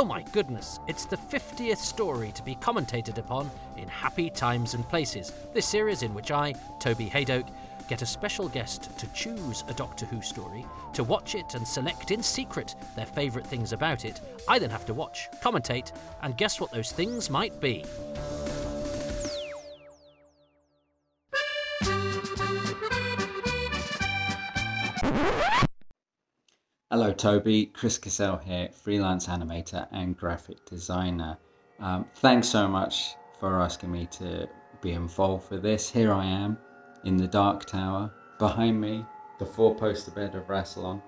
Oh my goodness, it's the 50th story to be commentated upon in Happy Times and Places, this series in which I, Toby Hadoke, get a special guest to choose a Doctor Who story, to watch it and select in secret their favourite things about it. I then have to watch, commentate, and guess what those things might be. Toby. Chris Cassell here, freelance animator and graphic designer. Um, thanks so much for asking me to be involved with this. Here I am in the Dark Tower. Behind me, the four poster bed of Rassilon.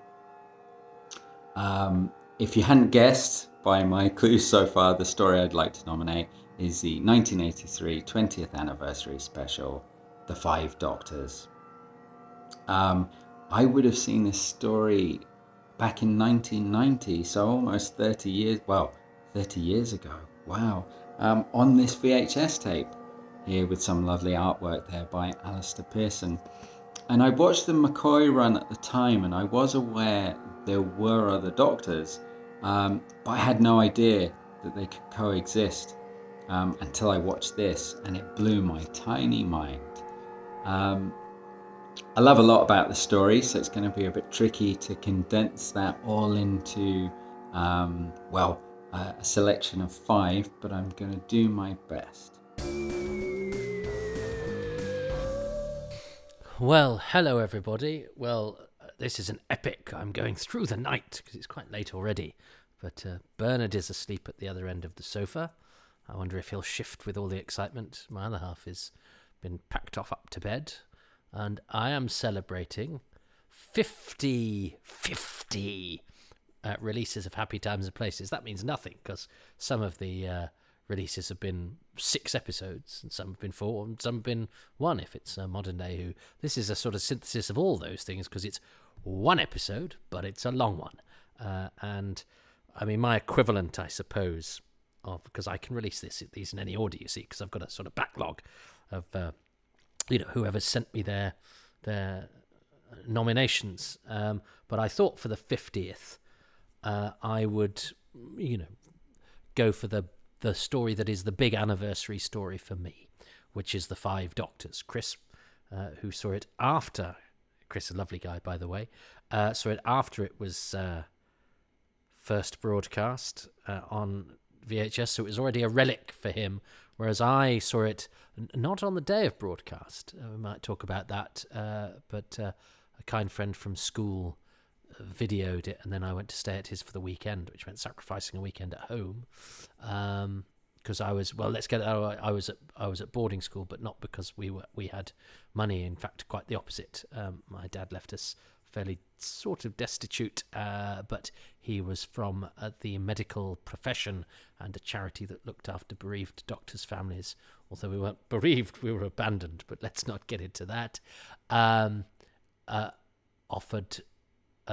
Um, if you hadn't guessed by my clues so far, the story I'd like to nominate is the 1983 20th anniversary special, The Five Doctors. Um, I would have seen this story back in 1990, so almost 30 years, well, 30 years ago. Wow. Um, on this VHS tape here with some lovely artwork there by Alister Pearson. And I watched the McCoy run at the time, and I was aware there were other doctors, um, but I had no idea that they could coexist um, until I watched this, and it blew my tiny mind. Um, I love a lot about the story, so it's going to be a bit tricky to condense that all into, um, well, a selection of five, but I'm going to do my best. Well, hello everybody. Well, uh, this is an epic. I'm going through the night because it's quite late already. But uh, Bernard is asleep at the other end of the sofa. I wonder if he'll shift with all the excitement. My other half has been packed off up to bed. And I am celebrating 50, 50 uh, releases of Happy Times and Places. That means nothing because some of the uh, releases have been six episodes, and some have been four, and some have been one. If it's a modern day Who, this is a sort of synthesis of all those things because it's one episode, but it's a long one. Uh, and I mean, my equivalent, I suppose, of because I can release this these in any order, you see, because I've got a sort of backlog of uh, you know whoever sent me their their nominations. Um, but I thought for the fiftieth, uh, I would you know go for the the story that is the big anniversary story for me, which is the Five Doctors. Chris, uh, who saw it after, Chris, a lovely guy by the way, uh, saw it after it was uh, first broadcast uh, on VHS, so it was already a relic for him. Whereas I saw it not on the day of broadcast. Uh, we might talk about that, uh, but a kind friend from school videoed it, and then I went to stay at his for the weekend, which meant sacrificing a weekend at home. because um, I was well, let's get. I, I was at I was at boarding school, but not because we were we had money. In fact, quite the opposite. Um, my dad left us fairly sort of destitute, uh, but he was from uh, the medical profession and a charity that looked after bereaved doctors' families. Although we weren't bereaved, we were abandoned, but let's not get into that. Um, uh, offered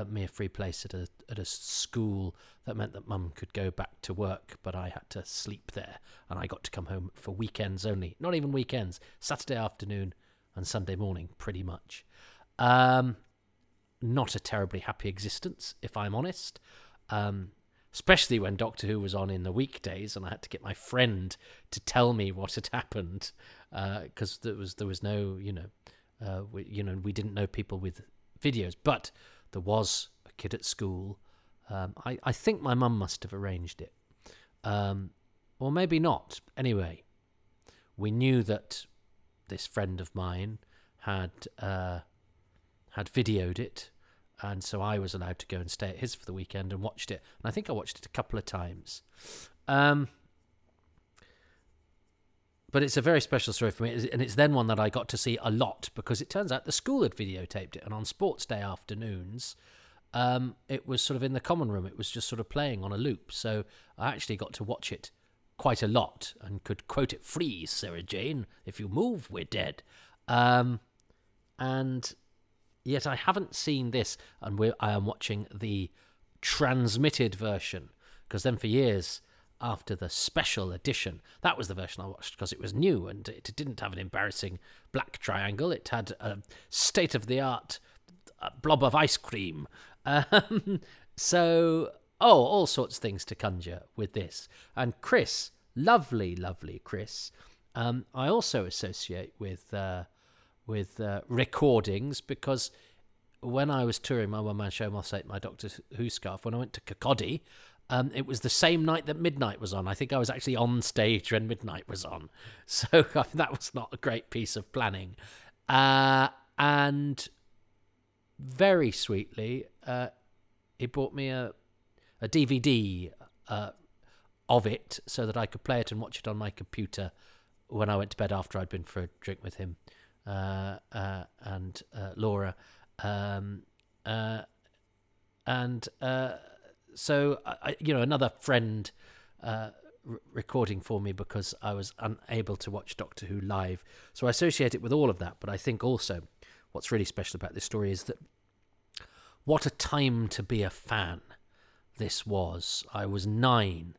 me a free place at a at a school that meant that mum could go back to work, but I had to sleep there, and I got to come home for weekends only. Not even weekends, Saturday afternoon and Sunday morning, pretty much. Um, not a terribly happy existence, if I'm honest. Um, especially when Doctor Who was on in the weekdays, and I had to get my friend to tell me what had happened because uh, there was there was no you know uh, we, you know we didn't know people with videos, but there was a kid at school. Um, I, I think my mum must have arranged it. Um, or maybe not. Anyway, we knew that this friend of mine had uh, had videoed it, and so I was allowed to go and stay at his for the weekend and watched it. And I think I watched it a couple of times. Um, but it's a very special story for me, and it's then one that I got to see a lot because it turns out the school had videotaped it, and on sports day afternoons, um, it was sort of in the common room. It was just sort of playing on a loop, so I actually got to watch it quite a lot and could quote it: "Freeze, Sarah Jane! If you move, we're dead." Um, and yet I haven't seen this, and I am watching the transmitted version because then for years after the special edition. That was the version I watched because it was new and it didn't have an embarrassing black triangle. It had a state of the art blob of ice cream. Um, so oh, all sorts of things to conjure with this. And Chris, lovely, lovely Chris, um, I also associate with uh, with uh, recordings because when I was touring my one man show, Moths Ate My Doctor Who scarf, when I went to Kirkcaldy, um, it was the same night that Midnight was on. I think I was actually on stage when Midnight was on. So that was not a great piece of planning. Uh, and very sweetly, uh, he bought me a, a DVD uh, of it so that I could play it and watch it on my computer when I went to bed after I'd been for a drink with him and uh, Laura. Um, uh, and uh, so, I, you know, another friend uh, recording for me because I was unable to watch Doctor Who live. So I associate it with all of that. But I think also what's really special about this story is that what a time to be a fan this was. I was nine.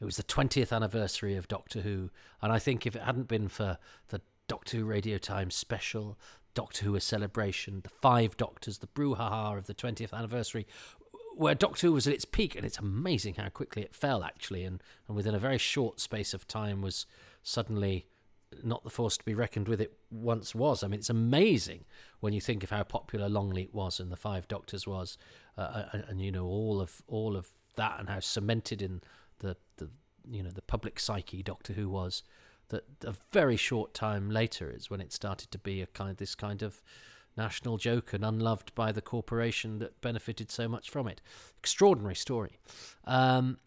It was the 20th anniversary of Doctor Who. And I think if it hadn't been for the Doctor Who Radio Times special, Doctor Who a celebration, the five doctors, the brouhaha of the 20th anniversary, where Doctor Who was at its peak, and it's amazing how quickly it fell, actually, and, and within a very short space of time was suddenly not the force to be reckoned with it once was. I mean, it's amazing when you think of how popular Longleat was and the Five Doctors was, uh, and, and, you know all of all of that, and how cemented in the the you know the public psyche Doctor Who was. That a very short time later is when it started to be a kind this kind of national joke and unloved by the corporation that benefited so much from it. Extraordinary story. Um,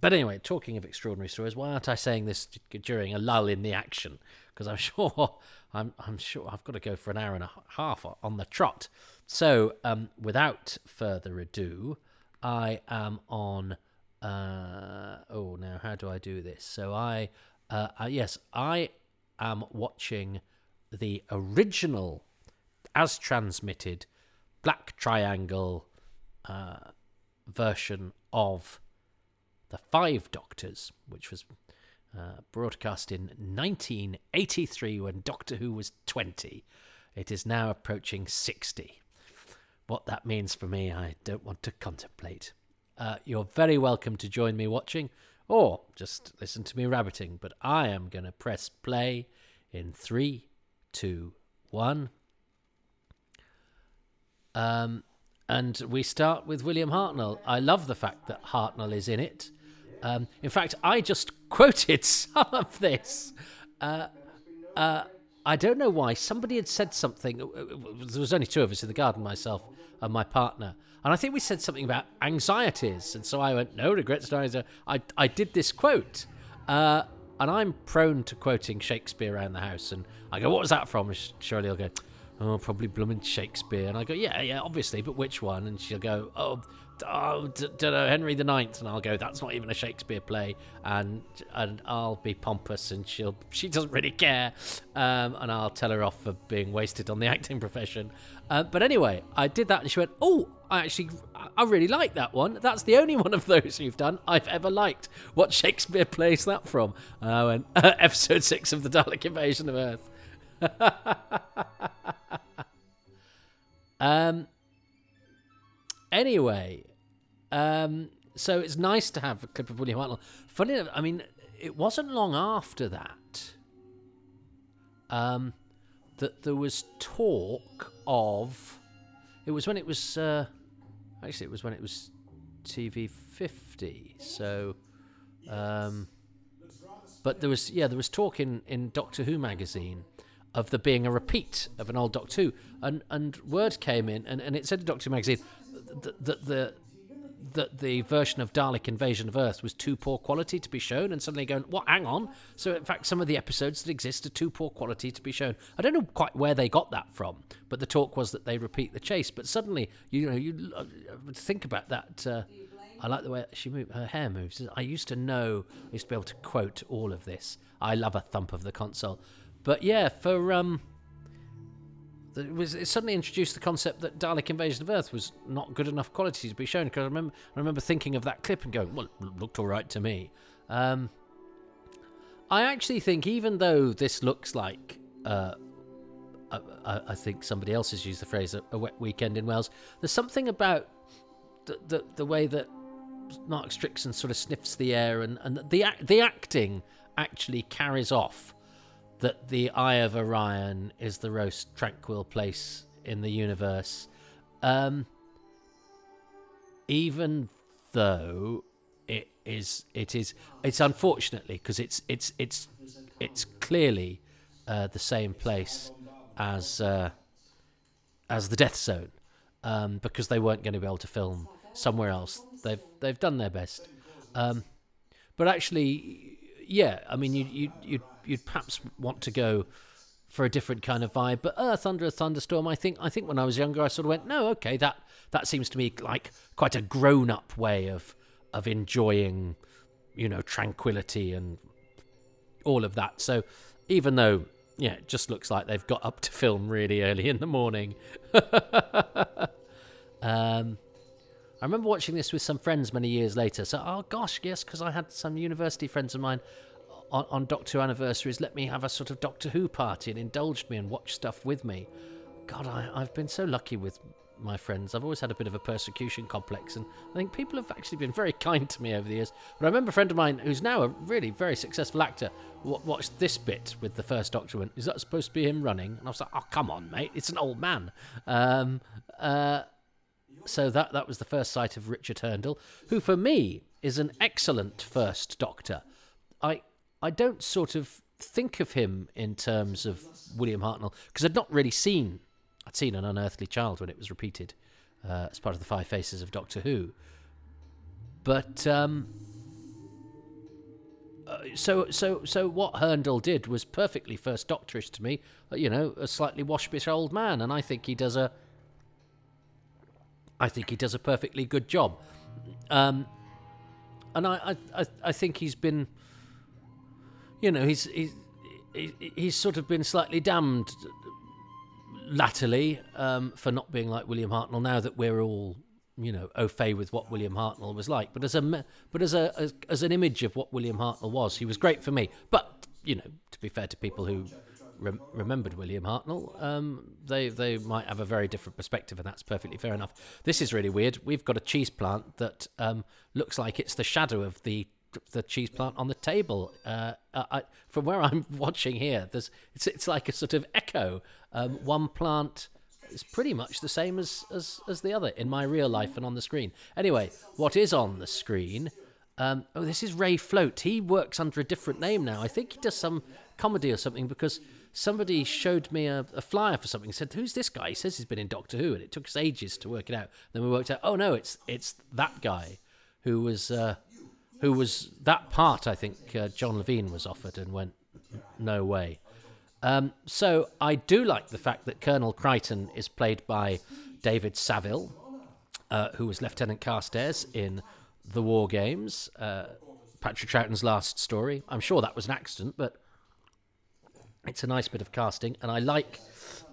but anyway, talking of extraordinary stories, why aren't I saying this during a lull in the action? Because I'm sure I'm I'm sure I've got to go for an hour and a half on the trot. So, um, without further ado, I am on. Uh, oh, now how do I do this? So I, uh, uh, yes, I am watching the original as transmitted Black Triangle uh, version of The Five Doctors, which was uh, broadcast in 1983 when Doctor Who was 20. It is now approaching 60. What that means for me, I don't want to contemplate. Uh, you're very welcome to join me watching or just listen to me rabbiting, but I am going to press play in three, two, one. Um, and we start with William Hartnell. I love the fact that Hartnell is in it. Um, in fact, I just quoted some of this. Uh, uh, I don't know why. Somebody had said something. There was only two of us in the garden, myself and my partner. And I think we said something about anxieties. And so I went, no regrets, no I, I did this quote. Uh, and I'm prone to quoting Shakespeare around the house. And I go, what was that from? Shirley will go, oh, probably blooming Shakespeare. And I go, yeah, yeah, obviously, but which one? And she'll go, oh, oh don't know, Henry the Ninth. And I'll go, that's not even a Shakespeare play. And and I'll be pompous, and she'll she doesn't really care. Um, and I'll tell her off for being wasted on the acting profession. Uh, but anyway, I did that, and she went, oh, I actually, I really like that one. That's the only one of those you've done I've ever liked. What Shakespeare play is that from? And I went, episode six of the Dalek Invasion of Earth. um. Anyway, um, so it's nice to have a clip of William Hartnell. Funny enough, I mean, it wasn't long after that um, that there was talk of. It was when it was. Uh, actually, it was when it was TV 50. So. Um, but there was yeah there was talk in, in Doctor Who magazine of there being a repeat of an old Doctor Who, and and word came in, and, and it said in Doctor Who magazine that the that the version of Dalek Invasion of Earth was too poor quality to be shown, and suddenly going, "What? Hang on!" So in fact, some of the episodes that exist are too poor quality to be shown. I don't know quite where they got that from, but the talk was that they repeat the chase. But suddenly, you know, you think about that. Uh, I like the way she move, her hair moves. I used to know, I used to be able to quote all of this. I love a thump of the console. But yeah, for um, it was it suddenly introduced the concept that Dalek Invasion of Earth was not good enough quality to be shown. Because I remember, I remember thinking of that clip and going, "Well, it looked all right to me." Um, I actually think, even though this looks like, uh, I, I, think somebody else has used the phrase "a, a wet weekend in Wales," there's something about the, the the way that Mark Strickson sort of sniffs the air, and and the the acting actually carries off that the Eye of Orion is the most tranquil place in the universe. Um, even though it is it is it's unfortunately because it's it's it's it's clearly uh, the same place as uh, as the Death Zone um, because they weren't going to be able to film somewhere else. They've they've done their best, um, but actually, yeah. I mean, you you you you'd perhaps want to go for a different kind of vibe. But Earth under a thunderstorm, I think I think when I was younger, I sort of went, no, okay, that that seems to me like quite a grown up way of of enjoying, you know, tranquility and all of that. So even though yeah, it just looks like they've got up to film really early in the morning. um, I remember watching this with some friends many years later. So, oh gosh, yes, because I had some university friends of mine on, on Doctor Who anniversaries let me have a sort of Doctor Who party and indulged me and watched stuff with me. God, I, I've been so lucky with my friends. I've always had a bit of a persecution complex, and I think people have actually been very kind to me over the years. But I remember a friend of mine who's now a really very successful actor w- watched this bit with the first Doctor. Is that supposed to be him running? And I was like, oh come on, mate, it's an old man. Um, uh, so that that was the first sight of Richard Hurndall, who for me is an excellent first Doctor. I I don't sort of think of him in terms of William Hartnell because I'd not really seen I'd seen an unearthly child when it was repeated uh, as part of the Five Faces of Doctor Who. But um, uh, so so so what Hurndall did was perfectly first Doctorish to me. Uh, you know, a slightly washbish old man, and I think he does a. I think he does a perfectly good job, um, and I, I I think he's been. You know, he's he's he's sort of been slightly damned latterly um, for not being like William Hartnell. Now that we're all you know au fait with what William Hartnell was like, but as a but as a as, as an image of what William Hartnell was, he was great for me. But you know, to be fair to people who rem- remembered William Hartnell, um, they they might have a very different perspective, and that's perfectly fair enough. This is really weird. We've got a cheese plant that um, looks like it's the shadow of the the cheese plant on the table. Uh, I, from where I'm watching here, there's it's it's like a sort of echo. Um, one plant is pretty much the same as, as as the other in my real life and on the screen. Anyway, what is on the screen? Um, oh, this is Ray Float. He works under a different name now. I think he does some comedy or something because somebody showed me a, a flyer for something. Said, "Who's this guy?" He says he's been in Doctor Who, and it took us ages to work it out. Then we worked out, oh no, it's it's that guy who was. Uh, who was that part? I think uh, John Levene was offered and went, no way. Um, so I do like the fact that Colonel Crichton is played by David Savile, uh, who was Lieutenant Carstairs in the War Games, uh, Patrick Troughton's last story. I'm sure that was an accident, but it's a nice bit of casting, and I like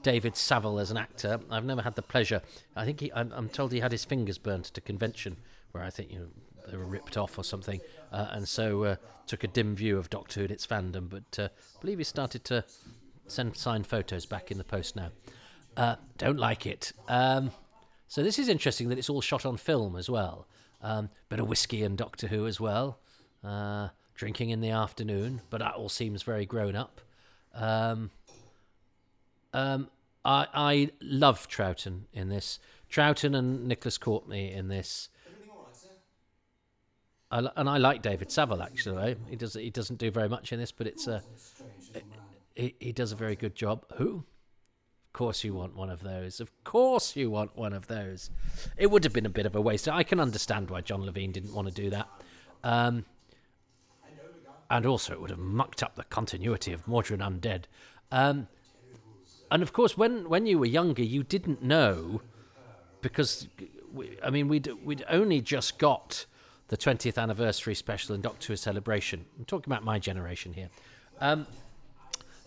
David Savile as an actor. I've never had the pleasure. I think he, I'm, I'm told he had his fingers burnt at a convention where I think you know they were ripped off or something, uh, and so uh, took a dim view of Doctor Who and its fandom. But uh, I believe he started to send signed photos back in the post now. Uh, don't like it. Um, so this is interesting that it's all shot on film as well. Um, bit of whiskey and Doctor Who as well. Uh, drinking in the afternoon, but that all seems very grown up. Um, um, I I love Troughton in this. Troughton and Nicholas Courtney in this. I, and I like David Savile actually. He does he doesn't do very much in this, but it's a he, he does a very good job. Who? Of course you want one of those. Of course you want one of those. It would have been a bit of a waste. I can understand why John Levene didn't want to do that. Um, and also it would have mucked up the continuity of Mawdryn Undead. Um, and of course, when when you were younger, you didn't know because we, I mean we'd we'd only just got the 20th anniversary special and Doctor Who celebration. I'm talking about my generation here. Um,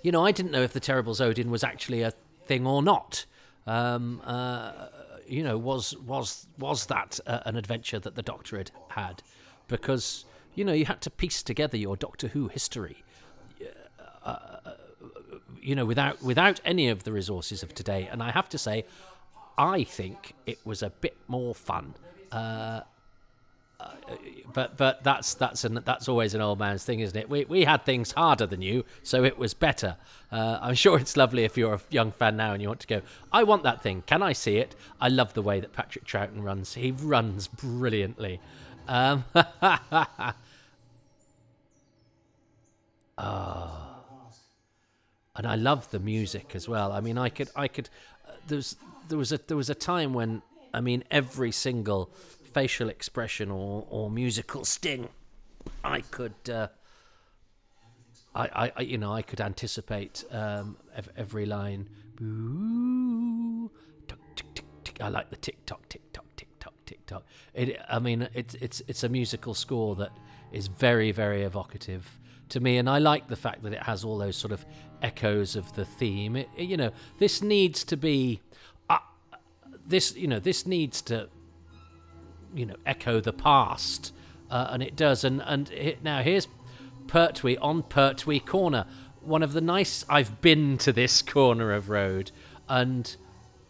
you know, I didn't know if the Terrible Zodin was actually a thing or not. Um, uh, you know, was was was that uh, an adventure that the Doctor had had? Because you know, you had to piece together your Doctor Who history. Uh, you know, without without any of the resources of today, and I have to say, I think it was a bit more fun. Uh, but but that's that's an that's always an old man's thing, isn't it? We we had things harder than you, so it was better. Uh, I'm sure it's lovely if you're a young fan now and you want to go. I want that thing. Can I see it? I love the way that Patrick Troughton runs. He runs brilliantly. Um, oh. And I love the music as well. I mean, I could I could. Uh, there's there was a there was a time when I mean every single facial expression or, or musical sting, I could, uh, I, I, you know, I could anticipate um, every line. Boo, tick, tick, tick. I like the tick tock, tick tock, tick tock, tick tock. It, I mean, it's it's it's a musical score that is very very evocative to me, and I like the fact that it has all those sort of echoes of the theme. It, you know, this needs to be. Uh, this you know this needs to you know echo the past, uh, and it does. And and it, now here's Pertwee on Pertwee Corner, one of the nice. I've been to this corner of road, and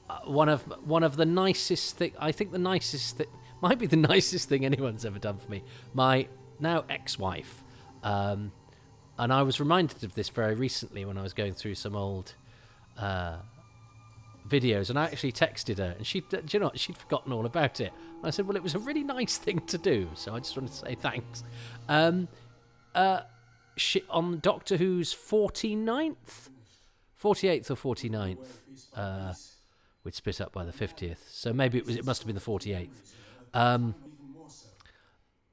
uh, one of one of the nicest thing. I think the nicest thing might be the nicest thing anyone's ever done for me. My now ex-wife. Um, and I was reminded of this very recently when I was going through some old uh, videos, and I actually texted her, and she, you know, she'd forgotten all about it. I said, "Well, it was a really nice thing to do, so I just wanted to say thanks." Um, uh, she on Doctor Who's 49th, 48th or 49th, uh, we'd split up by the 50th, so maybe it was, it must have been the 48th. Um,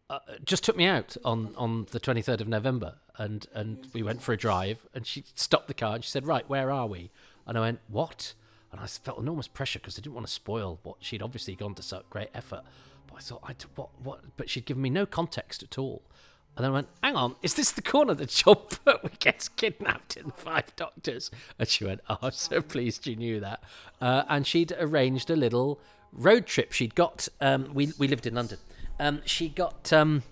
uh, just took me out on, on the 23rd of November and, and we went for a drive and she stopped the car and she said, Right, where are we? And I went, What? and I felt enormous pressure because I didn't want to spoil what she'd obviously gone to such great effort. But I thought, I what, what? But she'd given me no context at all. And then I went, hang on, is this the corner that Jon Pertwee gets kidnapped in Five Doctors? And she went, oh, I'm so pleased you knew that. Uh, and she'd arranged a little road trip. She'd got, um, we, we lived in London. Um, she got, um,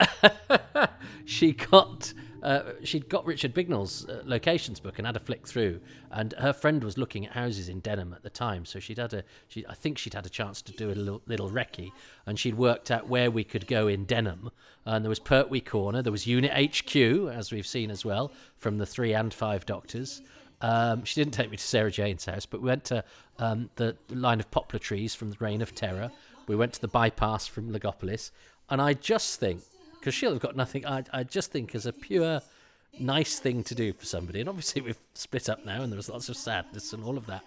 she got uh, she'd got Richard Bignell's uh, locations book and had a flick through, and her friend was looking at houses in Denham at the time, so she'd had a, she, I think she'd had a chance to do a little, little recce, and she'd worked out where we could go in Denham, and there was Pertwee Corner, there was Unit HQ, as we've seen as well from the three and five Doctors. Um, she didn't take me to Sarah Jane's house, but we went to um, the line of poplar trees from the Reign of Terror. We went to the bypass from Logopolis, and I just think because she'll have got nothing. I, I just think as a pure nice thing to do for somebody, and obviously we've split up now, and there was lots of sadness and all of that.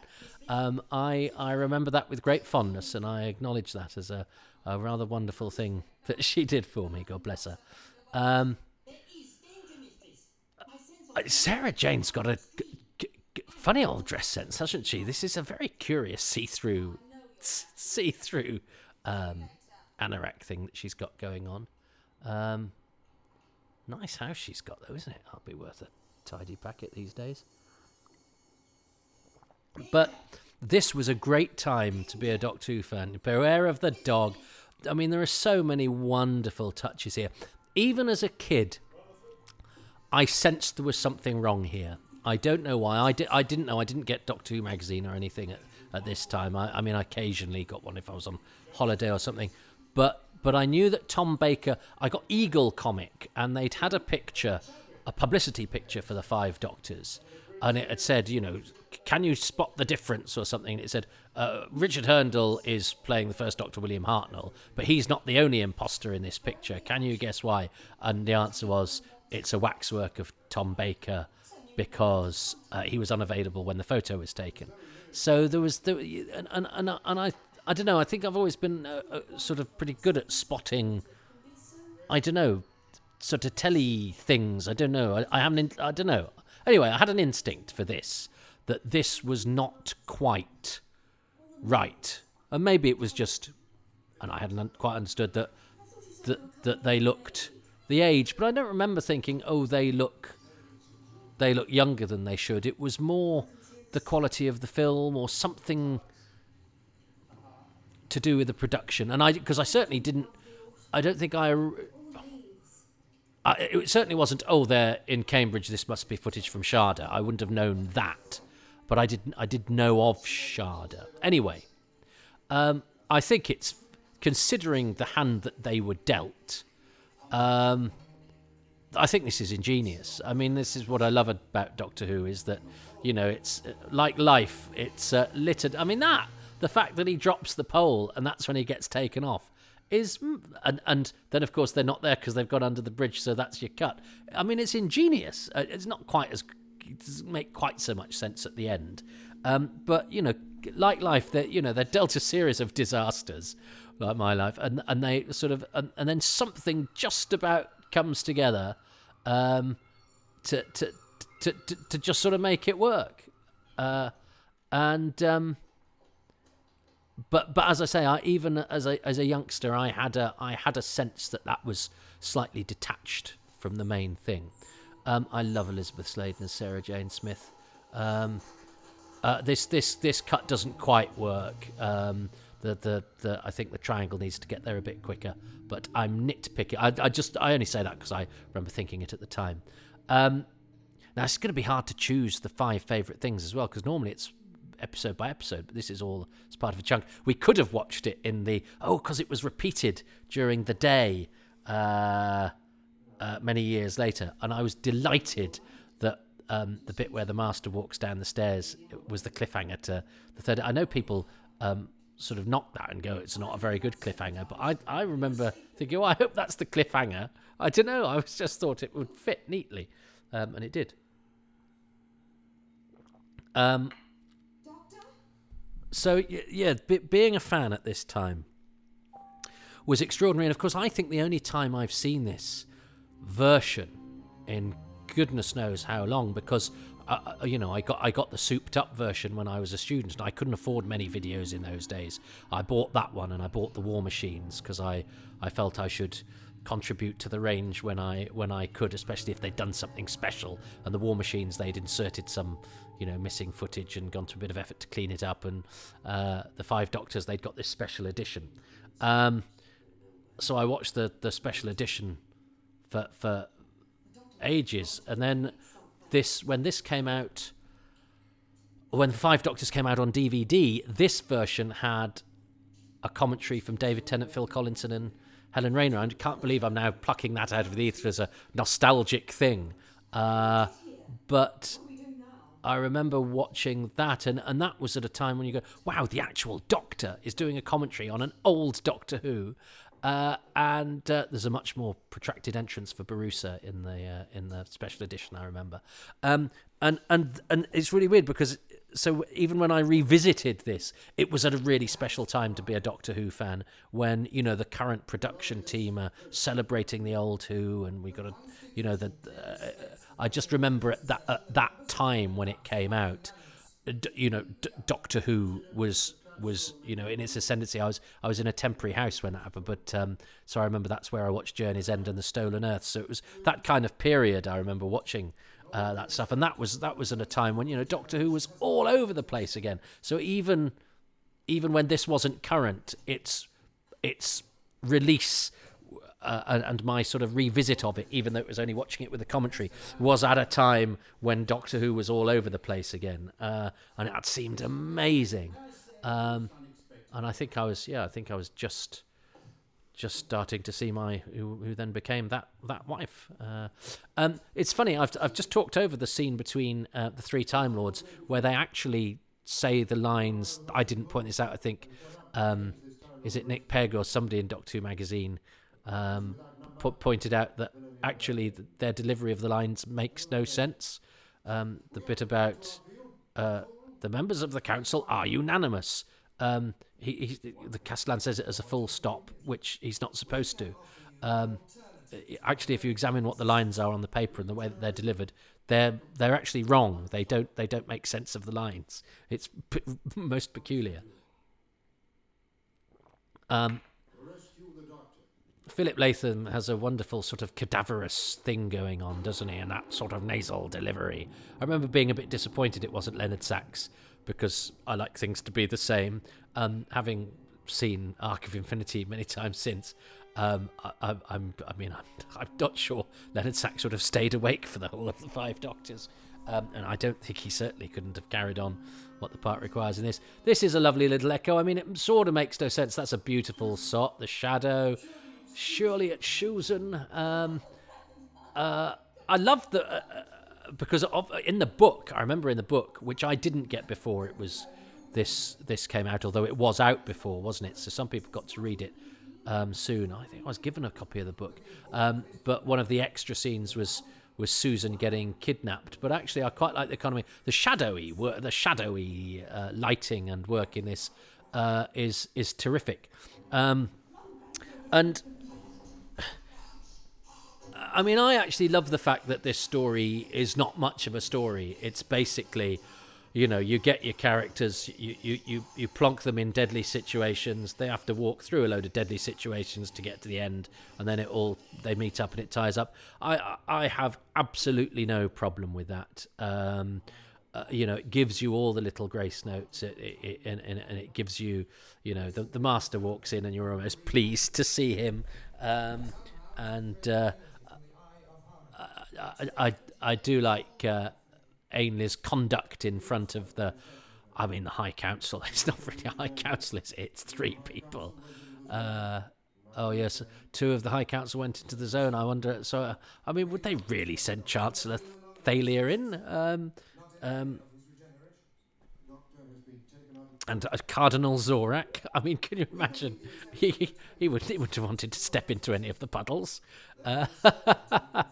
Um, I I remember that with great fondness, and I acknowledge that as a, a rather wonderful thing that she did for me. God bless her. Um, uh, Sarah Jane's got a funny old dress sense, hasn't she? This is a very curious see-through, see-through um, anorak thing that she's got going on. Um, nice house she's got, though, isn't it? I'll be worth a tidy packet these days. But this was a great time to be a Doctor Who fan. Beware of the dog. I mean, there are so many wonderful touches here. Even as a kid, I sensed there was something wrong here. I don't know why. I, di- I didn't know. I didn't get Doctor Who magazine or anything at, at this time. I, I mean, I occasionally got one if I was on holiday or something. But but I knew that Tom Baker. I got Eagle comic, and they'd had a picture, a publicity picture for the Five Doctors, and it had said, you know, can you spot the difference or something? it said uh, Richard Hurndall is playing the first Doctor, William Hartnell, but he's not the only imposter in this picture. Can you guess why? And the answer was it's a waxwork of Tom Baker because uh, he was unavailable when the photo was taken. So there was, there, and, and, and, and I I don't know. I think I've always been uh, uh, sort of pretty good at spotting. I don't know, sort of telly things. I don't know. I, I haven't. I don't know. Anyway, I had an instinct for this that this was not quite right, and maybe it was just, and I hadn't quite understood that that that they looked the age. But I don't remember thinking, oh, they look they look younger than they should. It was more the quality of the film or something to do with the production, and I because I certainly didn't. I don't think I. I it certainly wasn't. Oh, they're in Cambridge. This must be footage from Shada. I wouldn't have known that, but I didn't. I did know of Shada anyway. Um, I think it's considering the hand that they were dealt. Um, I think this is ingenious. I mean, this is what I love about Doctor Who is that, you know, it's uh, like life. It's uh, littered. I mean, that the fact that he drops the pole and that's when he gets taken off is, mm, and and then of course they're not there because they've gone under the bridge, so that's your cut. I mean, it's ingenious. Uh, it's not quite as it doesn't make quite so much sense at the end, um, but you know, like life, they you know they're dealt a series of disasters, like my life, and and they sort of and, and then something just about comes together um, to, to, to, to, to just sort of make it work. Uh, and um, but but as I say, I even as a as a youngster, I had a I had a sense that that was slightly detached from the main thing. Um, I love Elizabeth Sladen and Sarah Jane Smith. Um, uh, this this this cut doesn't quite work. Um, the, the the I think the triangle needs to get there a bit quicker. But I'm nitpicking. I, I just I only say that because I remember thinking it at the time. Um, now it's going to be hard to choose the five favourite things as well because normally it's episode by episode, but this is all as part of a chunk. We could have watched it in the oh because it was repeated during the day. Uh, uh, many years later, and I was delighted that um, the bit where the master walks down the stairs was the cliffhanger to the third. I know people um, sort of knock that and go, it's not a very good cliffhanger. But I, I remember thinking, oh, I hope that's the cliffhanger. I don't know. I was just thought it would fit neatly, um, and it did. Um, so yeah, being a fan at this time was extraordinary, and of course, I think the only time I've seen this version in goodness knows how long because uh, uh, you know, I got I got the souped up version when I was a student, and I couldn't afford many videos in those days. I bought that one, and I bought the War Machines because I I felt I should contribute to the range when I when I could, especially if they'd done something special. And the War Machines they'd inserted some you know missing footage and gone to a bit of effort to clean it up. And uh, the Five Doctors they'd got this special edition. Um, so I watched the the special edition for for ages, and then this when this came out when Five Doctors came out on DVD, this version had a commentary from David Tennant, Phil Collinson, and Helen Raynor. I can't believe I'm now plucking that out of the ether as a nostalgic thing. Uh, but I remember watching that, and, and that was at a time when you go, wow, the actual Doctor is doing a commentary on an old Doctor Who. Uh, and uh, there's a much more protracted entrance for Borusa in the uh, in the special edition. I remember, um, and and and it's really weird because so even when I revisited this, it was at a really special time to be a Doctor Who fan. When you know the current production team are celebrating the old Who, and we got a, you know, the. Uh, I just remember at that at that time when it came out, you know, D- Doctor Who was was you know in its ascendancy. I was I was in a temporary house when that happened, but um, so I remember that's where I watched Journey's End and The Stolen Earth. So it was that kind of period I remember watching uh, that stuff, and that was that was at a time when you know Doctor Who was all over the place again. So even even when this wasn't current, its its release uh, and my sort of revisit of it, even though it was only watching it with the commentary, was at a time when Doctor Who was all over the place again, uh, and it seemed amazing. Um, and I think I was, yeah, I think I was just just starting to see my who, who then became that that wife. Uh, um, it's funny. I've I've just talked over the scene between uh, the three Time Lords where they actually say the lines. I didn't point this out. I think um, is it Nick Pegg or somebody in Doctor Who magazine um, po- pointed out that actually their delivery of the lines makes no sense. Um, the bit about uh, the members of the council are unanimous. Um, he, he, the Castellan says it as a full stop, which he's not supposed to. Um, actually, if you examine what the lines are on the paper and the way that they're delivered, they're they're actually wrong. They don't they don't make sense of the lines. It's p- most peculiar. Um, Philip Latham has a wonderful sort of cadaverous thing going on, doesn't he? And that sort of nasal delivery. I remember being a bit disappointed it wasn't Leonard Sachs because I like things to be the same. Um, having seen Arc of Infinity many times since, um, I, am I mean, I'm, I'm not sure Leonard Sachs would have stayed awake for the whole of the Five Doctors. Um, and I don't think he certainly couldn't have carried on what the part requires in this. This is a lovely little echo. I mean, it sort of makes no sense. That's a beautiful shot. The shadow, surely it's Susan. Um, uh, I love the uh, uh, because of, in the book. I remember in the book, which I didn't get before it was this this came out, although it was out before, wasn't it? So some people got to read it um, soon. I think I was given a copy of the book, um, but one of the extra scenes was was Susan getting kidnapped. But actually, I quite like the economy, the shadowy, work, the shadowy uh, lighting and work in this uh, is is terrific, um, and. I mean, I actually love the fact that this story is not much of a story. It's basically you know you get your characters you, you you you plonk them in deadly situations they have to walk through a load of deadly situations to get to the end and then it all they meet up and it ties up i i have absolutely no problem with that um, uh, you know, it gives you all the little grace notes, it, it, it, and, and, and, it gives you, you know, the, the master walks in and you're almost pleased to see him. Um, and uh, I, I, do like uh, Ainley's conduct in front of the. I mean, the High Council. It's not really a High Council, it's, it's three people. Uh, oh, yes. Two of the High Council went into the zone. I wonder. So, uh, I mean, would they really send Chancellor Thalia in? Um, um, and uh, Cardinal Zorak. I mean, can you imagine? He he would he would have wanted to step into any of the puddles. Uh,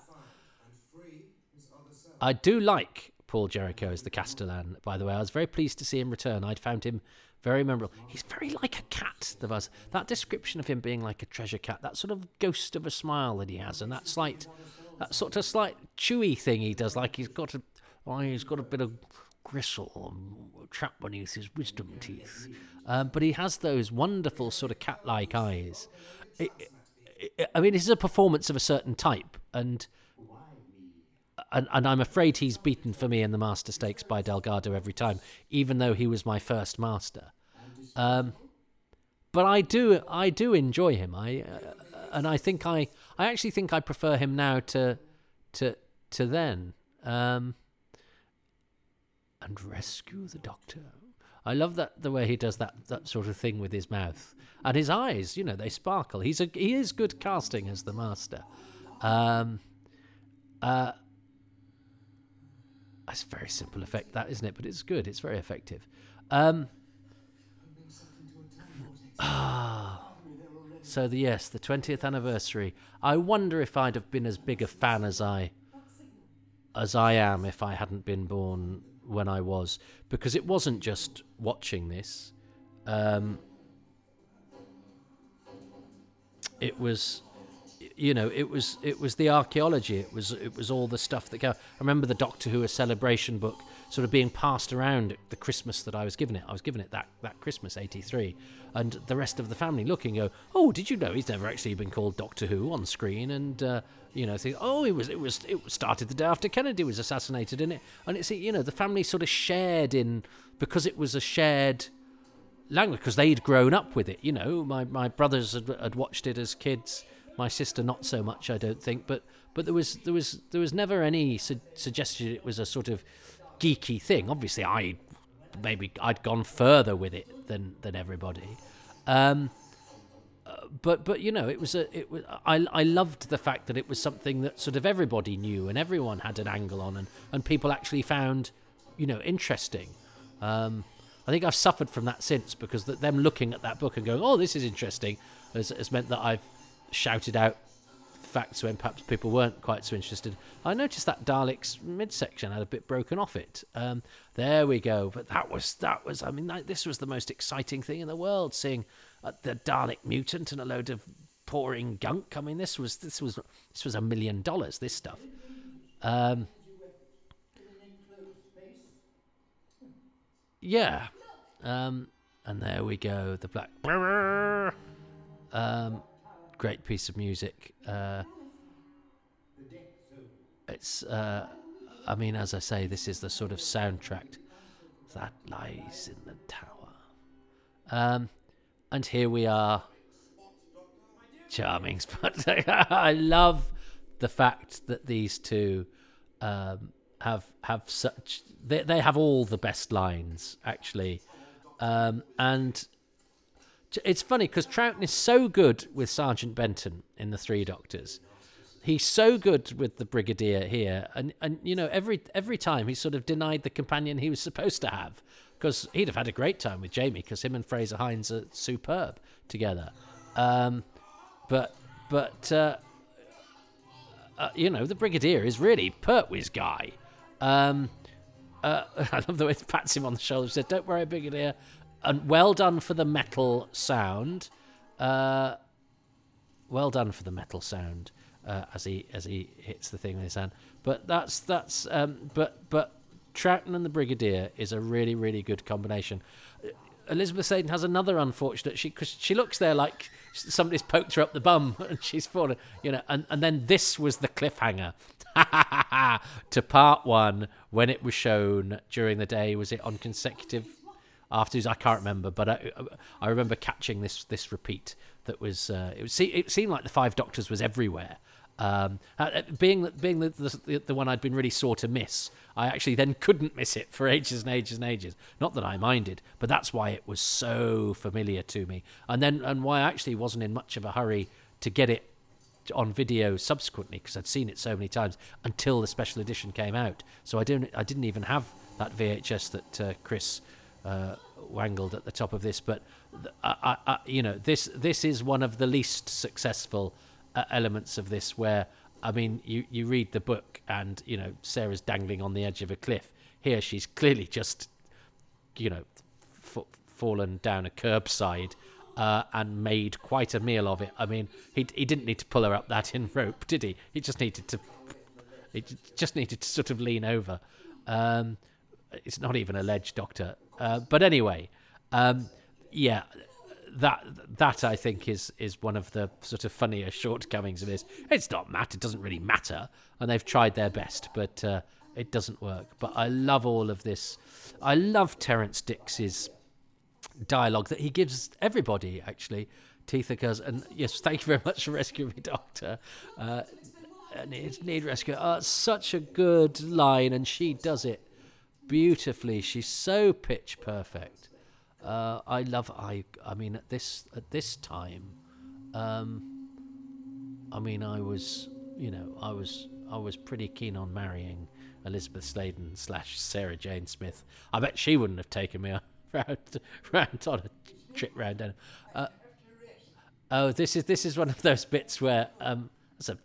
I do like Paul Jericho as the Castellan, by the way. I was very pleased to see him return. I'd found him very memorable. He's very like a cat, the. That description of him being like a treasure cat, that sort of ghost of a smile that he has, and that slight, that sort of slight chewy thing he does, like he's got a, well, he's got a bit of gristle trapped beneath his wisdom teeth. Um, but he has those wonderful sort of cat-like eyes. It, it, I mean, this is a performance of a certain type, and and, and I'm afraid he's beaten for me in the Master Stakes by Delgado every time, even though he was my first Master. Um, but I do I do enjoy him. I uh, and I think I I actually think I prefer him now to to to then. Um, and rescue the Doctor. I love that the way he does that that sort of thing with his mouth and his eyes. You know, they sparkle. He's a he is good casting as the Master. Um, uh, a very simple effect, that isn't it? But it's good. It's very effective. Um, ah, so the yes, the twentieth anniversary. I wonder if I'd have been as big a fan as I as I am if I hadn't been born when I was, because it wasn't just watching this. Um, it was you know, it was it was the archaeology. It was it was all the stuff that go. I remember the Doctor Who a celebration book sort of being passed around the Christmas that I was given it. I was given it that that Christmas '83, and the rest of the family looking go, oh, did you know he's never actually been called Doctor Who on screen? And uh, you know, think, oh, it was it was it started the day after Kennedy was assassinated, in it, and it's you know the family sort of shared in because it was a shared language because they'd grown up with it. You know, my my brothers had, had watched it as kids my sister, not so much, I don't think. But but there was there was there was never any su- suggestion it was a sort of geeky thing. Obviously, I maybe I'd gone further with it than than everybody. Um, uh, but but you know it was a it was I I loved the fact that it was something that sort of everybody knew and everyone had an angle on and and people actually found you know interesting. Um, I think I've suffered from that since because that them looking at that book and going oh this is interesting has, has meant that I've shouted out facts when perhaps people weren't quite so interested. I noticed that Dalek's midsection had a bit broken off it. Um, there we go. But that was that was. I mean, that, this was the most exciting thing in the world, seeing uh, the Dalek mutant and a load of pouring gunk. I mean, this was this was this was a million dollars. This stuff. Um, yeah. Um, and there we go. The black. Um, great piece of music. Uh, it's, uh, I mean, as I say, this is the sort of soundtrack that lies in the tower. Um, and here we are, charming spot. I love the fact that these two um, have have such they they have all the best lines actually, um, and it's funny because Troughton is so good with Sergeant Benton in the Three Doctors. He's so good with the Brigadier here, and and you know every every time he sort of denied the companion he was supposed to have because he'd have had a great time with Jamie because him and Frazer Hines are superb together. Um, but but uh, uh, you know the Brigadier is really Pertwee's guy. Um, uh, I love the way he pats him on the shoulder. Said, "Don't worry, Brigadier." And well done for the metal sound. Uh, well done for the metal sound uh, as he as he hits the thing with his hand. But that's that's um, but but Troughton and the Brigadier is a really really good combination. Elizabeth Sladen has another unfortunate she cause she looks there like somebody's poked her up the bum and she's fallen you know and, and then this was the cliffhanger to part one when it was shown during the day was it on consecutive afterwards I can't remember but I, I remember catching this this repeat that was uh, it was it seemed like the five doctors was everywhere um, uh, being being the, the, the one I'd been really sore to miss, I actually then couldn't miss it for ages and ages and ages. Not that I minded, but that's why it was so familiar to me, and then and why I actually wasn't in much of a hurry to get it on video subsequently because I'd seen it so many times until the special edition came out. So I didn't I didn't even have that VHS that uh, Chris uh, wangled at the top of this, but I, I, you know this this is one of the least successful uh, elements of this where I mean you you read the book and you know Sarah's dangling on the edge of a cliff. Here she's clearly just you know f- fallen down a curbside uh, and made quite a meal of it. I mean he he didn't need to pull her up that in rope, did he? He just needed to he just needed to sort of lean over. Um, it's not even alleged doctor, uh, but anyway, um, yeah that that I think is is one of the sort of funnier shortcomings of this. It's not matter; it doesn't really matter, and they've tried their best, but uh, it doesn't work. But I love all of this. I love Terrance Dicks's dialogue that he gives everybody. Actually, Teethacus, and yes, thank you very much for rescuing me, Doctor. Uh, need, need rescue. Oh, such a good line, and she does it beautifully. She's so pitch perfect. Uh, I love I I mean at this at this time, um, I mean I was you know I was I was pretty keen on marrying Elizabeth Sladen slash Sarah Jane Smith. I bet she wouldn't have taken me round round on a trip round. Uh, oh, this is this is one of those bits where um, a,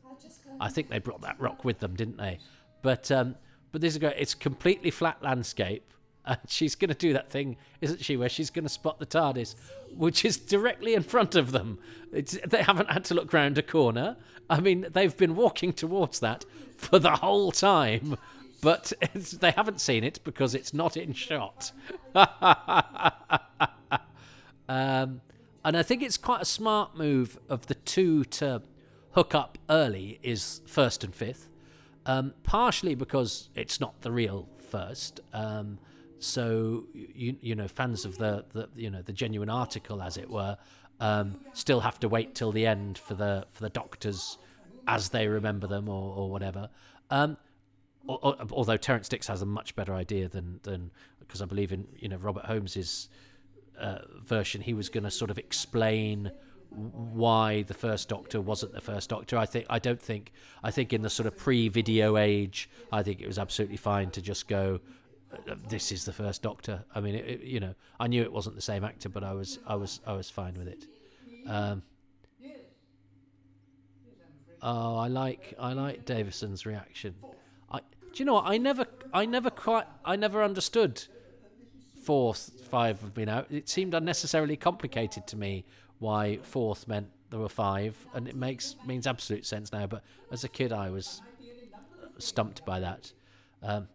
I think they brought that rock with them, didn't they? But um, but this is great. It's completely flat landscape and she's going to do that thing, isn't she, where she's going to spot the TARDIS, which is directly in front of them. It's, they haven't had to look round a corner. I mean, they've been walking towards that for the whole time, but they haven't seen it because it's not in shot. um, and I think it's quite a smart move of the two to hook up early is first and fifth. Um, partially because it's not the real first. Um, so you you know fans of the, the you know the genuine article as it were um, still have to wait till the end for the for the doctors as they remember them or, or whatever. Um, or, or, although Terrance Dicks has a much better idea than than because I believe in you know Robert Holmes's uh, version he was going to sort of explain why the first doctor wasn't the first doctor i think i don't think i think in the sort of pre-video age i think it was absolutely fine to just go this is the first Doctor. I mean, it, it, you know, I knew it wasn't the same actor, but I was, I was, I was fine with it. Um, oh, I like, I like Davison's reaction. I, do you know what? I never, I never quite, I never understood fourth, five have been out. It seemed unnecessarily complicated to me why fourth meant there were five, and it makes means absolute sense now. But as a kid, I was stumped by that. Um,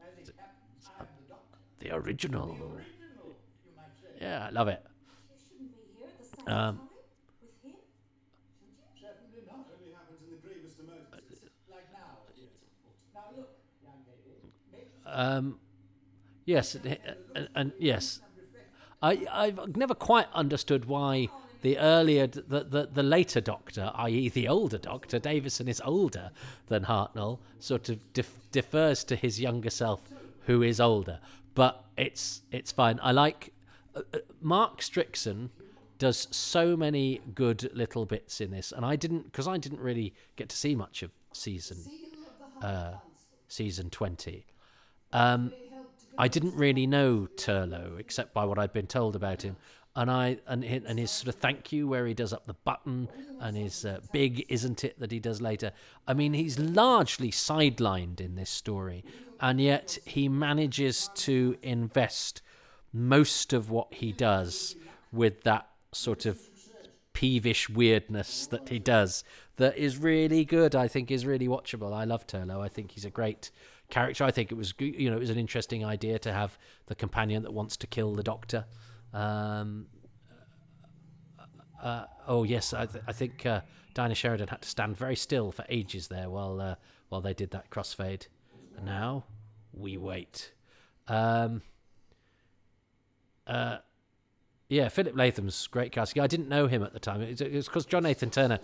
the original. Yeah, I love it. Um, um, yes, and, and, yes, I I've never quite understood why the earlier the, the, the later Doctor, i.e., the older Doctor, Davison is older than Hartnell, sort of def- defers to his younger self, who is older but it's it's fine. I like uh, uh, Mark Strickson does so many good little bits in this, and I didn't because I didn't really get to see much of season uh, season twenty. Um, I didn't really know Turlough except by what I'd been told about him, and I and his, and his sort of thank you where he does up the button and his uh, big isn't it that he does later. I mean, he's largely sidelined in this story, and yet he manages to invest most of what he does with that sort of peevish weirdness that he does that is really good. I think is really watchable. I love Turlough. I think he's a great character. I think it was you know it was an interesting idea to have the companion that wants to kill the Doctor. Um, uh, oh yes, I, th- I think uh, Dinah Sheridan had to stand very still for ages there while uh, while they did that crossfade. And now we wait. Um, uh, yeah, Philip Latham's great casting. I didn't know him at the time. It was because John Nathan Turner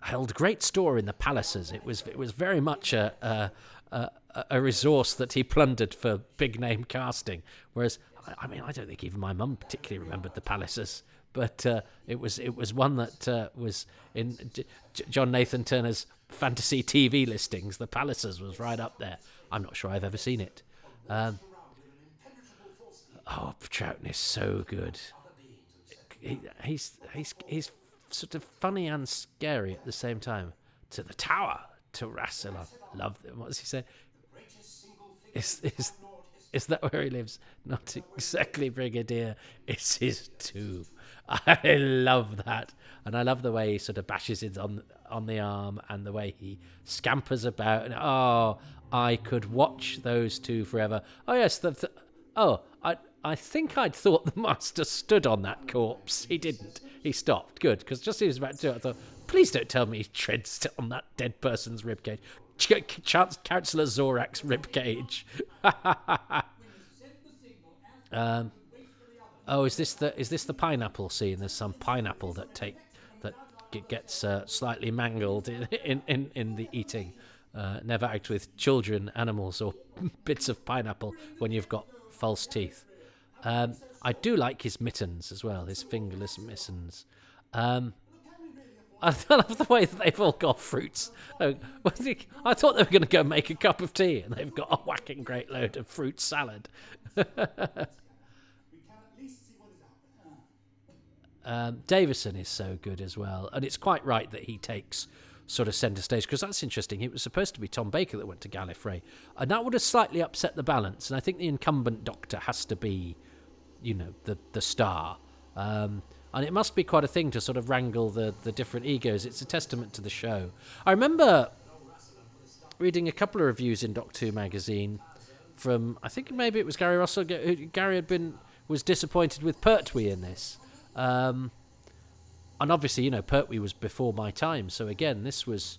held great store in the Pallisers. It was it was very much a, a, a, a resource that he plundered for big name casting. Whereas, I mean, I don't think even my mum particularly remembered the Pallisers, but uh, it was it was one that uh, was in J- John Nathan Turner's fantasy TV listings. The Pallisers was right up there. I'm not sure I've ever seen it. Um, oh, Troughton is so good. He, he's he's he's sort of funny and scary at the same time. To the tower, to Rassilon. Love them. What does he say? Is is is that where he lives? Not exactly Brigadier. It's his tomb. I love that, and I love the way he sort of bashes it on on the arm, and the way he scampers about. And oh, I could watch those two forever. Oh yes, the, the oh I I think I'd thought the master stood on that corpse. He didn't. He stopped. Good, because just as he was about to I thought, please don't tell me he treads on that dead person's ribcage. Councillor Zorak's ribcage. um, oh, is this the is this the pineapple scene? There's some pineapple that take that gets uh, slightly mangled in, in, in, in the eating. Uh, never act with children, animals, or bits of pineapple when you've got false teeth. Um, I do like his mittens as well, his fingerless mittens. Um, I love the way that they've all got fruits. I thought they were going to go make a cup of tea, and they've got a whacking great load of fruit salad. um, Davison is so good as well, and it's quite right that he takes sort of centre stage because that's interesting. It was supposed to be Tom Baker that went to Gallifrey, and that would have slightly upset the balance. And I think the incumbent Doctor has to be, you know, the the star. Um, and it must be quite a thing to sort of wrangle the the different egos. It's a testament to the show. I remember reading a couple of reviews in Doctor Who magazine from I think maybe it was Gary Russell. Gary had been was disappointed with Pertwee in this. Um, and obviously, you know, Pertwee was before my time. So again, this was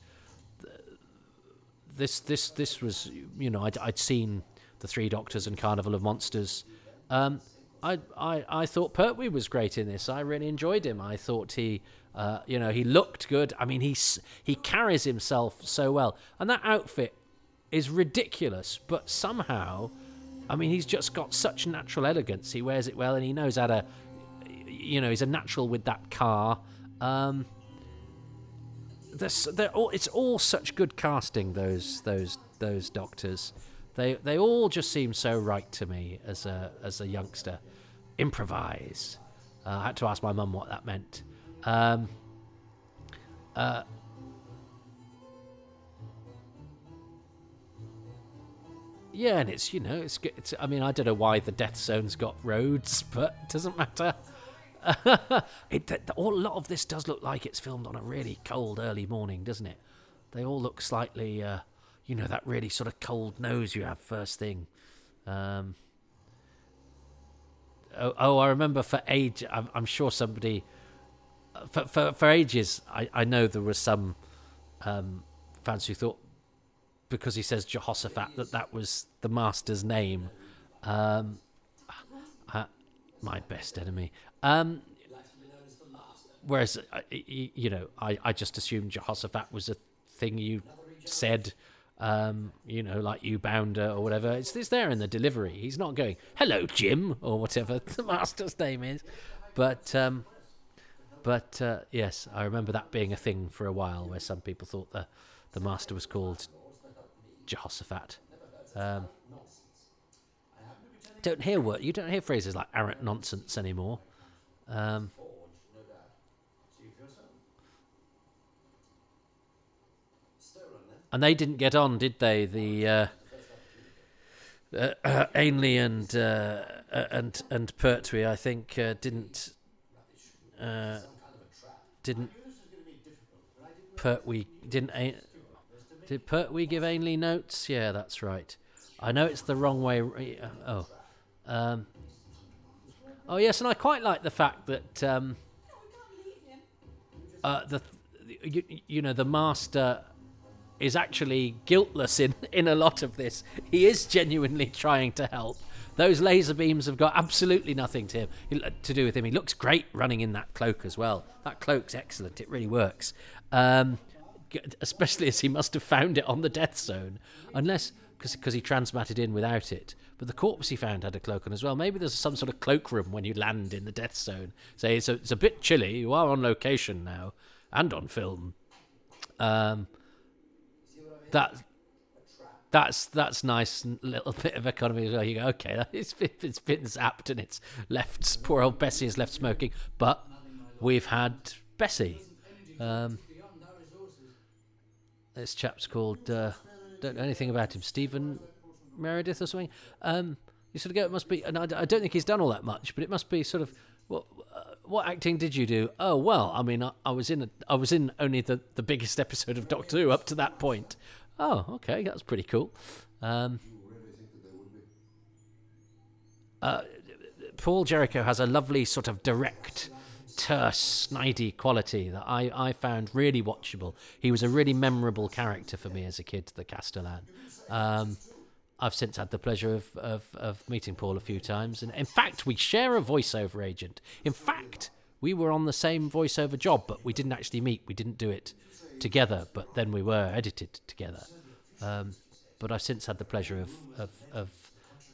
this this this was you know I'd, I'd seen the Three Doctors and Carnival of Monsters. Um, I, I I thought Pertwee was great in this. I really enjoyed him. I thought he, uh, you know, he looked good. I mean, he's he carries himself so well, and that outfit is ridiculous. But somehow, I mean, he's just got such natural elegance. He wears it well, and he knows how to you know, he's a natural with that car. Um, they're all, it's all such good casting. Those those those doctors, they they all just seem so right to me as a as a youngster. Improvise. Uh, I had to ask my mum what that meant. Um, uh, yeah, and it's you know it's, it's I mean I don't know why the death zone's got roads, but it doesn't matter. it, all, a lot of this does look like it's filmed on a really cold early morning, doesn't it? They all look slightly, uh, you know, that really sort of cold nose you have first thing. Um, oh, oh, I remember for age. I'm, I'm sure somebody for, for for ages. I, I know there were some um, fans who thought because he says Jehoshaphat that that was the master's name. Um, uh, my best enemy. Um, whereas, uh, you know, I, I just assumed Jehoshaphat was a thing you said, um, you know, like you bounder or whatever. It's, it's there in the delivery. He's not going, hello, Jim, or whatever the master's name is. But, um, but uh, yes, I remember that being a thing for a while, where some people thought the the master was called Jehoshaphat. Um, don't hear what you don't hear phrases like arrant nonsense anymore. Um, and they didn't get on, did they? The uh, uh, Ainley and uh, uh, and and Pertwee, I think, uh, didn't uh, didn't Pertwee didn't Ain- did Pertwee give Ainley notes? Yeah, that's right. I know it's the wrong way. Oh, um, oh yes, and I quite like the fact that um, the you, you know the master is actually guiltless in in a lot of this. He is genuinely trying to help. Those laser beams have got absolutely nothing to him to do with him. He looks great running in that cloak as well. That cloak's excellent. It really works. Um, especially as he must have found it on the death zone, unless because he transmatted in without it. But the corpse he found had a cloak on as well. Maybe there's some sort of cloakroom when you land in the death zone. Say it's a, it's a bit chilly. You are on location now and on film. Um, that that's that's nice little bit of economy as well. You go, okay, it's it's been zapped and it's left. Poor old Bessie is left smoking, but we've had Bessie. Um, this chap's called uh, don't know anything about him, Stephen Meredith or something. Um, you sort of go, it must be, and I, I don't think he's done all that much, but it must be sort of what what acting did you do? Oh well, I mean, I, I was in a, I was in only the the biggest episode of Doctor Who up to that point. Oh, okay, that's pretty cool. Um, uh, Paul Jerricho has a lovely sort of direct, terse, snidey quality that I, I found really watchable. He was a really memorable character for me as a kid, the Castellan. Um, I've since had the pleasure of, of, of meeting Paul a few times, and in fact, we share a voiceover agent. In fact, we were on the same voiceover job, but we didn't actually meet. We didn't do it together, but then we were edited together. Um, but I've since had the pleasure of of, of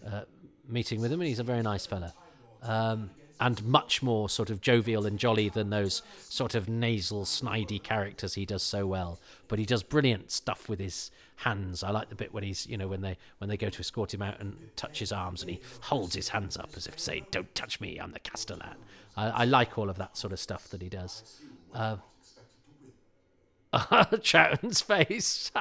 uh, meeting with him, and he's a very nice fella, um, and much more sort of jovial and jolly than those sort of nasal, snidey characters he does so well. But he does brilliant stuff with his hands. I like the bit when he's, you know, when they when they go to escort him out and touch his arms, and he holds his hands up as if to say, "Don't touch me, I'm the Castellan." I, I like all of that sort of stuff that he does. Uh, face.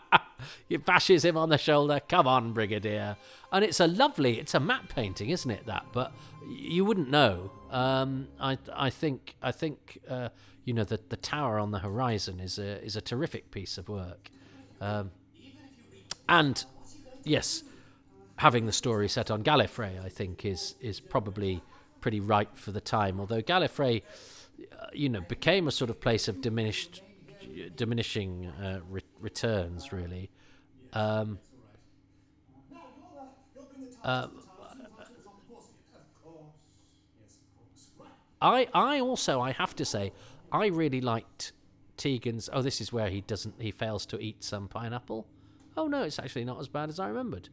he bashes him on the shoulder. Come on, Brigadier. And it's a lovely, it's a map painting, isn't it? That, but you wouldn't know. Um, I, I think, I think, uh, you know, the the tower on the horizon is a is a terrific piece of work. Um, and yes, having the story set on Gallifrey, I think, is is probably pretty right for the time. Although Gallifrey, uh, you know, became a sort of place of diminished, diminishing uh, re- returns, really. Um, uh, I I also I have to say I really liked Tegan's. Oh, this is where he doesn't he fails to eat some pineapple. Oh no, it's actually not as bad as I remembered.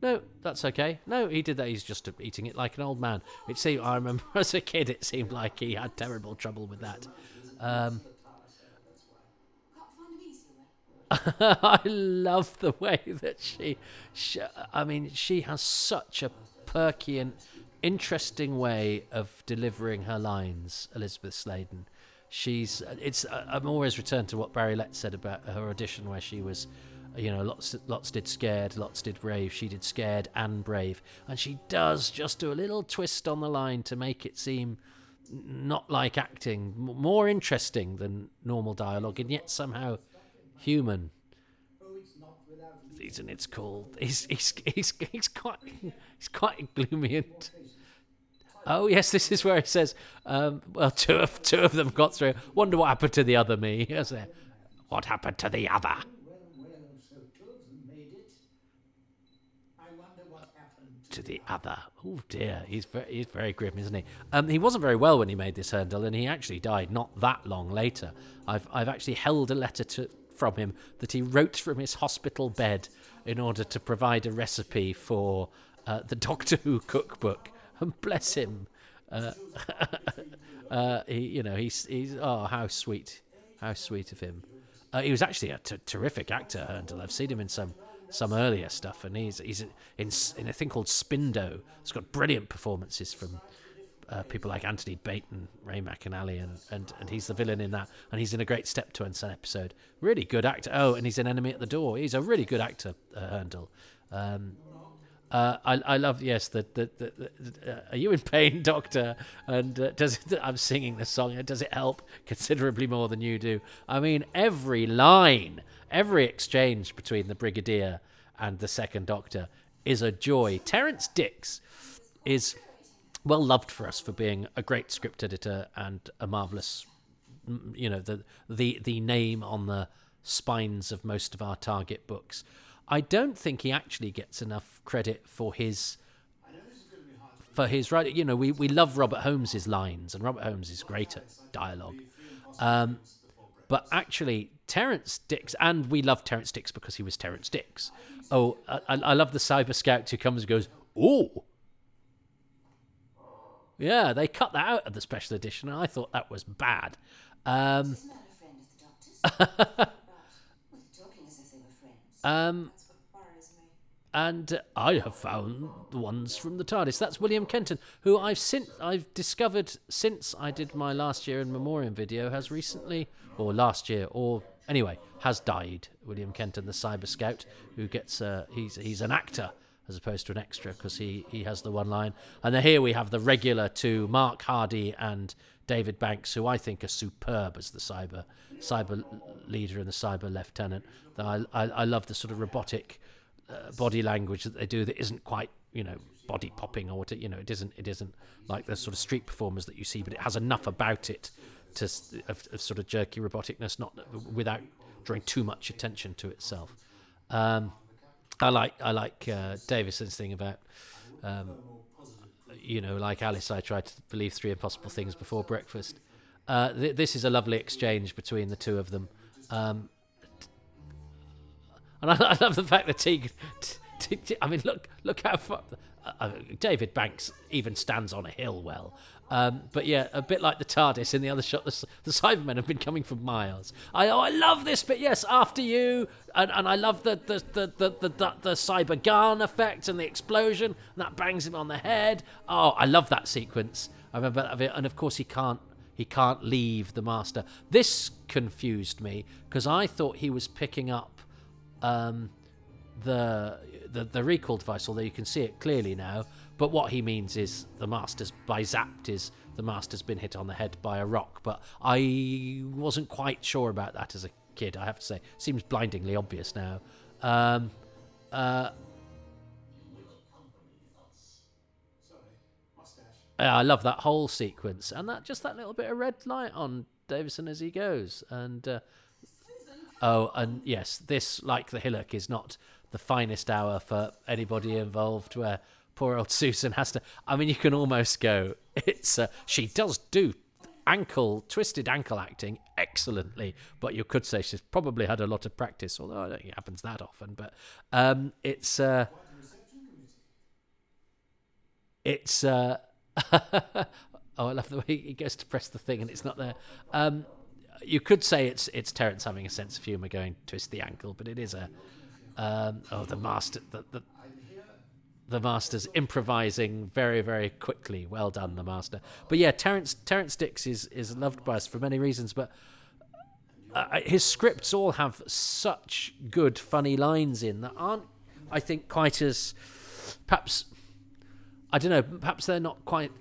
No, that's okay. No, he did that. He's just eating it like an old man. It seemed. I remember as a kid, it seemed like he had terrible trouble with that. Um, I love the way that she, she. I mean, she has such a perky and interesting way of delivering her lines. Elizabeth Sladen. She's. It's. I'm always returned to what Barry Letts said about her audition, where she was you know, lots lots did scared, lots did brave. She did scared and brave, and she does just do a little twist on the line to make it seem not like acting, more interesting than normal dialogue, and yet somehow human. Isn't it's called? He's he's he's he's quite he's quite gloomy and. Oh yes, this is where it says, um, "Well, two of two of them got through. Wonder what happened to the other me." There. What happened to the other? to the other. Oh dear, he's very, he's very grim, isn't he? Um, he wasn't very well when he made this Hurndall, and he actually died not that long later. I've I've actually held a letter to from him that he wrote from his hospital bed in order to provide a recipe for uh, the Doctor Who cookbook. And bless him, Uh, uh, he, you know, he's he's oh how sweet, how sweet of him. Uh, he was actually a t- terrific actor, Hurndall. I've seen him in some some earlier stuff, and he's he's in in a thing called Spindoe. It's got brilliant performances from uh, people like Anthony Baton, Ray McAnally, and, and and he's the villain in that, and he's in a great Steptoe episode. Really good actor. Oh, and he's an enemy at the door. He's a really good actor, uh, Hurndall. Um, uh, I, I love yes the the, the, the uh, are you in pain doctor and uh, does it, I'm singing the song does it help considerably more than you do I mean every line every exchange between the brigadier and the second doctor is a joy Terrance Dicks is well loved for us for being a great script editor and a marvelous you know the the the name on the spines of most of our target books I don't think he actually gets enough credit for his for his right. You know, we, we love Robert Holmes's lines, and Robert Holmes is great at dialogue. Um, but actually, Terrance Dicks, and we love Terrance Dicks because he was Terrance Dicks. Oh, I, I love the cyber scout who comes and goes, "Oh, yeah." They cut that out of the special edition, and I thought that was bad. Um, um, and I have found the ones from the TARDIS. That's William Kenton, who I've since I've discovered since I did my last year in memoriam video has recently, or last year, or anyway, has died. William Kenton, the Cyber Scout, who gets uh, he's he's an actor as opposed to an extra because he he has the one line. And then here we have the regular two, Mark Hardy and David Banks, who I think are superb as the cyber cyber leader and the cyber lieutenant. I I, I love the sort of robotic uh, body language that they do that isn't quite you know body popping or what you know it isn't it isn't like the sort of street performers that you see but it has enough about it to of, of sort of jerky roboticness not without drawing too much attention to itself um, I like I like uh, Davison's thing about um, you know like Alice I tried to believe three impossible things before breakfast uh, th- this is a lovely exchange between the two of them um, and I, I love the fact that Tegan. T- t- I mean, look, look how far. Uh, uh, David Banks even stands on a hill well. Um, but yeah, a bit like the TARDIS in the other shot, the, the Cybermen have been coming for miles. I oh, I love this bit. Yes, after you, and, and I love the the, the, the, the, the, the cyber gun effect and the explosion, and that bangs him on the head. Oh, I love that sequence. I remember that bit, and of course he can't he can't leave the master. This confused me because I thought he was picking up um, the, the the recall device, although you can see it clearly now. But what he means is the master's by zapped is the master's been hit on the head by a rock. But I wasn't quite sure about that as a kid. I have to say, seems blindingly obvious now. Um, uh, I love that whole sequence and that just that little bit of red light on Davison as he goes and. Uh, Oh, and yes, this, like the hillock, is not the finest hour for anybody involved. Where poor old Susan has to. I mean, you can almost go. It's uh, she does do ankle twisted ankle acting excellently, but you could say she's probably had a lot of practice. Although I don't think it happens that often. But um, it's uh, it's. Uh, oh, I love the way he goes to press the thing and it's not there. Um, you could say it's it's Terrance having a sense of humour going twist the ankle, but it is a um, oh the master the, the the master's improvising very very quickly. Well done, the master. But yeah, Terrance Terrance Dicks is is loved by us for many reasons, but. Uh, his scripts all have such good, funny lines in that aren't, I think, quite as perhaps I don't know. Perhaps they're not quite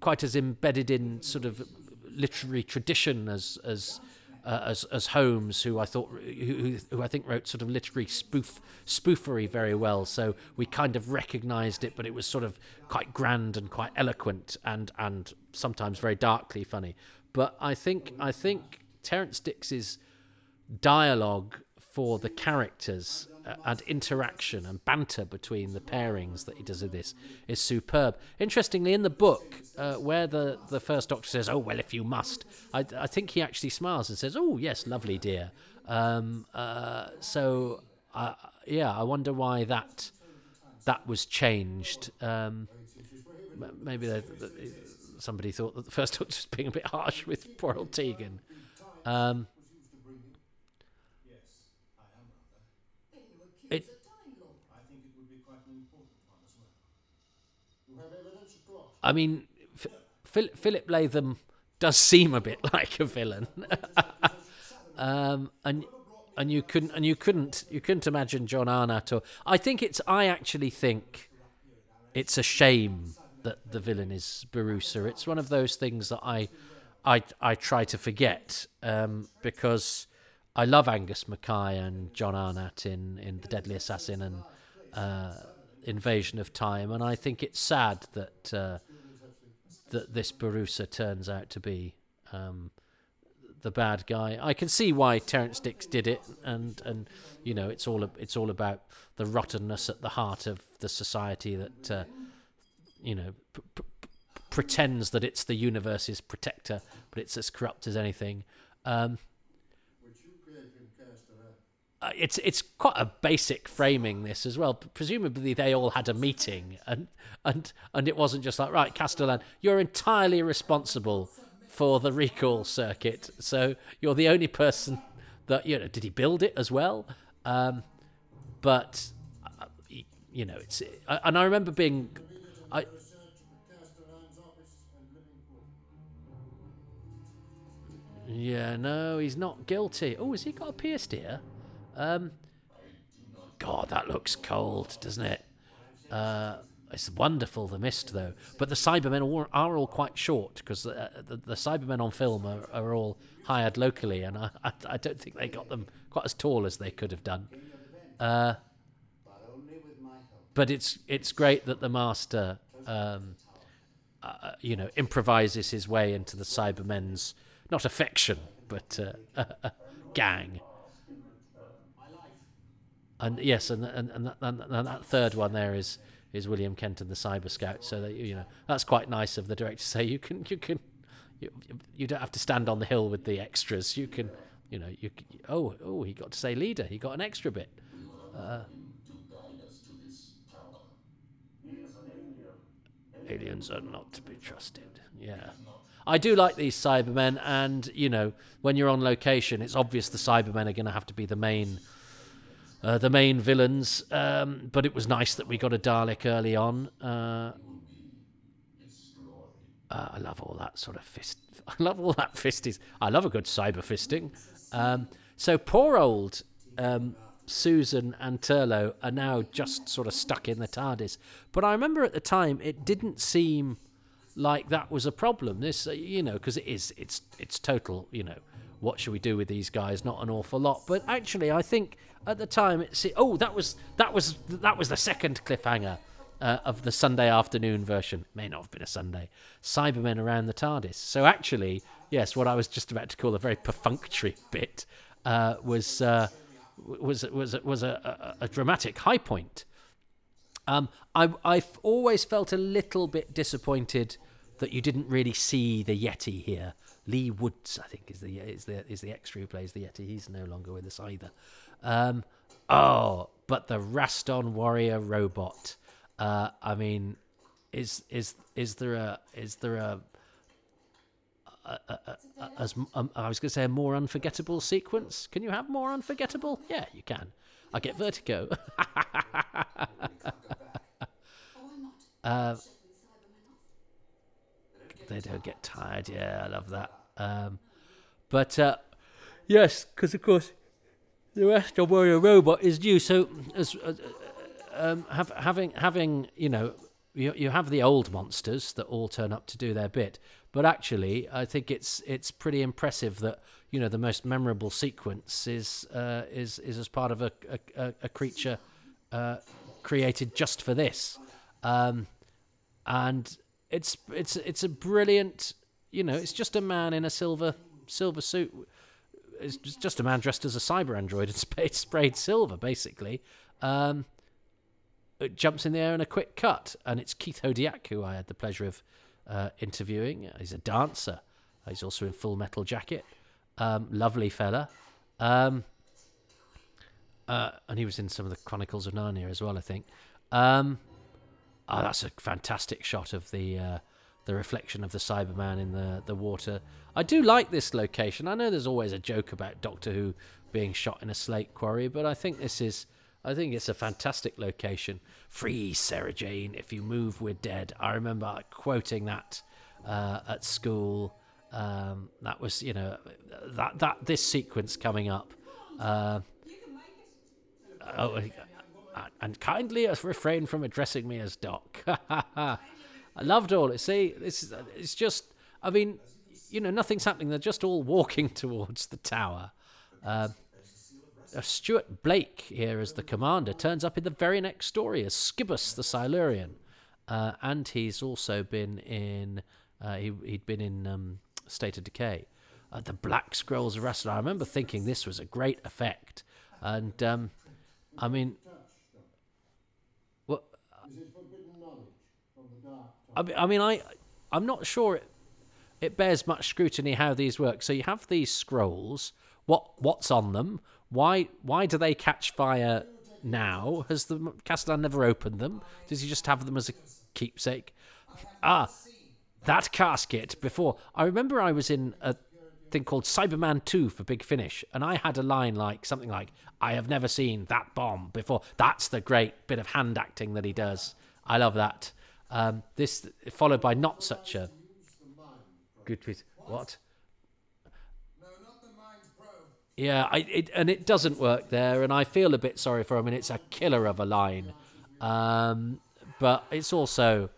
quite as embedded in sort of literary tradition as as uh, as as Holmes, who I thought who, who I think wrote sort of literary spoof spoofery very well. So we kind of recognised it, but it was sort of quite grand and quite eloquent and and sometimes very darkly funny. But I think I think Terrance Dicks's dialogue for the characters and interaction and banter between the pairings that he does in this is superb. Interestingly, in the book, uh, where the, the first doctor says, Oh, well, if you must, I, I think he actually smiles and says, Oh, yes, lovely dear. Um, uh, so, uh, yeah, I wonder why that that was changed. Um, maybe they, somebody thought that the first Doctor was being a bit harsh with poor old Tegan. Um, I mean, F- Philip Latham does seem a bit like a villain, um, and and you couldn't and you couldn't you couldn't imagine John Arnatt or I think it's I actually think it's a shame that the villain is Borusa. It's one of those things that I I I try to forget um, because I love Angus Mackay and John Arnatt in in The Deadly Assassin and uh, Invasion of Time, and I think it's sad that uh, that this Borusa turns out to be. Um, the bad guy. I can see why Terrance Dicks did it, and and you know it's all it's all about the rottenness at the heart of the society that uh, you know p- p- pretends that it's the universe's protector, but it's as corrupt as anything. Um, it's it's quite a basic framing this as well. Presumably they all had a meeting and and and it wasn't just like right Castellan, you're entirely responsible for the recall circuit. So you're the only person that you know. Did he build it as well? Um, but uh, you know, it's uh, and I remember being, I. Yeah, no, he's not guilty. Oh, has he got a pierced ear? Um, God, that looks cold, doesn't it? Uh, it's wonderful the mist though, but the Cybermen are all quite short because the, the, the, Cybermen on film are, are all hired locally, and I, I, I don't think they got them quite as tall as they could have done. Uh, but it's it's great that the master, um, uh, you know, improvises his way into the Cybermen's not affection but uh, gang. And yes, and and and that, and that third one there is is William Kenton, the Cyber Scout. So that you know that's quite nice of the director to say you can you can you, you don't have to stand on the hill with the extras. You can you know you oh oh he got to say leader. He got an extra bit. Uh, aliens are not to be trusted. Yeah. I do like these Cybermen, and you know, when you're on location, it's obvious the Cybermen are going to have to be the main uh, the main villains. Um, but it was nice that we got a Dalek early on. Uh, uh, I love all that sort of fist. I love all that fisties. I love a good cyber fisting. Um, so poor old um, Susan and Turlough are now just sort of stuck in the TARDIS. But I remember at the time it didn't seem like that was a problem. This, uh, you know, because it is. It's it's total. You know, what should we do with these guys? Not an awful lot. But actually, I think at the time, oh that was that was that was the second cliffhanger uh, of the Sunday afternoon version. It may not have been a Sunday. Cybermen around the TARDIS. So actually, yes, what I was just about to call a very perfunctory bit uh, was uh, was was was a, a, a dramatic high point. Um, I I've always felt a little bit disappointed that you didn't really see the Yeti here. Lee Woods, I think, is the is the is the extra who plays the Yeti. He's no longer with us either. Um, oh, but the Raston Warrior robot. Uh, I mean, is is is there a is there a, as um, I was going to say a more unforgettable sequence? Can you have more unforgettable? Yeah, you can. I get vertigo. uh, they don't get tired. Yeah, I love that. Um, but uh, yes, because of course the Raston Warrior Robot is new. So as uh, um, have, having having you know you you have the old monsters that all turn up to do their bit, but actually I think it's it's pretty impressive that you know the most memorable sequence is uh, is is as part of a a, a creature uh, created just for this, um, and it's it's it's a brilliant you know it's just a man in a silver silver suit it's just a man dressed as a cyber android and sprayed, sprayed silver basically. Um, it jumps in the air in a quick cut and it's keith hodiak who i had the pleasure of uh, interviewing. He's a dancer. He's also in full metal jacket. Um, lovely fella. Um, uh, and he was in some of the chronicles of narnia as well i think. Um, Oh, that's a fantastic shot of the uh, the reflection of the Cyberman in the the water. I do like this location. I know there's always a joke about Doctor Who being shot in a slate quarry, but I think this is. I think it's a fantastic location. Freeze, Sarah Jane. If you move, we're dead. I remember quoting that uh, at school. Um, that was, you know, that that this sequence coming up. Uh, oh, and kindly refrain from addressing me as Doc. I loved all it. See, this is it's just. I mean, you know, nothing's happening. They're just all walking towards the tower. Uh, Stuart Blake here as the commander turns up in the very next story as Scibus the Silurian, uh, and he's also been in. Uh, he he'd been in um, State of Decay. Uh, the Black Scrolls of Rassilon. I remember thinking this was a great effect, and um, I mean, what? I mean, I mean, I I'm not sure it, it bears much scrutiny how these work. So you have these scrolls. What what's on them? Why why do they catch fire now? Has the Castellan never opened them? Does he just have them as a keepsake? Ah, that casket before. I remember I was in a thing called Cyberman 2 for Big Finish, and I had a line like something like, I have never seen that bomb before. That's the great bit of hand acting that he does. I love that. Um, this followed by not such a good piece. What? Yeah, I, it, and it doesn't work there, and I feel a bit sorry for him. And it's a killer of a line, um, but it's also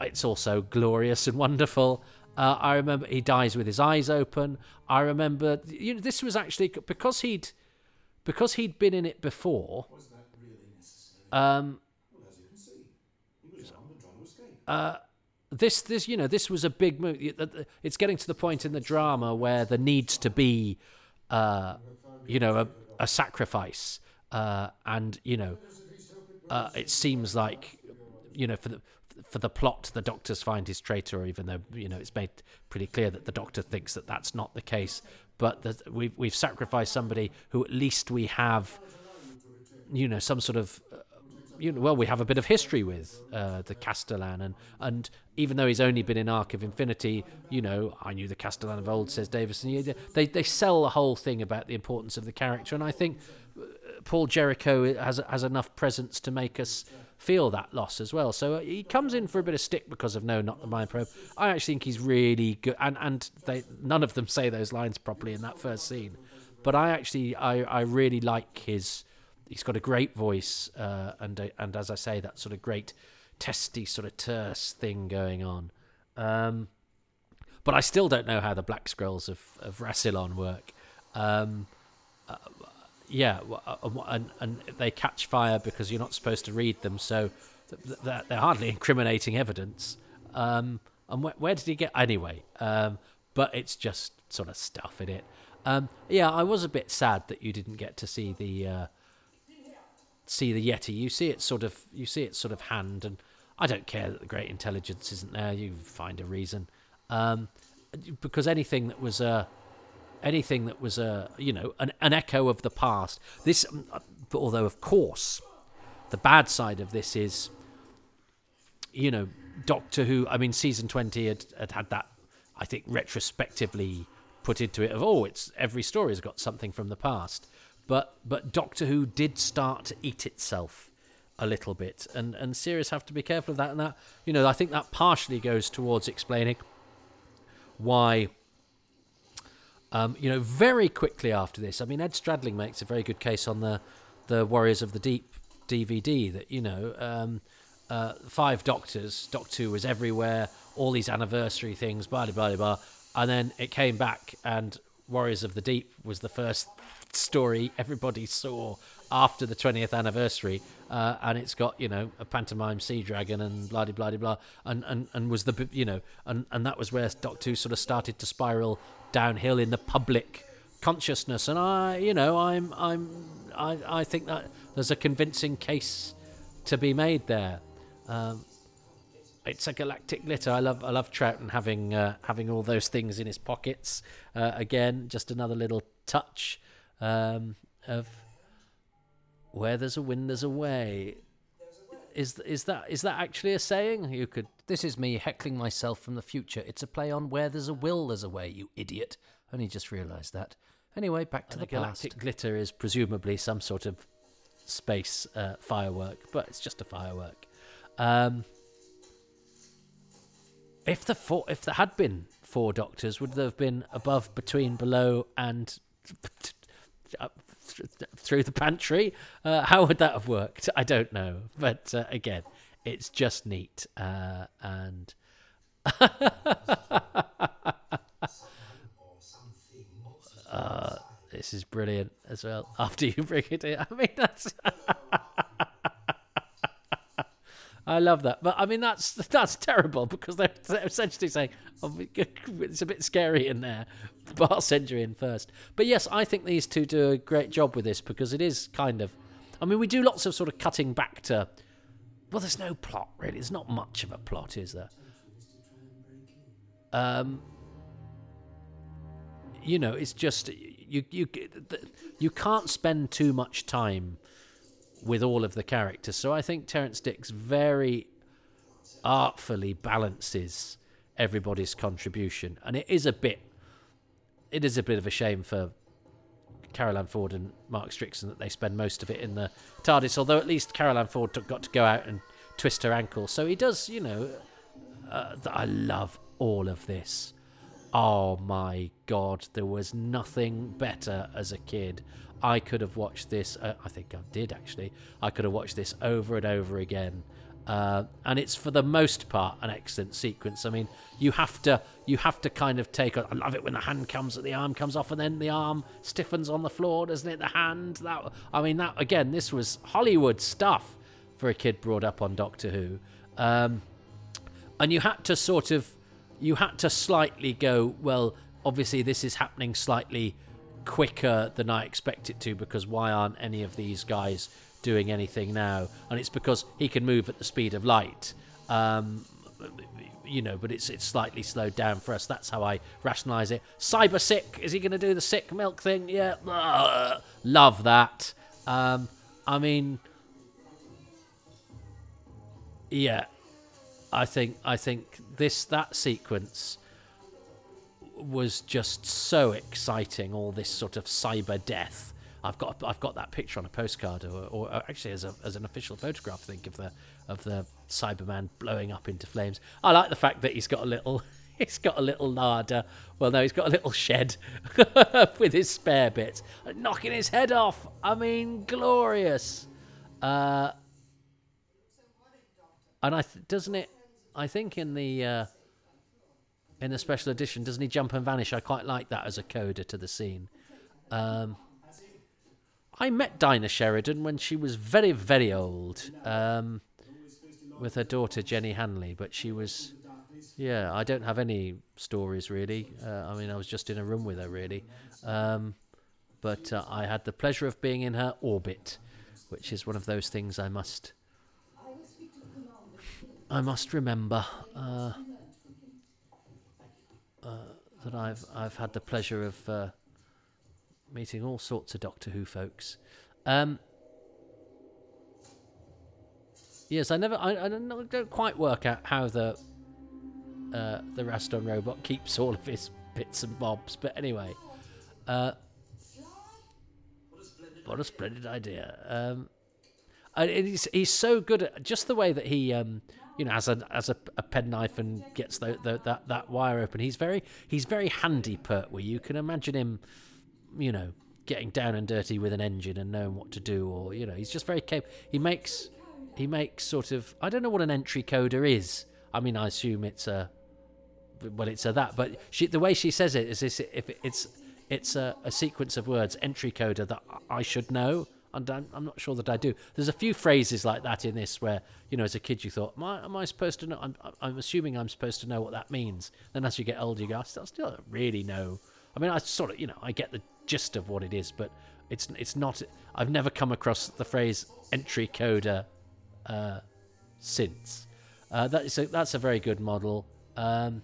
it's also glorious and wonderful. Uh, I remember he dies with his eyes open. I remember you know this was actually because he'd because he'd been in it before. Was that really necessary? Um, uh, this this you know this was a big move. It's getting to the point in the drama where there needs to be, uh, you know, a, a sacrifice, uh, and you know, uh, it seems like, you know, for the for the plot, the doctors find his traitor, even though you know it's made pretty clear that the doctor thinks that that's not the case. But that we've we've sacrificed somebody who at least we have, you know, some sort of you know, well, we have a bit of history with uh, the Castellan, and and even though he's only been in Arc of Infinity, you know, I knew the Castellan of old, says Davison. They they sell the whole thing about the importance of the character, and I think uh, Paul Jerricho has has enough presence to make us feel that loss as well. So uh, he comes in for a bit of stick because of no, not the mind probe. I actually think he's really good, and and they none of them say those lines properly in that first scene, but I actually I I really like his he's got a great voice, uh, and and as I say, that sort of great testy sort of terse thing going on. Um, but I still don't know how the Black Scrolls of of Rassilon work. Um, uh, yeah, uh, and and they catch fire because you're not supposed to read them, so they're hardly incriminating evidence. Um, and where, where, did he get anyway? Um, but it's just sort of stuff in it. Um, yeah, I was a bit sad that you didn't get to see the uh, see the Yeti. You see it sort of you see it sort of hand, and I don't care that the great intelligence isn't there. You find a reason, um, because anything that was a anything that was a you know an, an echo of the past. This, although of course, the bad side of this is, you know, Doctor Who. I mean, season twenty had had, had that. I think retrospectively put into it of oh, it's every story's got something from the past but but Doctor Who did start to eat itself a little bit, and and series have to be careful of that. And that you know, I think that partially goes towards explaining why. Um, you know, very quickly after this, I mean, Ed Stradling makes a very good case on the the Warriors of the Deep DVD that you know, um, uh, five Doctors, Doctor Who was everywhere, all these anniversary things, blah blah blah blah, and then it came back, and Warriors of the Deep was the first story everybody saw after the 20th anniversary, uh, and it's got you know a pantomime sea dragon and blah blah blah blah, and and and was the you know and and that was where Doctor Who sort of started to spiral downhill in the public consciousness, and I you know I'm I'm I I think that there's a convincing case to be made there. Um, it's a galactic glitter. I love I love Troughton having uh, having all those things in his pockets. Uh, again, just another little touch um, of where there's a wind, there's a way. is is that is that actually a saying? You could. This is me heckling myself from the future. It's a play on where there's a will, there's a way. You idiot. Only just realised that. Anyway, back to And the the galactic galactic glitter is presumably some sort of space uh, firework, but it's just a firework. Um, if the four, if there had been four doctors, would there have been above, between, below, and through the pantry? Uh, how would that have worked? I don't know, but uh, again, it's just neat uh, and. Uh, this is brilliant as well. After you bring it in, I mean that's. I love that, but I mean that's that's terrible because they're, they're essentially saying oh, it's a bit scary in there, but I'll send you in first. But yes, I think these two do a great job with this because it is kind of. I mean, we do lots of sort of cutting back to. Well, there's no plot really. There's not much of a plot, is there? Um, you know, it's just you you you can't spend too much time with all of the characters. So I think Terrance Dicks very artfully balances everybody's contribution, and it is a bit it is a bit of a shame for Carole Ann Ford and Mark Strickson that they spend most of it in the TARDIS. Although at least Carole Ann Ford got to go out and twist her ankle, so he does. You know, uh, I love all of this. Oh my god, there was nothing better as a kid. I could have watched this. Uh, I think I did actually. I could have watched this over and over again. Uh, and it's for the most part an excellent sequence. I mean, you have to you have to kind of take. I love it when the hand comes, the arm comes off, and then the arm stiffens on the floor, doesn't it? The hand. That I mean, that again, this was Hollywood stuff for a kid brought up on Doctor Who. Um, and you had to sort of you had to slightly go well obviously this is happening slightly quicker than i expect it to because why aren't any of these guys doing anything now? And it's because he can move at the speed of light. Um, you know but it's it's slightly slowed down for us. That's how i rationalize it. Cyber sick. Is he going to do the sick milk thing? Yeah. Ugh. love that. Um, i mean yeah. I think I think this that sequence was just so exciting. All this sort of cyber death. I've got I've got that picture on a postcard, or, or actually as a as an official photograph. I think of the of the Cyberman blowing up into flames. I like the fact that he's got a little he's got a little larder. Well, no, he's got a little shed with his spare bits, knocking his head off. I mean, glorious. Uh, and I th- doesn't it? I think in the uh, in the special edition, doesn't he jump and vanish? I quite like that as a coda to the scene. Um, I met Dinah Sheridan when she was very, very old, um, with her daughter Jenny Hanley. But she was, yeah, I don't have any stories really. Uh, I mean, I was just in a room with her really, um, but uh, I had the pleasure of being in her orbit, which is one of those things I must. I must remember uh, that I've I've had the pleasure of uh, meeting all sorts of Doctor Who folks. Um, yes, I never I, I don't, quite work out how the uh, the Raston robot keeps all of his bits and bobs, but anyway, uh, what a splendid idea. Um, and he's he's so good at just the way that he um you know as a has a, a penknife and gets the, the, that that wire open. He's very he's very handy Pertwee. You can imagine him, you know, getting down and dirty with an engine and knowing what to do, or you know, he's just very capable. He makes he makes sort of I don't know what an entry coder is. I mean, I assume it's a well, it's a that, but she the way she says it is this if it's it's a, a sequence of words entry coder that I should know. And I'm, I'm not sure that I do. There's a few phrases like that in this where, you know, as a kid you thought, am I, am I supposed to know? I'm, I'm assuming I'm supposed to know what that means. Then as you get older, you go, I still, still don't really know. I mean, I sort of, you know, I get the gist of what it is, but it's it's not. I've never come across the phrase entry coder uh, since. Uh, that is a, that's a very good model. Um,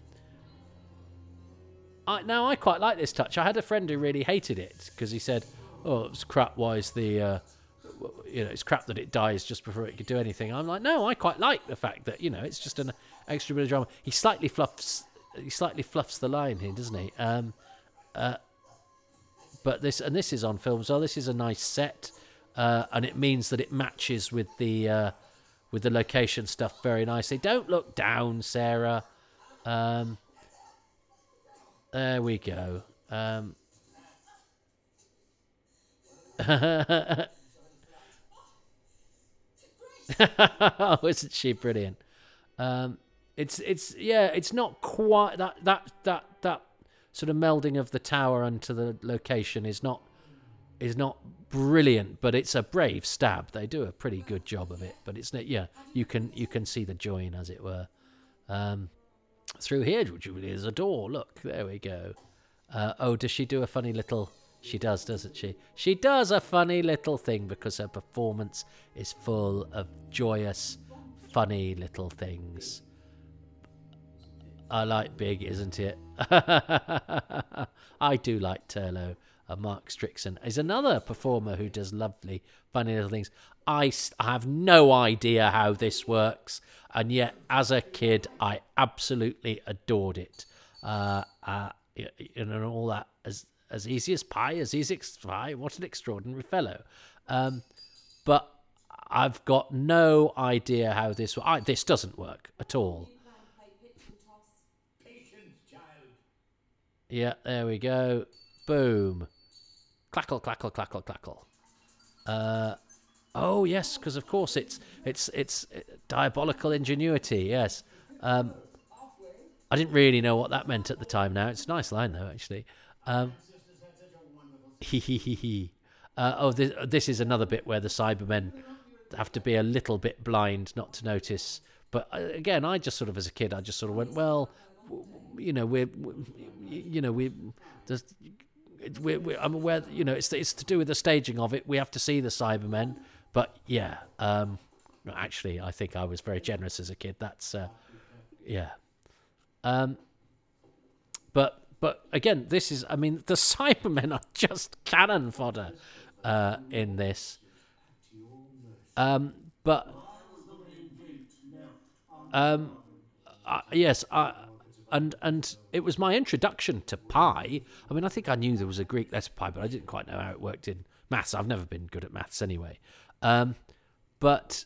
I, now I quite like this touch. I had a friend who really hated it because he said, "Oh, it's crap. Why is the uh, you know, it's crap that it dies just before it could do anything. I'm like, no, I quite like the fact that you know it's just an extra bit of drama. He slightly fluffs, he slightly fluffs the line here, doesn't he? Um, uh, but this and this is on film, so this is a nice set, uh, and it means that it matches with the uh, with the location stuff very nicely. Don't look down, Sarah. Um, there we go. Um, oh, isn't she brilliant? Um, it's it's yeah, it's not quite that that that that sort of melding of the tower onto the location is not is not brilliant, but it's a brave stab. They do a pretty good job of it, but it's not yeah, you can you can see the join as it were. Um, through here, which is a door. Look, there we go. Uh, oh, does she do a funny little? She does, doesn't she? She does a funny little thing because her performance is full of joyous, funny little things. I like Big, isn't it? I do like Turlough. Uh, Mark Strickson is another performer who does lovely, funny little things. I, I have no idea how this works, and yet as a kid, I absolutely adored it. Uh, uh, and all that as as easy as pie, as easy as pie. What an extraordinary fellow! Um, but I've got no idea how this. I, this doesn't work at all. Yeah, there we go. Boom. Clackle, clackle, clackle, clackle. Uh, oh yes, because of course it's it's it's uh, diabolical ingenuity. Yes. Um, I didn't really know what that meant at the time. Now it's a nice line though, actually. Um, he. Uh, oh, this, this is another bit where the Cybermen have to be a little bit blind not to notice. But uh, again, I just sort of, as a kid, I just sort of went, well, you know, we're, you know, we, there's, we're, we're, I'm aware, you know, it's it's to do with the staging of it. We have to see the Cybermen, but yeah, um, actually, I think I was very generous as a kid. That's, uh, yeah, um, but but again, this is, I mean, the Cybermen are just cannon fodder uh, in this. Um, but um, uh, yes, I, and and it was my introduction to pi. I mean, I think I knew there was a Greek letter pi, but I didn't quite know how it worked in maths. I've never been good at maths anyway. Um, but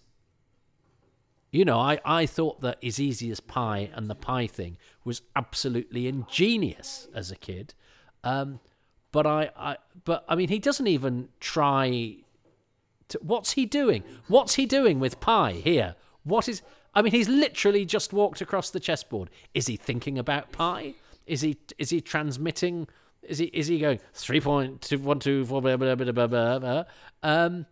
you know, I, I thought that as easy as pie and the pie thing was absolutely ingenious as a kid. Um, but I, I, but I mean, he doesn't even try. To, what's he doing? What's he doing with pie here? What is? I mean, he's literally just walked across the chessboard. Is he thinking about pie? Is he? Is he transmitting? Is he? Is he going three point two one two four blah blah blah blah blah? blah. Um,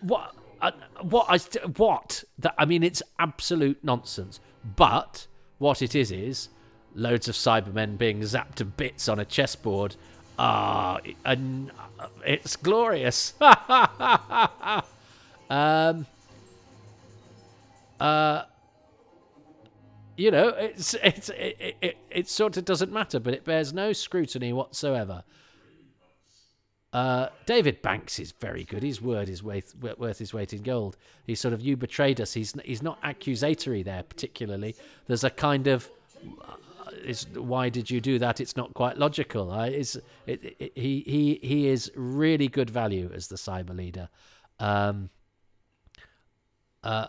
what? Uh, what I what that I mean it's absolute nonsense. But what it is is loads of Cybermen being zapped to bits on a chessboard. Ah, uh, it's glorious. um, uh, you know, it's it's it, it, it sort of doesn't matter, but it bears no scrutiny whatsoever. Uh, David Banks is very good. His word is worth, worth his weight in gold. He's sort of you betrayed us. He's he's not accusatory there particularly. There's a kind of uh, why did you do that? It's not quite logical. It, it, he he he is really good value as the cyber leader. Um, uh,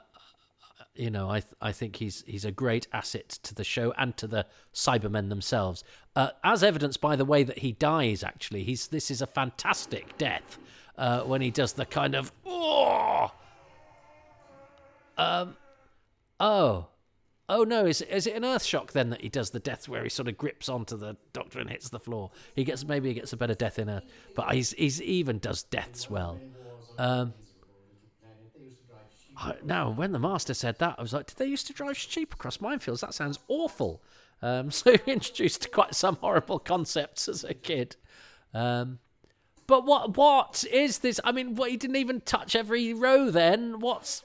you know, I th- I think he's he's a great asset to the show and to the Cybermen themselves, uh, as evidenced by the way that he dies. Actually, he's this is a fantastic death uh, when he does the kind of oh, um, oh, oh no, is is it an earth shock then that he does the death where he sort of grips onto the doctor and hits the floor? He gets maybe he gets a better death in earth, but he's he's even does deaths well. Um, now, when the master said that, I was like, did they used to drive sheep across minefields? That sounds awful. Um, so introduced quite some horrible concepts as a kid. Um, but what what is this? I mean, what he didn't even touch every row. Then what's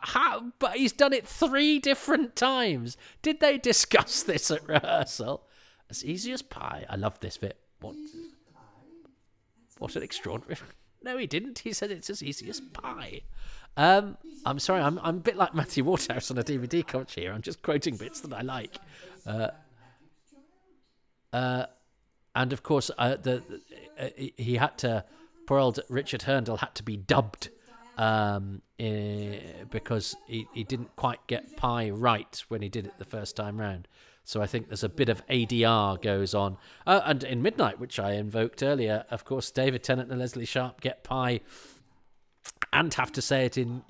how? But he's done it three different times. Did they discuss this at rehearsal? As easy as pie. I love this bit. What? What an extraordinary. No, he didn't. He said it's as easy as pie. Um, I'm sorry, I'm, I'm a bit like Matthew Waterhouse on a DVD coach here. I'm just quoting bits that I like. Uh, uh, and of course, uh, the, uh, he had to, poor old Richard Hurndall had to be dubbed um, eh, because he, he didn't quite get pie right when he did it the first time round. So I think there's a bit of ADR goes on. Uh, and in Midnight, which I invoked earlier, of course, David Tennant and Lesley Sharp get pie and have to say it in.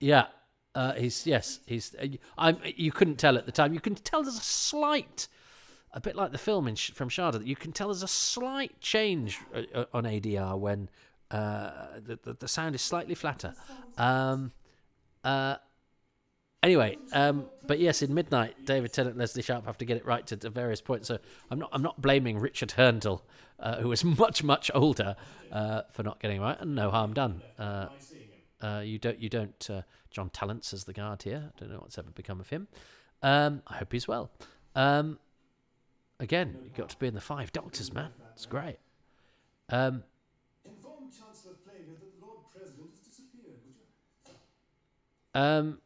Yeah, uh, he's yes, he's. Uh, I'm. You couldn't tell at the time. You can tell there's a slight, a bit like the film in, from Shada. That you can tell there's a slight change uh, uh, on ADR when uh, the, the, the sound is slightly flatter. Um, uh, Anyway, um, but yes, in Midnight, David Tennant and Lesley Sharp have to get it right to, to various points. So I'm not I'm not blaming Richard Hurndall, uh, who is much much older, uh, for not getting right, and no harm done. Uh, uh you don't you don't. Uh, John Tallents as the guard here. I don't know what's ever become of him. Um, I hope he's well. Um, again, you got to be in the Five Doctors, man. It's great. Um, um,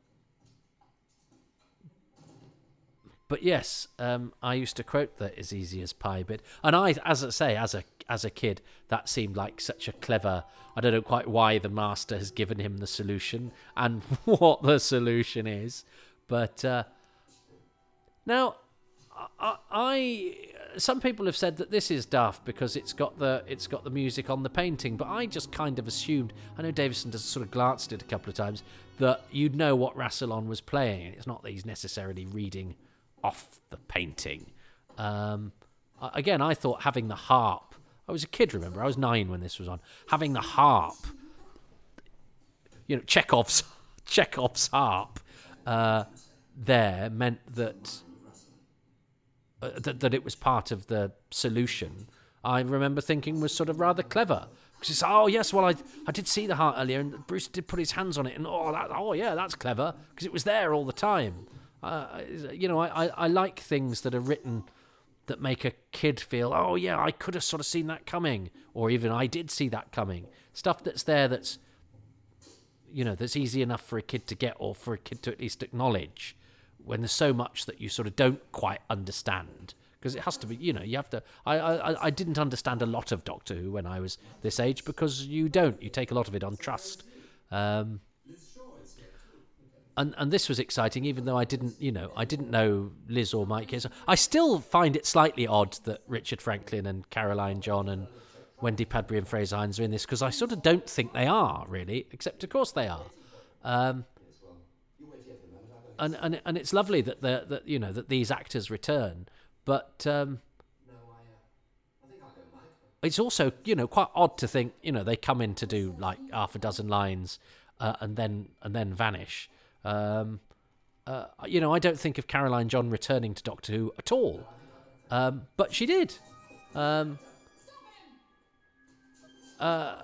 But yes, um, I used to quote that as easy as pie bit, and I, as I say, as a as a kid, that seemed like such a clever. I don't know quite why the master has given him the solution and what the solution is, but uh, now I, I some people have said that this is daft because it's got the it's got the music on the painting, but I just kind of assumed. I know Davison just sort of glanced at it a couple of times that you'd know what Rassilon was playing. It's not that he's necessarily reading off the painting. Um, again, I thought having the harp. I was a kid, remember? I was nine when this was on. Having the harp, you know, Chekhov's Chekhov's harp uh, there meant that, uh, that that it was part of the solution. I remember thinking was sort of rather clever. Because it's oh yes, well I I did see the heart earlier, and Bruce did put his hands on it, and oh that, oh yeah, that's clever because it was there all the time. Uh, you know, I, I like things that are written that make a kid feel, oh yeah, I could have sort of seen that coming, or even I did see that coming. Stuff that's there that's, you know, that's easy enough for a kid to get, or for a kid to at least acknowledge. When there's so much that you sort of don't quite understand, because it has to be, you know, you have to. I, I I didn't understand a lot of Doctor Who when I was this age because you don't. You take a lot of it on trust. Um, and and this was exciting, even though I didn't, you know, I didn't know Liz or Mike. I still find it slightly odd that Richard Franklin and Caroline John and Wendy Padbury and Frazer Hines are in this because I sort of don't think they are really, except of course they are. Um, and and and it's lovely that the that you know that these actors return, but um, it's also you know quite odd to think you know they come in to do like half a dozen lines uh, and then and then vanish. Um, uh, you know, I don't think of Caroline John returning to Doctor Who at all, um, but she did. Um, uh,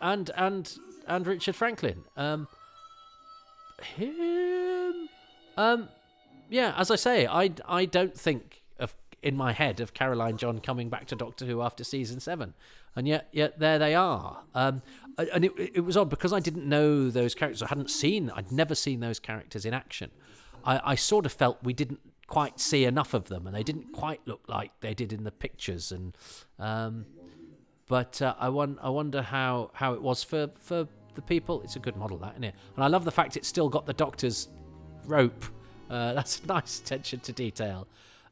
and and and Richard Franklin. Um, him. Um, yeah, as I say, I I don't think in my head of Caroline John coming back to Doctor Who after season seven, and yet yet there they are. Um, and it, it was odd because I didn't know those characters. I hadn't seen, I'd never seen those characters in action. I, I sort of felt we didn't quite see enough of them, and they didn't quite look like they did in the pictures. And um, but uh, I, I wonder how, how it was for, for the people. It's a good model, that isn't it? And I love the fact it's still got the doctor's rope. Uh, that's nice attention to detail.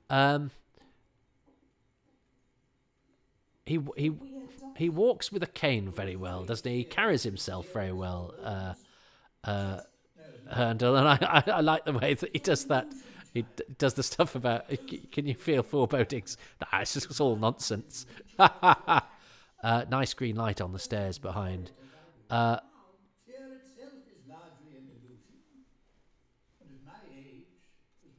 Um, he he he walks with a cane very well, doesn't he? He carries himself very well, uh, uh, Hurndall, and I, I, I, like the way that he does that. He d- does the stuff about can you feel forebodings? Nah, it's just all nonsense. uh, nice green light on the stairs behind. Uh,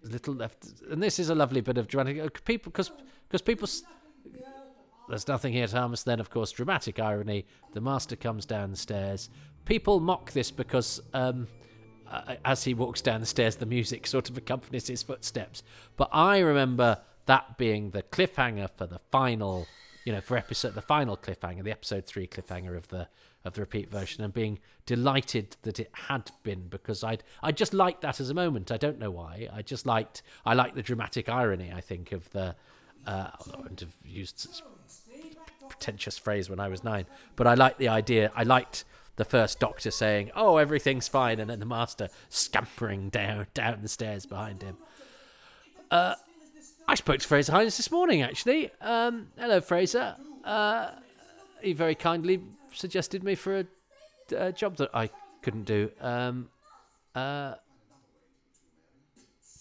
little left, and this is a lovely bit of dramatic people because because people there's nothing here, Thomas. Then, of course, dramatic irony. The master comes downstairs. People mock this because, um, as he walks down the stairs, the music sort of accompanies his footsteps. But I remember that being the cliffhanger for the final, you know, for episode the final cliffhanger, the episode three cliffhanger of the of the repeat version, and being delighted that it had been because I'd I just liked that as a moment. I don't know why. I just liked I liked the dramatic irony. I think of the. Uh, I wouldn't have used pretentious phrase when I was nine, but I liked the idea. I liked the first Doctor saying, "Oh, everything's fine," and then the Master scampering down down the stairs behind him. Uh, I spoke to Frazer Hines this morning, actually. Um, hello, Frazer. Uh, he very kindly suggested me for a, a job that I couldn't do. Um, uh,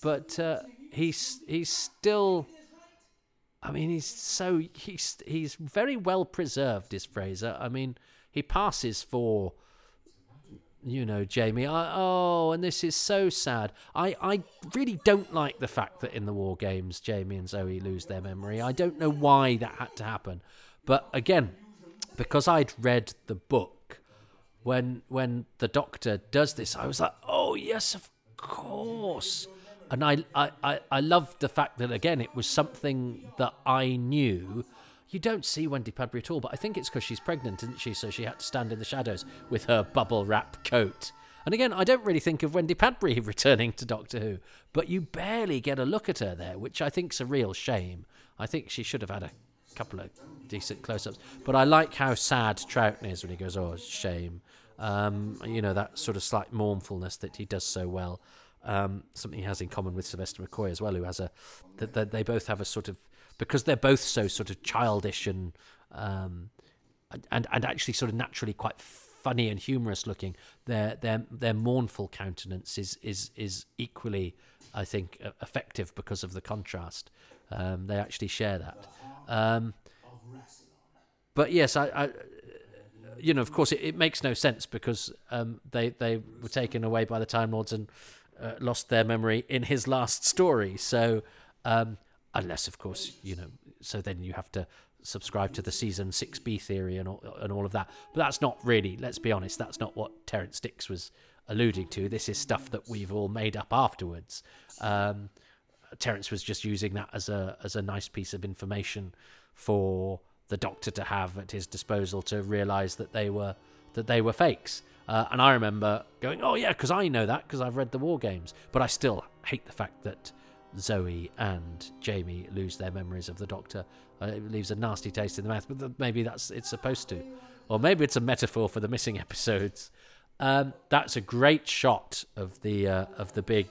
but uh, he's he's still. I mean, he's so he's he's very well preserved. Is Frazer? I mean, he passes for you know, Jamie. I, oh, and this is so sad. I, I really don't like the fact that in the war games, Jamie and Zoe lose their memory. I don't know why that had to happen, but again, because I'd read the book when when the Doctor does this, I was like, oh yes, of course. And I, I, I, I loved the fact that again it was something that I knew you don't see Wendy Padbury at all, but I think it's because she's pregnant, isn't she? So she had to stand in the shadows with her bubble wrap coat. And again, I don't really think of Wendy Padbury returning to Doctor Who, but you barely get a look at her there, which I think's a real shame. I think she should have had a couple of decent close-ups. But I like how sad Troughton is when he goes, "Oh, shame." Um, you know that sort of slight mournfulness that he does so well. Um, something he has in common with Sylvester McCoy as well, who has a that they both have a sort of because they're both so sort of childish and um, and and actually sort of naturally quite funny and humorous looking. Their their their mournful countenance is is is equally, I think, effective because of the contrast. Um, they actually share that. Um, but yes, I, I, you know, of course, it, it makes no sense because um, they they were taken away by the Time Lords and uh, lost their memory in his last story. So um, unless of course you know so then you have to subscribe to the season 6b theory and all, and all of that. But that's not really let's be honest that's not what Terrance Dicks was alluding to. This is stuff that we've all made up afterwards. Um, terrance was just using that as a as a nice piece of information for the doctor to have at his disposal to realize that they were that they were fakes uh, and i remember going oh yeah because i know that because i've read the war games but i still hate the fact that Zoe and Jamie lose their memories of the Doctor. Uh, it leaves a nasty taste in the mouth, but maybe that's it's supposed to, or maybe it's a metaphor for the missing episodes. Um, that's a great shot of the uh, of the big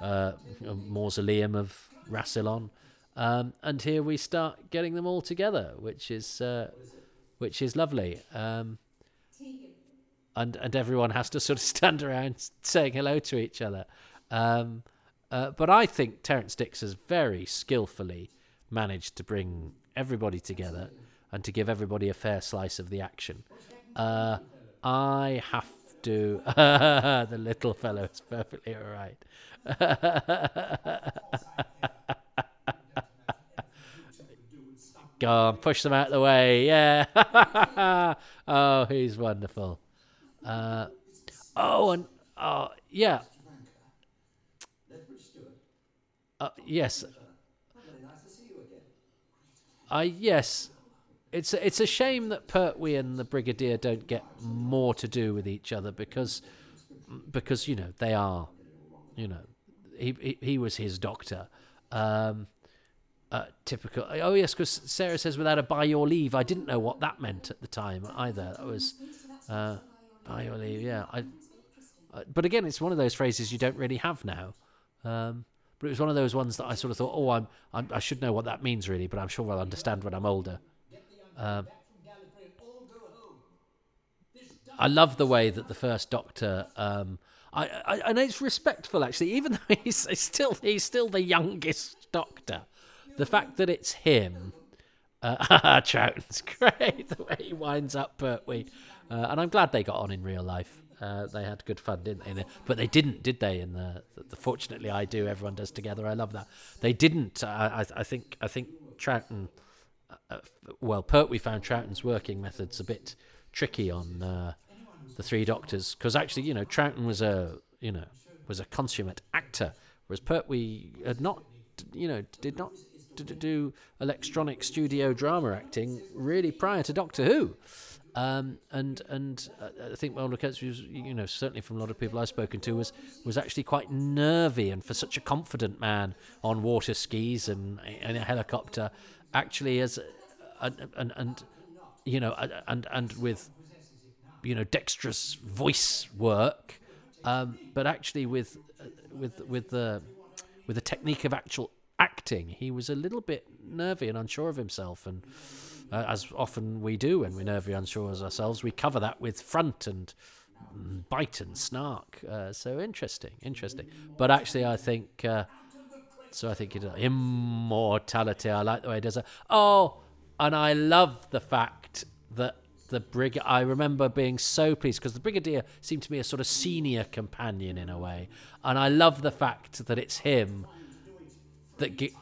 uh, mausoleum of Rassilon, um, and here we start getting them all together, which is uh, which is lovely. Um, and and everyone has to sort of stand around saying hello to each other. Um, uh, but I think Terrance Dicks has very skillfully managed to bring everybody together and to give everybody a fair slice of the action. Uh, I have to. the little fellow is perfectly all right. Go on, push them out of the way. Yeah. oh, he's wonderful. Uh, oh, and oh, yeah. Uh, yes. I yes, it's a, it's a shame that Pertwee and the Brigadier don't get more to do with each other because because you know they are, you know, he he, he was his doctor. Um, uh, typical. Oh yes, because Sarah says without a by your leave. I didn't know what that meant at the time either. That was uh, your leave. Yeah. I. Uh, but again, it's one of those phrases you don't really have now. Um, but it was one of those ones that I sort of thought, oh, I'm, I'm i should know what that means really, but I'm sure I'll understand when I'm older. Um, I love the way that the first Doctor. Um, I, I and it's respectful actually, even though he's, he's still he's still the youngest Doctor. The fact that it's him, uh, Troughton's great. The way he winds up Pertwee, uh, and I'm glad they got on in real life. Uh, they had good fun, didn't they? But they didn't, did they? In the, the fortunately, I do. Everyone does together. I love that. They didn't. I, I think. I think Troughton. Uh, uh well, Pertwee found Troughton's working methods a bit tricky on uh, the Three Doctors because actually, you know, Troughton was a you know was a consummate actor, whereas Pertwee had not. You know, did not do electronic studio drama acting really prior to Doctor Who. Um, and and uh, I think Mulder Coates was, you know, certainly from a lot of people I've spoken to, was was actually quite nervy, and for such a confident man on water skis and in a helicopter, actually as and and, and you know and and with you know dexterous voice work, um, but actually with uh, with with the with the technique of actual acting, he was a little bit nervy and unsure of himself and uh, as often we do when we're nervy, unsure as ourselves, we cover that with front and bite and snark. Uh, so interesting, interesting. But actually, I think uh, so. I think it, immortality. I like the way it does it. Oh, and I love the fact that the brig. I remember being so pleased because the brigadier seemed to be a sort of senior companion in a way, and I love the fact that it's him that.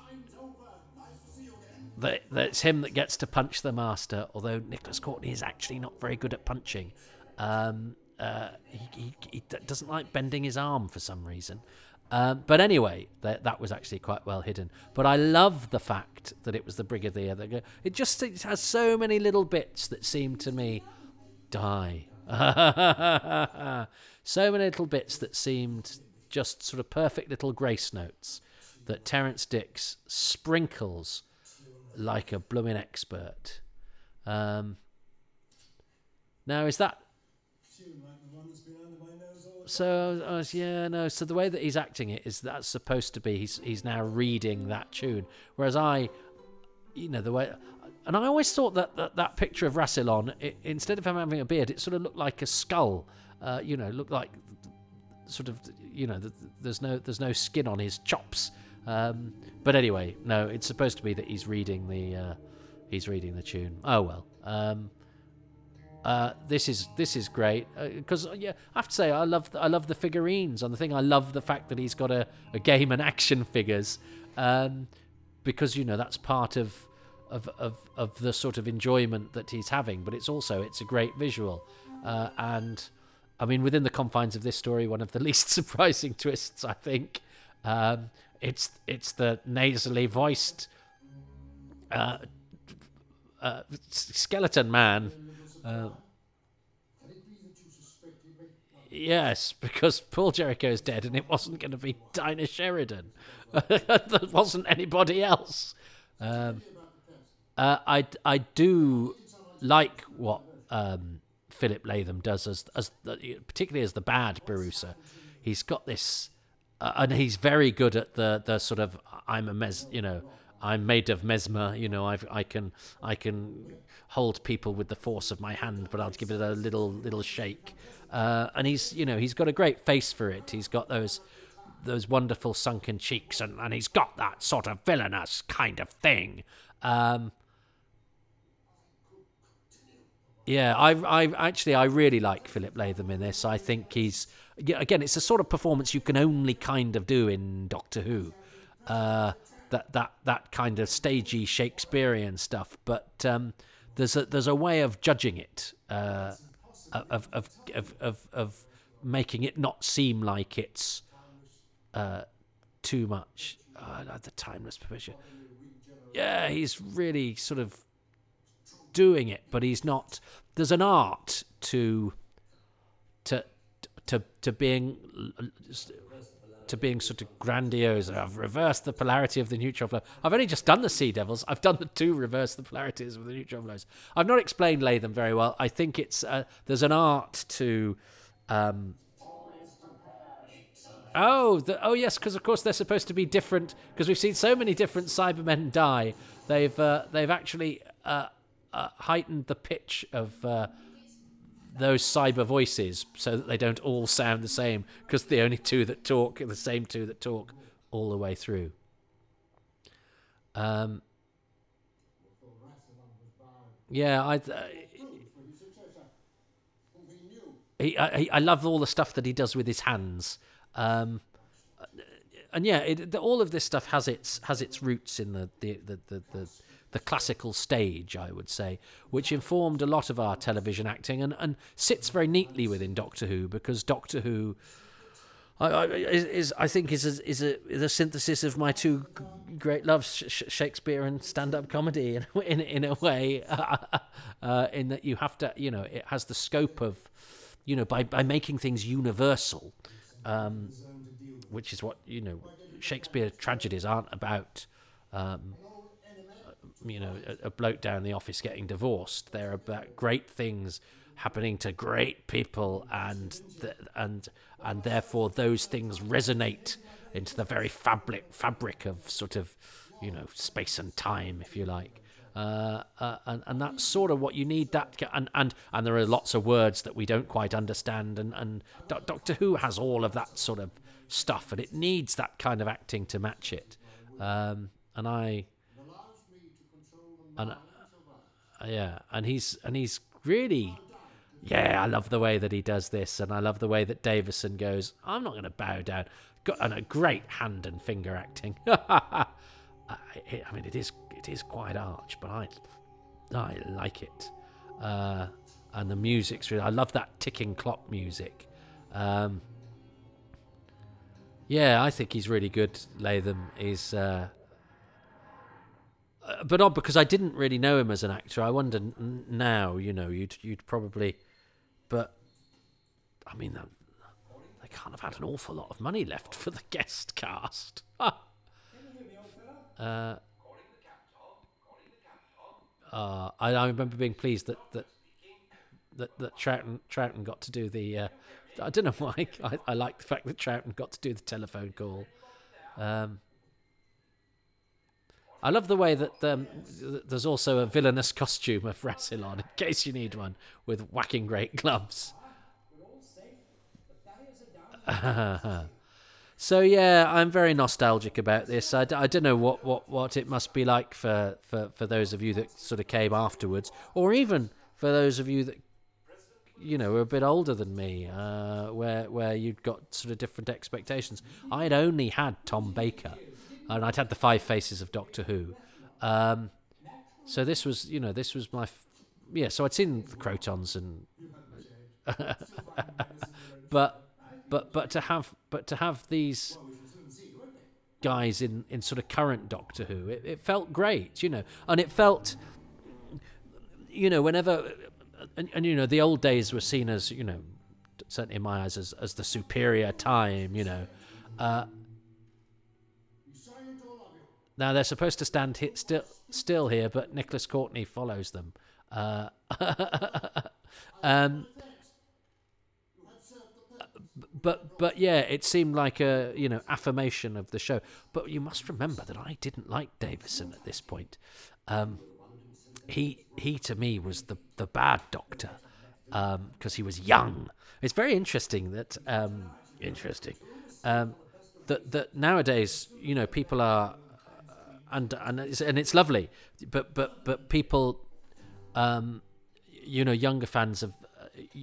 That, that it's him that gets to punch the master, although Nicholas Courtney is actually not very good at punching. Um, uh, he, he, he, doesn't like bending his arm for some reason. Um, but anyway, that, that was actually quite well hidden. But I love the fact that it was the brigadier that go, it just it has so many little bits that seem to me die. so many little bits that seemed just sort of perfect little grace notes that Terrance Dicks sprinkles like a blooming expert. Um, now, is that. So uh, yeah, no. So the way that he's acting it is that's supposed to be he's he's now reading that tune, whereas I, you know, the way, and I always thought that that, that picture of Rassilon, instead of him having a beard, it sort of looked like a skull. Uh, you know, looked like sort of you know, the, there's no there's no skin on his chops. Um, but anyway, no, it's supposed to be that he's reading the uh, he's reading the tune. Oh well. Um, uh, this is this is great because uh, yeah, I have to say I love the, I love the figurines on the thing. I love the fact that he's got a, a game and action figures um, because you know that's part of, of of of the sort of enjoyment that he's having. But it's also it's a great visual uh, and I mean within the confines of this story, one of the least surprising twists I think. Um, it's it's the nasally voiced uh, uh, skeleton man. Uh, yes, because Paul Jerricho is dead, and it wasn't going to be Dinah Sheridan. there wasn't anybody else. Um, uh, I I do like what um, Philip Latham does as as the, particularly as the bad Borusa. He's got this uh, and he's very good at the the sort of I'm a mes you know I'm made of mesmer you know I've, I can I can hold people with the force of my hand but I'll give it a little little shake. Uh, and he's you know he's got a great face for it. He's got those those wonderful sunken cheeks and, and he's got that sort of villainous kind of thing. Um, yeah, I, I actually I really like Philip Latham in this. I think he's again, it's a sort of performance you can only kind of do in Doctor Who. Uh, that that that kind of stagey Shakespearean stuff, but um, there's a there's a way of judging it, uh, of, of, of of of making it not seem like it's uh, too much. Oh, the timeless permission. Yeah, he's really sort of doing it, but he's not. There's an art to to to to being to being sort of grandiose. I've reversed the polarity of the neutron flow. I've only just done the Sea Devils. I've done the two reverse the polarities of the neutron flows. I've not explained Latham very well. I think it's uh, there's an art to. Um, oh, the, oh yes, because of course they're supposed to be different. Because we've seen so many different Cybermen die. They've uh, they've actually uh, uh heightened the pitch of uh, those cyber voices so that they don't all sound the same because the only two that talk are the same two that talk all the way through. Um, yeah, I. Uh, he, I, I love all the stuff that he does with his hands. Um, and yeah, it, the, all of this stuff has its has its roots in the the, the, the, the the classical stage, I would say, which informed a lot of our television acting and, and sits very neatly within Doctor Who because Doctor Who. I, I, is, is I think is a, is a is a synthesis of my two great loves, Sh- Sh- Shakespeare and stand-up comedy, in in, in a way, uh, in that you have to, you know, it has the scope of, you know, by by making things universal, um, which is what you know, Shakespeare tragedies aren't about. Um, you know, a, a bloke down the office getting divorced. They're about great things happening to great people, and th- and and therefore those things resonate into the very fabric fabric of sort of, you know, space and time, if you like. Uh, uh, and, and that's sort of what you need. That and, and and there are lots of words that we don't quite understand, and and Do- Doctor Who has all of that sort of stuff, and it needs that kind of acting to match it. Um, and I and uh, yeah, and he's and he's really, yeah. I love the way that he does this, and I love the way that Davison goes. I'm not going to bow down. Got and a great hand and finger acting. I, I mean, it is it is quite arch, but I I like it. Uh, and the music's really. I love that ticking clock music. Um, yeah, I think he's really good. Latham is. Uh, uh, but odd because I didn't really know him as an actor. I wonder now, you know, you'd you'd probably, but I mean, they, they can't have had an awful lot of money left for the guest cast. uh, uh, I, I remember being pleased that that that, that Troughton Troughton got to do the. Uh, I don't know why. I, I like the fact that Troughton got to do the telephone call. Um, I love the way that um, there's also a villainous costume of Rassilon, in case you need one, with whacking great gloves. so yeah, I'm very nostalgic about this. I, d- I don't know what, what, what it must be like for, for, for those of you that sort of came afterwards, or even for those of you that you know were a bit older than me, uh, where where you'd got sort of different expectations. I'd only had Tom Baker, and I'd had the Five Faces of Doctor Who. Um, so this was, you know, this was my, f- yeah. So I'd seen the Krotons and, but, but, but to have, but to have these guys in in sort of current Doctor Who, it, it felt great, you know, and it felt, you know, whenever, and, and you know, the old days were seen as, you know, certainly in my eyes as as the superior time, you know. Uh, now they're supposed to stand still still here, but Nicholas Courtney follows them. Uh, um, but but yeah, it seemed like a you know affirmation of the show. But you must remember that I didn't like Davison at this point. Um, he he to me was the the bad doctor because he was young. It's very interesting that um, interesting um, that that nowadays you know people are and and it's, and it's lovely, but but but people, um, you know, younger fans of,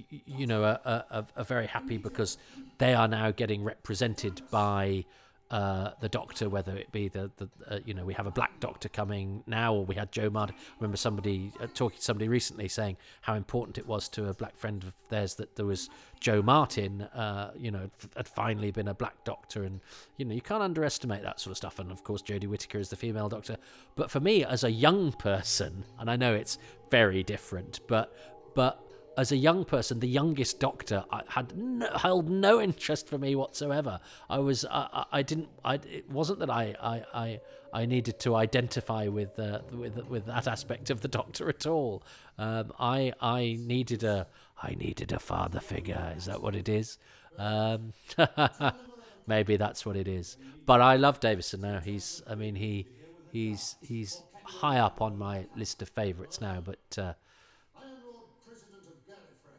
you know, are, are, are very happy because they are now getting represented by uh, the Doctor, whether it be the the uh, you know we have a black Doctor coming now, or we had Joe Mudd. I remember somebody uh, talking to somebody recently saying how important it was to a black friend of theirs that there was Jo Martin, uh, you know, had finally been a black Doctor, and you know you can't underestimate that sort of stuff. And of course, Jodie Whittaker is the female Doctor. But for me, as a young person, and I know it's very different, but but as a young person, the youngest Doctor I had no, held no interest for me whatsoever. I was I, I, didn't I it wasn't that I I, I, I needed to identify with uh, with with that aspect of the Doctor at all. Um, I I needed a I needed a father figure. Is that what it is? Um, maybe that's what it is. But I love Davison now. He's I mean he he's he's high up on my list of favourites now. But uh,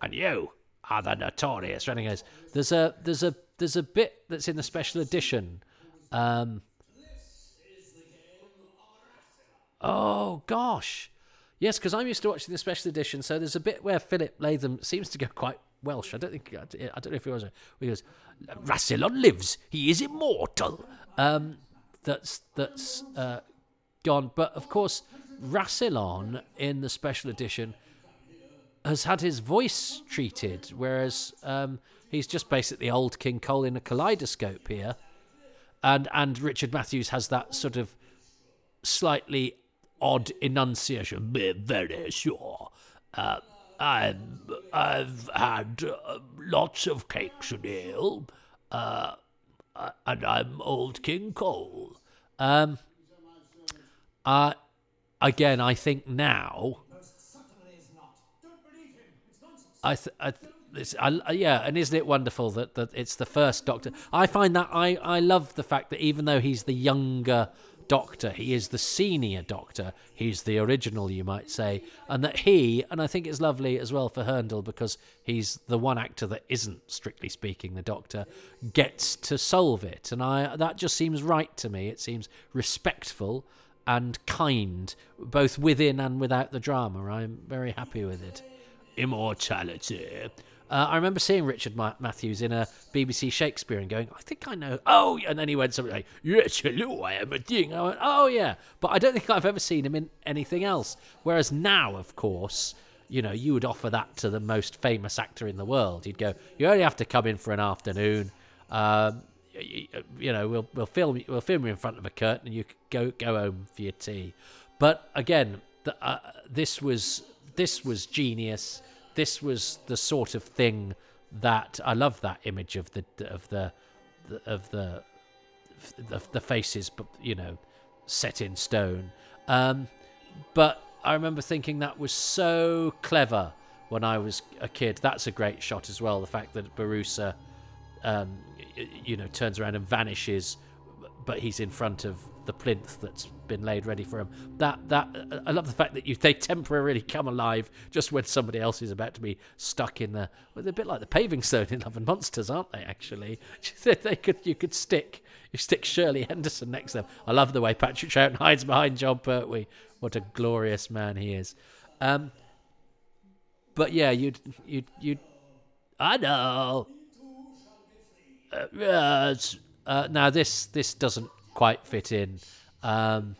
and you are the notorious renegades. There's a there's a there's a bit that's in the special edition. Um, oh gosh, yes, because I'm used to watching the special edition. So there's a bit where Philip Latham seems to go quite Welsh. I don't think I don't know if he was. He goes, Rassilon lives. He is immortal. Um, that's that's uh, gone. But of course, Rassilon in the special edition has had his voice treated, whereas um, he's just basically old King Cole in a kaleidoscope here, and and Richard Matthews has that sort of slightly odd enunciation. Be very sure. Uh, I've I've had uh, lots of cakes and ale, uh, uh and I'm old King Cole. Um, uh, again, I think now. I, th- I th- I, yeah, and isn't it wonderful that, that it's the first Doctor? I find that I, I love the fact that even though he's the younger Doctor, he is the senior Doctor. He's the original, you might say, and that he, and I think it's lovely as well for Hurndall because he's the one actor that isn't strictly speaking the Doctor, gets to solve it, and I that just seems right to me. It seems respectful and kind, both within and without the drama. I'm very happy with it. Immortality. Uh, I remember seeing Richard Ma- Mathews in a BBC Shakespeare and going, I think I know. Oh, and then he went something like, Yes, hello, I am a thing. I went, Oh, yeah. But I don't think I've ever seen him in anything else. Whereas now, of course, you know, you would offer that to the most famous actor in the world. You'd go, You only have to come in for an afternoon. Um, you, know, we'll we'll film we'll film you in front of a curtain, and you go go home for your tea. But again, the, uh, this was this was genius this was the sort of thing that I love that image of the of the of the the, the faces, but you know, set in stone. Um, but I remember thinking that was so clever when I was a kid. That's a great shot as well. The fact that Borusa, um, you know, turns around and vanishes, but he's in front of the plinth that's been laid ready for him. That that I love the fact that you they temporarily come alive just when somebody else is about to be stuck in the. Well, they're a bit like the paving stone in Love and Monsters, aren't they? Actually, they could you could stick you stick Shirley Henderson next to them. I love the way Patrick Troughton hides behind Jon Pertwee. What a glorious man he is. Um, but yeah, you'd you'd you'd. I know. Uh, yes. Uh, now this this doesn't quite fit in. Um,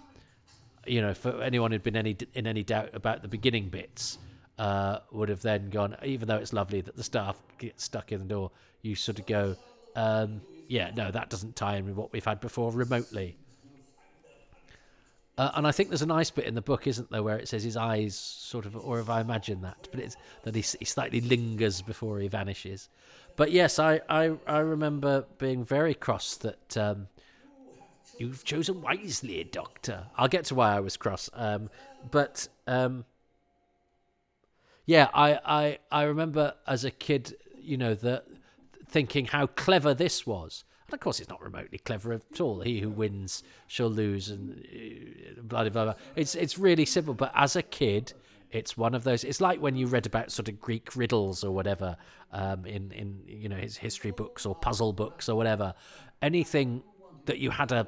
you know, for anyone who'd been any in any doubt about the beginning bits, uh, would have then gone. Even though it's lovely that the staff get stuck in the door, you sort of go, um, yeah, no, that doesn't tie in with what we've had before remotely. Uh, and I think there's a nice bit in the book, isn't there, where it says his eyes sort of, or have I imagined that? But it's that he, he slightly lingers before he vanishes. But yes, I, I, I remember being very cross that um, You've chosen wisely, Doctor. I'll get to why I was cross. Um, but um, yeah, I, I I remember as a kid, you know, the thinking how clever this was. And of course, it's not remotely clever at all. He who wins shall lose, and uh, blah blah blah. It's it's really simple. But as a kid, it's one of those. It's like when you read about sort of Greek riddles or whatever um, in in you know his history books or puzzle books or whatever. Anything that you had a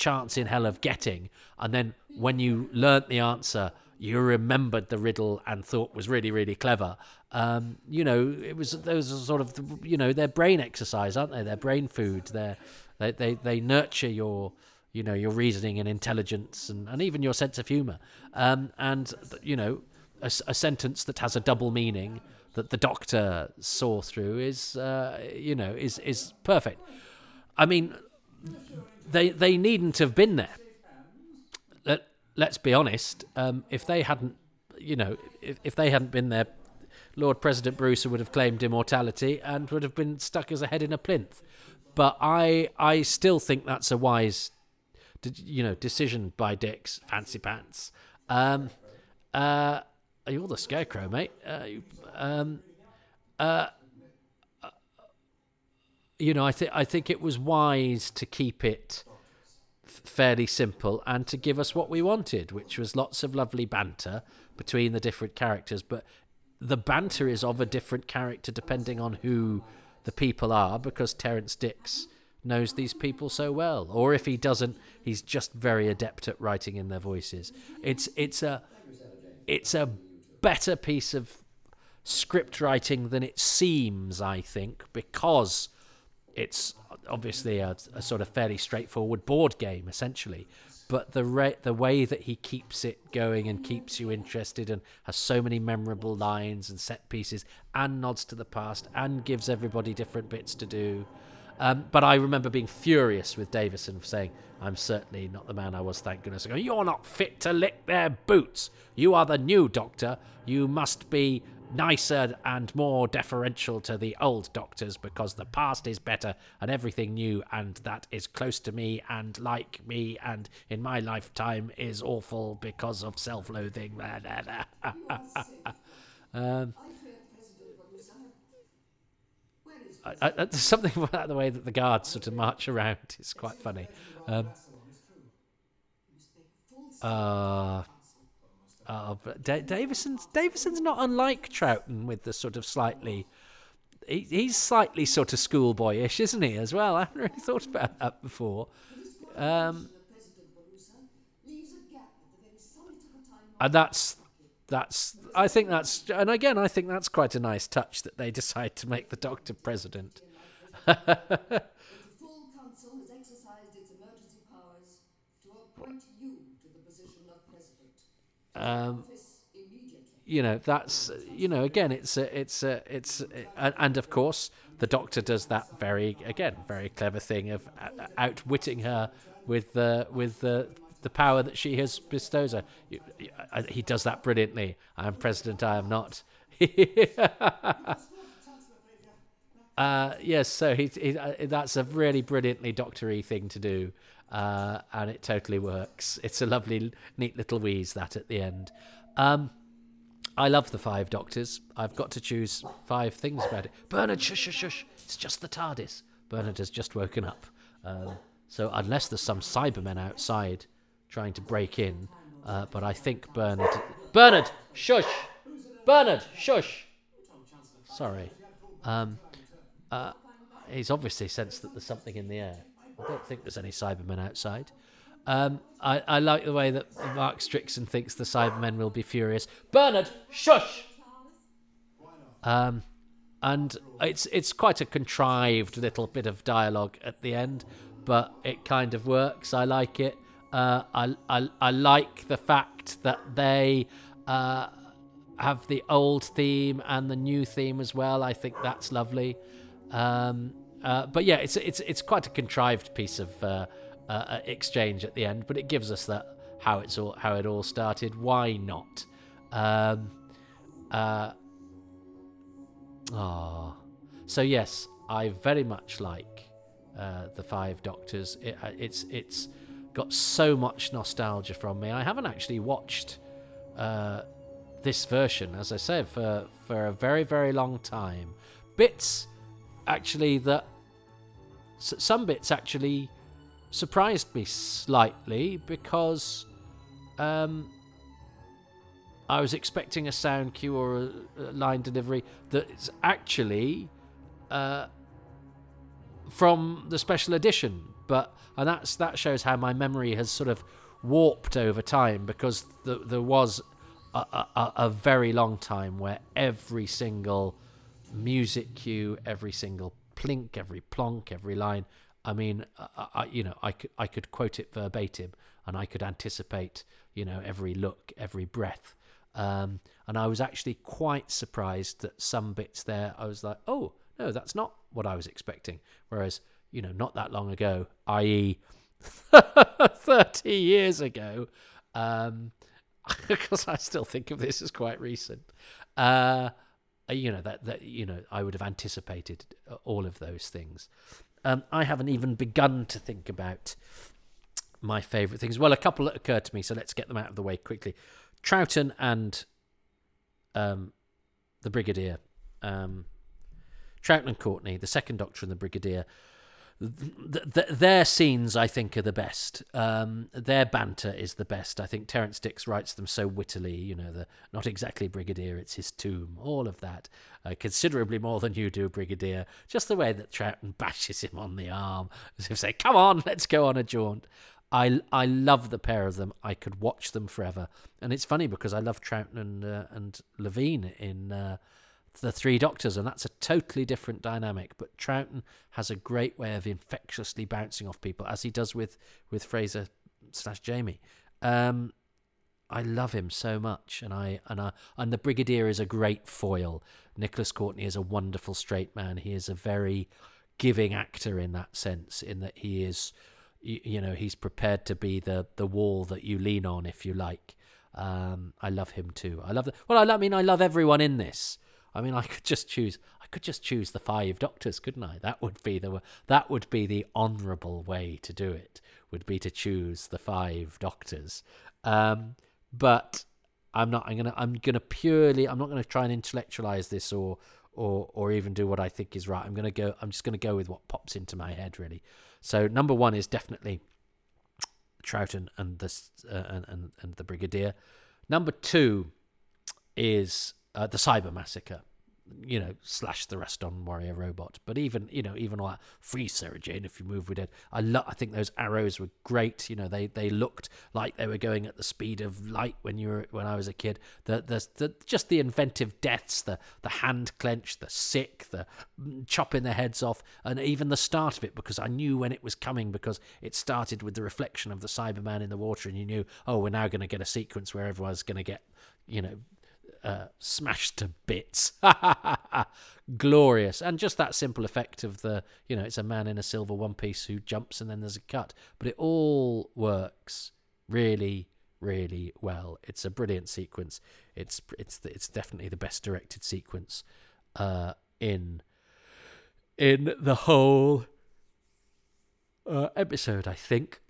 chance in hell of getting. And then when you learnt the answer, you remembered the riddle and thought was really, really clever. Um, you know, it was those are sort of you know their brain exercise, aren't they? Their brain food. They they they they nurture your you know your reasoning and intelligence and, and even your sense of humor. Um, and you know, a, a, sentence that has a double meaning that the doctor saw through is uh, you know is is perfect. I mean, they they needn't have been there. Let let's be honest. Um, if they hadn't, you know, if, if they hadn't been there, Lord President Borusa would have claimed immortality and would have been stuck as a head in a plinth. But I I still think that's a wise, you know, decision by Dicks Fancy Pants. Um, uh, you're the scarecrow, mate. Uh, um, uh, you know, I think I think it was wise to keep it f- fairly simple and to give us what we wanted, which was lots of lovely banter between the different characters. But the banter is of a different character depending on who the people are, because Terrance Dicks knows these people so well, or if he doesn't, he's just very adept at writing in their voices. It's it's a it's a better piece of script writing than it seems, I think, because it's obviously a, a, sort of fairly straightforward board game, essentially. but the ra- the way that he keeps it going and keeps you interested and has so many memorable lines and set pieces and nods to the past and gives everybody different bits to do. Um, but I remember being furious with Davison for saying, I'm certainly not the man I was, thank goodness. You're not fit to lick their boots. You are the new doctor. You must be nicer and more deferential to the old doctors because the past is better and everything new and that is close to me and like me and in my lifetime is awful because of self loathing. um, I, I, there's something about the way that the guards sort of march around is quite funny. Um, uh, uh, but da- Davison's Davison's not unlike Troughton with the sort of slightly. He, he's slightly sort of schoolboyish, isn't he? As well, I haven't really thought about that before. Um, and that's that's I think that's and again I think that's quite a nice touch that they decide to make the Doctor president. um, you know that's you know again it's a, it's a, it's a, and of course the Doctor does that very again very clever thing of outwitting her with the with the the power that she has bestows her. He does that brilliantly. I am president. I am not. uh, yes, so he, he uh, that's a really brilliantly doctory thing to do, uh, and it totally works. It's a lovely, neat little wheeze that at the end. Um, I love the five doctors. I've got to choose five things about it. Bernard, shush, shush, shush. It's just the TARDIS. Bernard has just woken up. Um, so unless there's some Cybermen outside trying to break in, uh, but I think Bernard. Bernard, shush! Bernard, shush! Sorry. Um, uh, he's obviously sensed that there's something in the air. I don't think there's any Cybermen outside. Um, I, I like the way that Mark Strickson thinks the Cybermen will be furious. Bernard, shush! Um, and it's it's quite a contrived little bit of dialogue at the end, but it kind of works. I like it. Uh, I, I, I like the fact that they uh, have the old theme and the new theme as well. I think that's lovely. Um, uh, but yeah, it's it's it's quite a contrived piece of uh, uh, uh, exchange at the end, but it gives us that how it's all how it all started. Why not? Um, oh. so yes, I very much like the Five Doctors. It, it's it's got so much nostalgia from me. I haven't actually watched this version, as I said, for for a very very long time. Bits actually that some bits actually surprised me slightly because um, I was expecting a sound cue or a, line delivery that's actually uh, from the special edition. But and that's that shows how my memory has sort of warped over time because the, there was a, a, a, very long time where every single music cue, every single plink, every plonk, every line. I mean, I, I, you know, I could I could quote it verbatim, and I could anticipate, you know, every look, every breath. Um, and I was actually quite surprised that some bits there, I was like, oh no, that's not what I was expecting. Whereas you know, not that long ago, i.e., 30 years ago, um, because I still think of this as quite recent. Uh, you know that that you know I would have anticipated all of those things. Um, I haven't even begun to think about my favourite things. Well, a couple that occurred to me, so let's get them out of the way quickly. Troughton and um, the Brigadier. Um, Troughton and Courtney, the second Doctor and the Brigadier th- th- their scenes, I think, are the best. Um, their banter is the best. I think Terrance Dicks writes them so wittily. You know, the not exactly Brigadier, it's his tomb. All of that, uh, considerably more than you do, Brigadier. Just the way that Troughton bashes him on the arm, as if say, "Come on, let's go on a jaunt." I I love the pair of them. I could watch them forever. And it's funny because I love Troughton and uh, and Levene in. Uh, the Three Doctors, and that's a totally different dynamic. But Troughton has a great way of infectiously bouncing off people, as he does with with Frazer slash Jamie. Um, I love him so much, and I and I and the Brigadier is a great foil. Nicholas Courtney is a wonderful straight man. He is a very giving actor in that sense, in that he is, you, you know, he's prepared to be the the wall that you lean on, if you like. Um, I love him too. I love the, well. I mean, I love everyone in this. I mean, I could just choose. I could just choose the five doctors, couldn't I? That would be the that would be the honourable way to do it. Would be to choose the five doctors. Um, but I'm not. I'm gonna. I'm gonna purely. I'm not gonna try and intellectualize this or or or even do what I think is right. I'm gonna go. I'm just gonna go with what pops into my head really. So number one is definitely Troughton and the uh, and, and and the Brigadier. Number two is uh, the Cyber Massacre you know, slash the Raston Warrior Robot. But even, you know, even all that free Sarah Jane if you move with it. I lo- I think those arrows were great. You know, they they looked like they were going at the speed of light when you were when I was a kid. The the, the just the inventive deaths, the the hand clench, the sick, the chopping their heads off, and even the start of it because I knew when it was coming because it started with the reflection of the Cyberman in the water, and you knew, oh, we're now going to get a sequence where everyone's going to get you know uh, smashed to bits. Glorious. And just that simple effect of the, you know, it's a man in a silver one piece who jumps and then there's a cut. But it all works really, really well. It's a brilliant sequence. It's it's it's definitely the best directed sequence uh, in in the whole uh, episode, I think.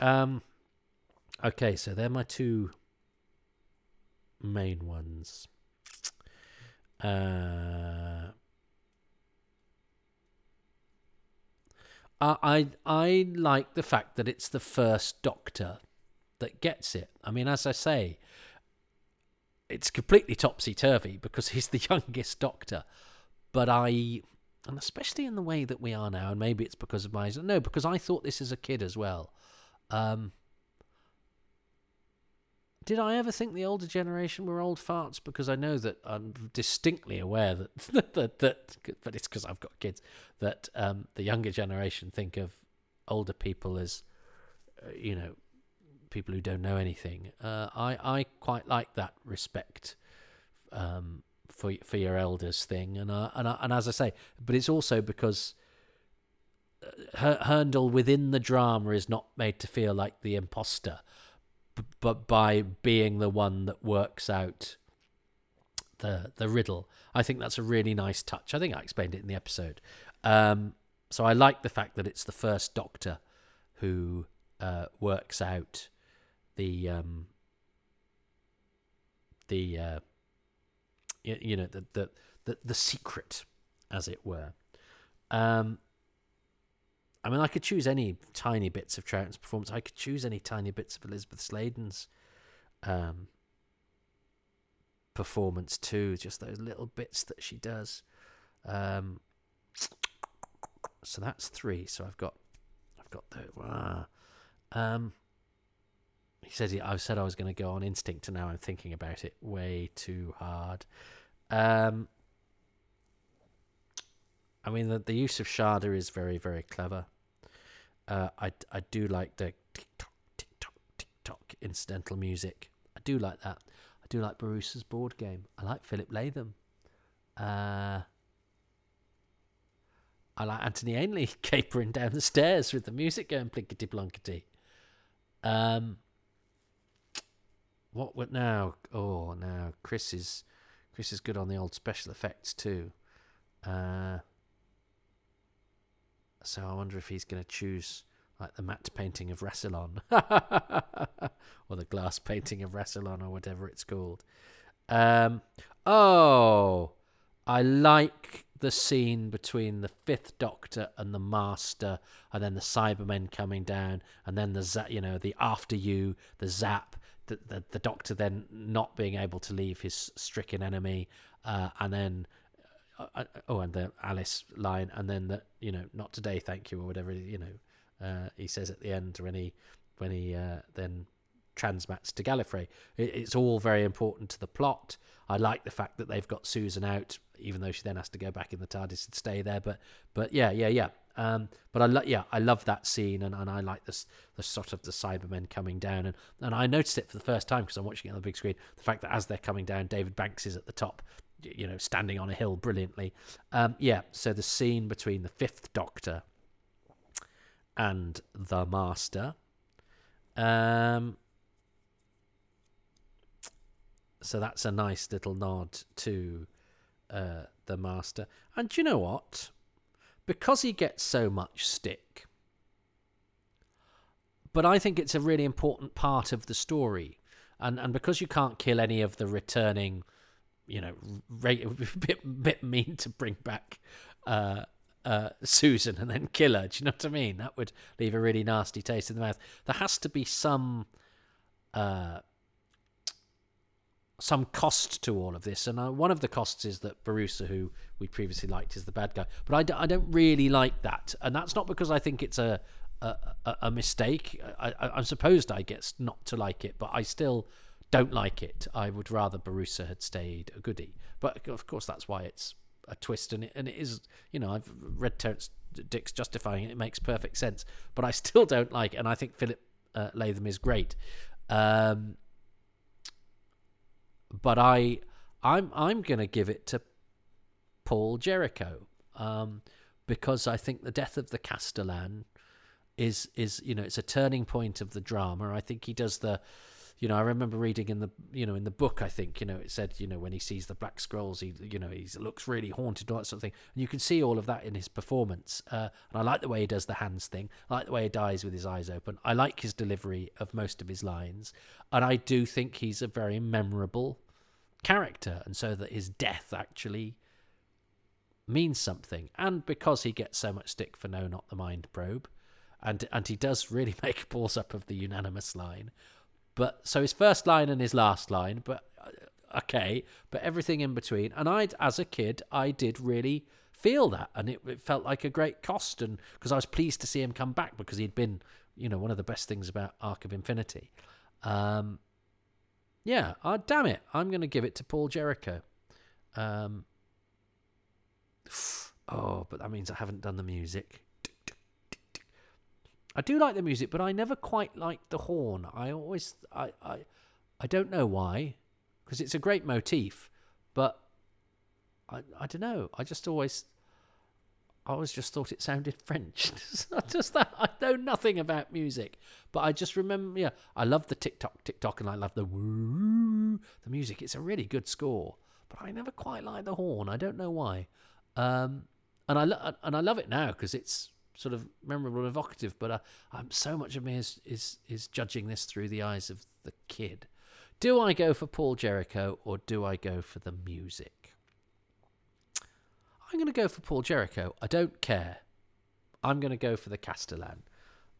Um, okay, so they're my two main ones. Uh, I I like the fact that it's the first Doctor that gets it. I mean, as I say, it's completely topsy turvy because he's the youngest Doctor. But I, and especially in the way that we are now, and maybe it's because of my no, because I thought this as a kid as well. Um, did I ever think the older generation were old farts? Because I know that I'm distinctly aware that that, that but it's because I've got kids that um, the younger generation think of older people as uh, you know people who don't know anything. Uh, I I quite like that respect um, for for your elders thing, and uh, and and as I say, but it's also because. Uh, Hurndall within the drama is not made to feel like the imposter but by being the one that works out the the riddle. I think that's a really nice touch. I think I explained it in the episode. Um, so I like the fact that it's the first Doctor who uh, works out the um, the uh, you, you know the, the the the secret, as it were. Um, I mean, I could choose any tiny bits of Troughton's performance. I could choose any tiny bits of Elizabeth Sladen's um, performance too. Just those little bits that she does. Um, so that's three. So I've got, I've got the. Ah. Um, he said he, I said I was going to go on instinct, and now I'm thinking about it way too hard. Um, I mean, the, the use of Shada is very, very clever. Uh, I, I do like the tick tock, tick tock, tick tock incidental music. I do like that. I do like Borusa's board game. I like Philip Latham. Uh, I like Anthony Ainley capering down the stairs with the music going plinkety blonkety. Um, what what now? Oh, now Chris is Chris is good on the old special effects too. Uh, so I wonder if he's going to choose like the matte painting of Rassilon or the glass painting of Rassilon or whatever it's called. Um, oh, I like the scene between the Fifth Doctor and the Master, and then the Cybermen coming down, and then the you know the after you, the zap, the, the the Doctor then not being able to leave his stricken enemy, uh, and then uh, oh, and the Alice line, and then the you know not today, thank you, or whatever you know uh, he says at the end when he when he uh, then transmats to Gallifrey. It, it's all very important to the plot. I like the fact that they've got Susan out even though she then has to go back in the TARDIS and stay there. But but yeah, yeah, yeah. Um, but I lo- yeah, I love that scene, and, and I like this the sort of the Cybermen coming down, and, and I noticed it for the first time because I'm watching it on the big screen. The fact that as they're coming down, David Banks is at the top, you know, standing on a hill brilliantly. Um, yeah, so the scene between the Fifth Doctor and the Master. Um, so that's a nice little nod to uh, the Master. And you know what? Because he gets so much stick, but I think it's a really important part of the story. And and because you can't kill any of the returning, you know, it would be a bit bit mean to bring back uh, uh, Susan and then kill her. Do you know what I mean? That would leave a really nasty taste in the mouth. There has to be some uh, some cost to all of this, and uh, one of the costs is that Borusa, who we previously liked, is the bad guy. But I d- I don't really like that, and that's not because I think it's a a, a mistake. I, I, am supposed I get not to like it, but I still don't like it. I would rather Borusa had stayed a goody. But of course, that's why it's a twist, and it, and it is, you know, I've read Terrance Dicks justifying it. It makes perfect sense, but I still don't like it, and I think Philip uh, Latham is great. Um, but I, I'm I'm gonna give it to Paul Jerricho um, because I think the death of the Castellan is is you know it's a turning point of the drama. I think he does the you know, I remember reading in the, you know, in the book, I think, you know, it said, you know, when he sees the black scrolls, he, you know, he looks really haunted, all that sort of thing. And you can see all of that in his performance. Uh, and I like the way he does the hands thing. I like the way he dies with his eyes open. I like his delivery of most of his lines. And I do think he's a very memorable character. And so that his death actually means something. And because he gets so much stick for no, not the mind probe, and and he does really make balls up of the unanimous line. But so his first line and his last line, but uh, okay, but everything in between. And I, as a kid, I did really feel that, and it, it felt like a great cost, and because I was pleased to see him come back because he'd been, you know, one of the best things about Arc of Infinity. Um, yeah, uh, damn it, I'm going to give it to Paul Jerricho. Um, oh, but that means I haven't done the music. I do like the music, but I never quite liked the horn. I always, I, I, I don't know why, because it's a great motif, but I, I don't know. I just always, I always just thought it sounded French. just that I know nothing about music, but I just remember. Yeah, I love the tick tock, tick tock, and I love the woo, the music. It's a really good score, but I never quite like the horn. I don't know why. Um, and I lo- and I love it now because it's sort of memorable and evocative, but uh, I'm so much of me is, is is judging this through the eyes of the kid. Do I go for Paul Jerricho or do I go for the music? I'm going to go for Paul Jerricho. I don't care. I'm going to go for the Castellan.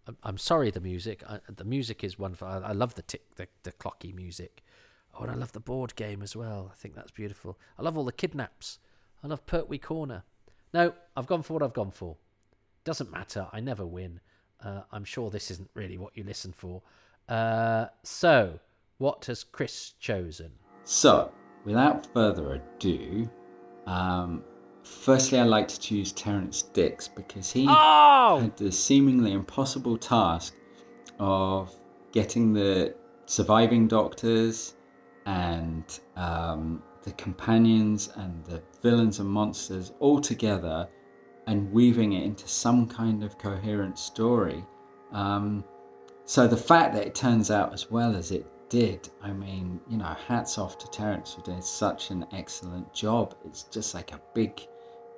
I'm, I'm sorry, the music. I, the music is wonderful. I, I love the tick, the, the clocky music. Oh, and I love the board game as well. I think that's beautiful. I love all the kidnaps. I love Pertwee Corner. No, I've gone for what I've gone for. Doesn't matter. I never win. Uh, I'm sure this isn't really what you listen for. Uh, so, what has Chris chosen? So, without further ado, um, firstly, I like to choose Terrance Dicks because he oh! had the seemingly impossible task of getting the surviving doctors and um, the companions and the villains and monsters all together and weaving it into some kind of coherent story. Um, so the fact that it turns out as well as it did, I mean, you know, hats off to Terrance for doing such an excellent job. It's just like a big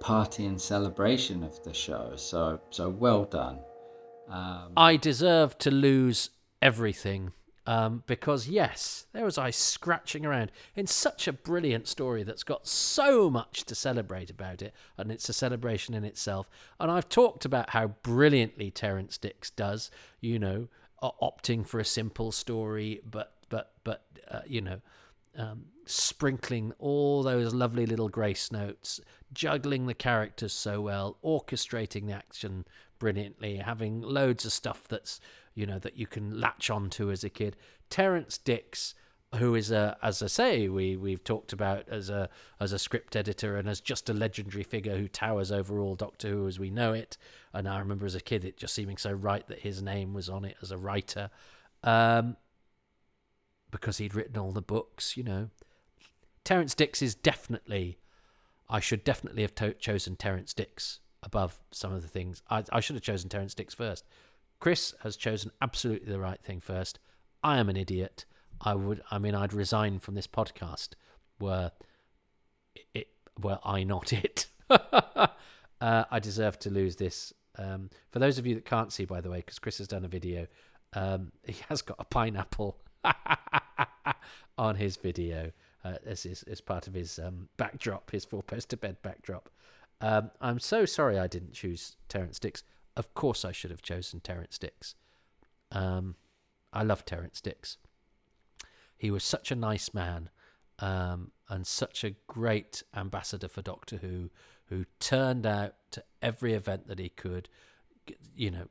party and celebration of the show. So, so well done. Um, I deserve to lose everything um, because, yes, there was I scratching around in such a brilliant story that's got so much to celebrate about it, and it's a celebration in itself. And I've talked about how brilliantly Terrance Dicks does, you know, opting for a simple story, but, but, but, uh, you know, um, sprinkling all those lovely little grace notes, juggling the characters so well, orchestrating the action brilliantly, having loads of stuff that's you know that you can latch onto as a kid. Terrance Dicks, who is a, as I say, we we've talked about as a as a script editor and as just a legendary figure who towers over all Doctor Who as we know it. And I remember as a kid it just seeming so right that his name was on it as a writer, um, because he'd written all the books. You know, Terrance Dicks is definitely. I should definitely have to- chosen Terrance Dicks above some of the things. I, I should have chosen Terrance Dicks first. Chris has chosen absolutely the right thing first. I am an idiot. I would. I mean, I'd resign from this podcast were it were I not it. uh, I deserve to lose this. Um, for those of you that can't see, by the way, because Chris has done a video, um, he has got a pineapple on his video uh, as, his, as part of his um, backdrop, his four poster bed backdrop. Um, I'm so sorry I didn't choose Terrance Dicks. Of course, I should have chosen Terrance Dicks. Um, I love Terrance Dicks. He was such a nice man um, and such a great ambassador for Doctor Who, who turned out to every event that he could. You know,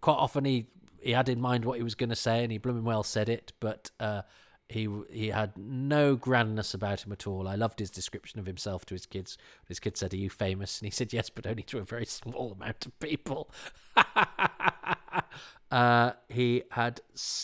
quite often he he had in mind what he was going to say, and he blooming well said it, but uh, he he had no grandness about him at all. I loved his description of himself to his kids. His kids said, "Are you famous?" And he said, "Yes, but only to a very small amount of people." uh, he had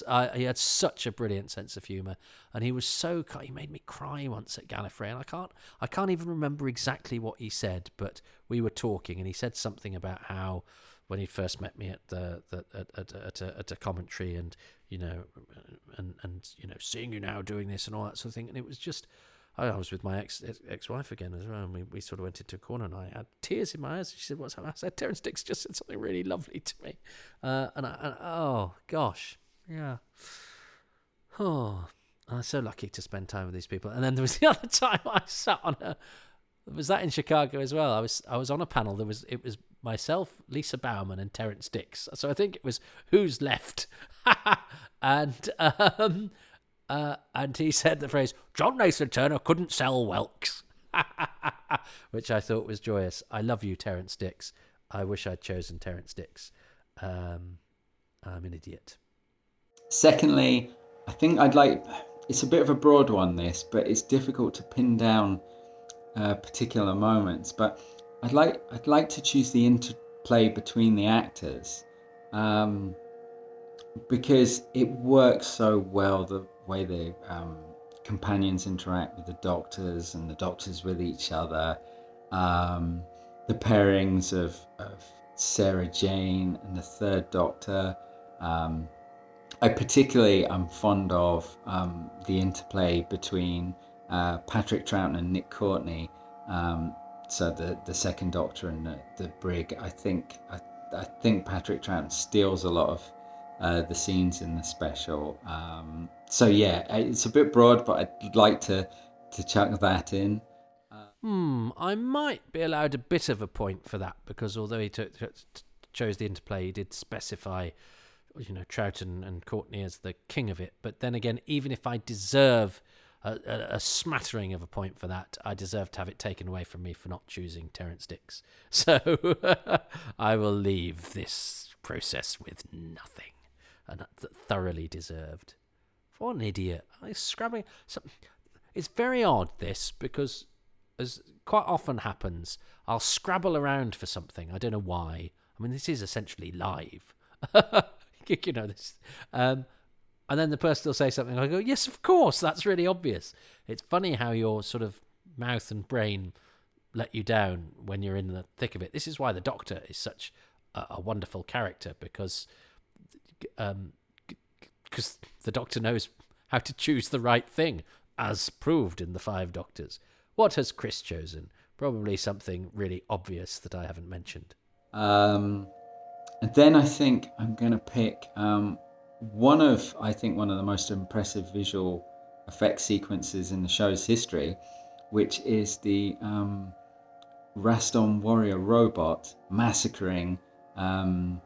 uh, he had such a brilliant sense of humor, and he was so he made me cry once at Gallifrey, and I can't I can't even remember exactly what he said, but we were talking, and he said something about how when he first met me at the, the at, at, at, a, at a commentary and you know and and you know seeing you now doing this and all that sort of thing and it was just I was with my ex ex wife again as well, and we, we sort of went into a corner, and I had tears in my eyes. She said, "What's happening?" I said, "Terrance Dicks just said something really lovely to me," uh, and, I, and oh gosh, yeah, oh, I'm so lucky to spend time with these people. And then there was the other time I sat on a was that in Chicago as well. I was I was on a panel. There was it was myself, Lisa Bowerman, and Terrance Dicks. So I think it was who's left, and um, uh, and he said the phrase John Nathan Turner couldn't sell Welks, which I thought was joyous. I love you, Terrance Dicks. I wish I'd chosen Terrance Dicks. Um, I'm an idiot. Secondly, I think I'd like. It's a bit of a broad one, this, but it's difficult to pin down uh, particular moments. But I'd like I'd like to choose the interplay between the actors um, because it works so well the way the um, companions interact with the doctors and the doctors with each other. Um, the pairings of, of Sarah Jane and the third Doctor. Um, I particularly am fond of um, the interplay between uh, Patrick Troughton and Nick Courtney. Um, so the the second Doctor and the, the brig. I think I, I think Patrick Troughton steals a lot of uh, the scenes in the special. Um, so yeah, it's a bit broad, but I'd like to to chuck that in. Hmm, I might be allowed a bit of a point for that because although he t- t- chose the interplay, he did specify, you know, Troughton and Courtney as the king of it. But then again, even if I deserve a, a, smattering of a point for that. I deserve to have it taken away from me for not choosing Terrance Dicks. So I will leave this process with nothing, and thoroughly deserved. What an idiot! I scrabbling. So, it's very odd this because, as quite often happens, I'll scrabble around for something. I don't know why. I mean, this is essentially live. you know this. Um, and then the person will say something. I go, yes, of course, that's really obvious. It's funny how your sort of mouth and brain let you down when you're in the thick of it. This is why the Doctor is such a, a wonderful character because, um, because the Doctor knows how to choose the right thing, as proved in the Five Doctors. What has Chris chosen? Probably something really obvious that I haven't mentioned. Um, and then I think I'm going to pick um, one of, I think, one of the most impressive visual effect sequences in the show's history, which is the um, Raston warrior robot massacring um,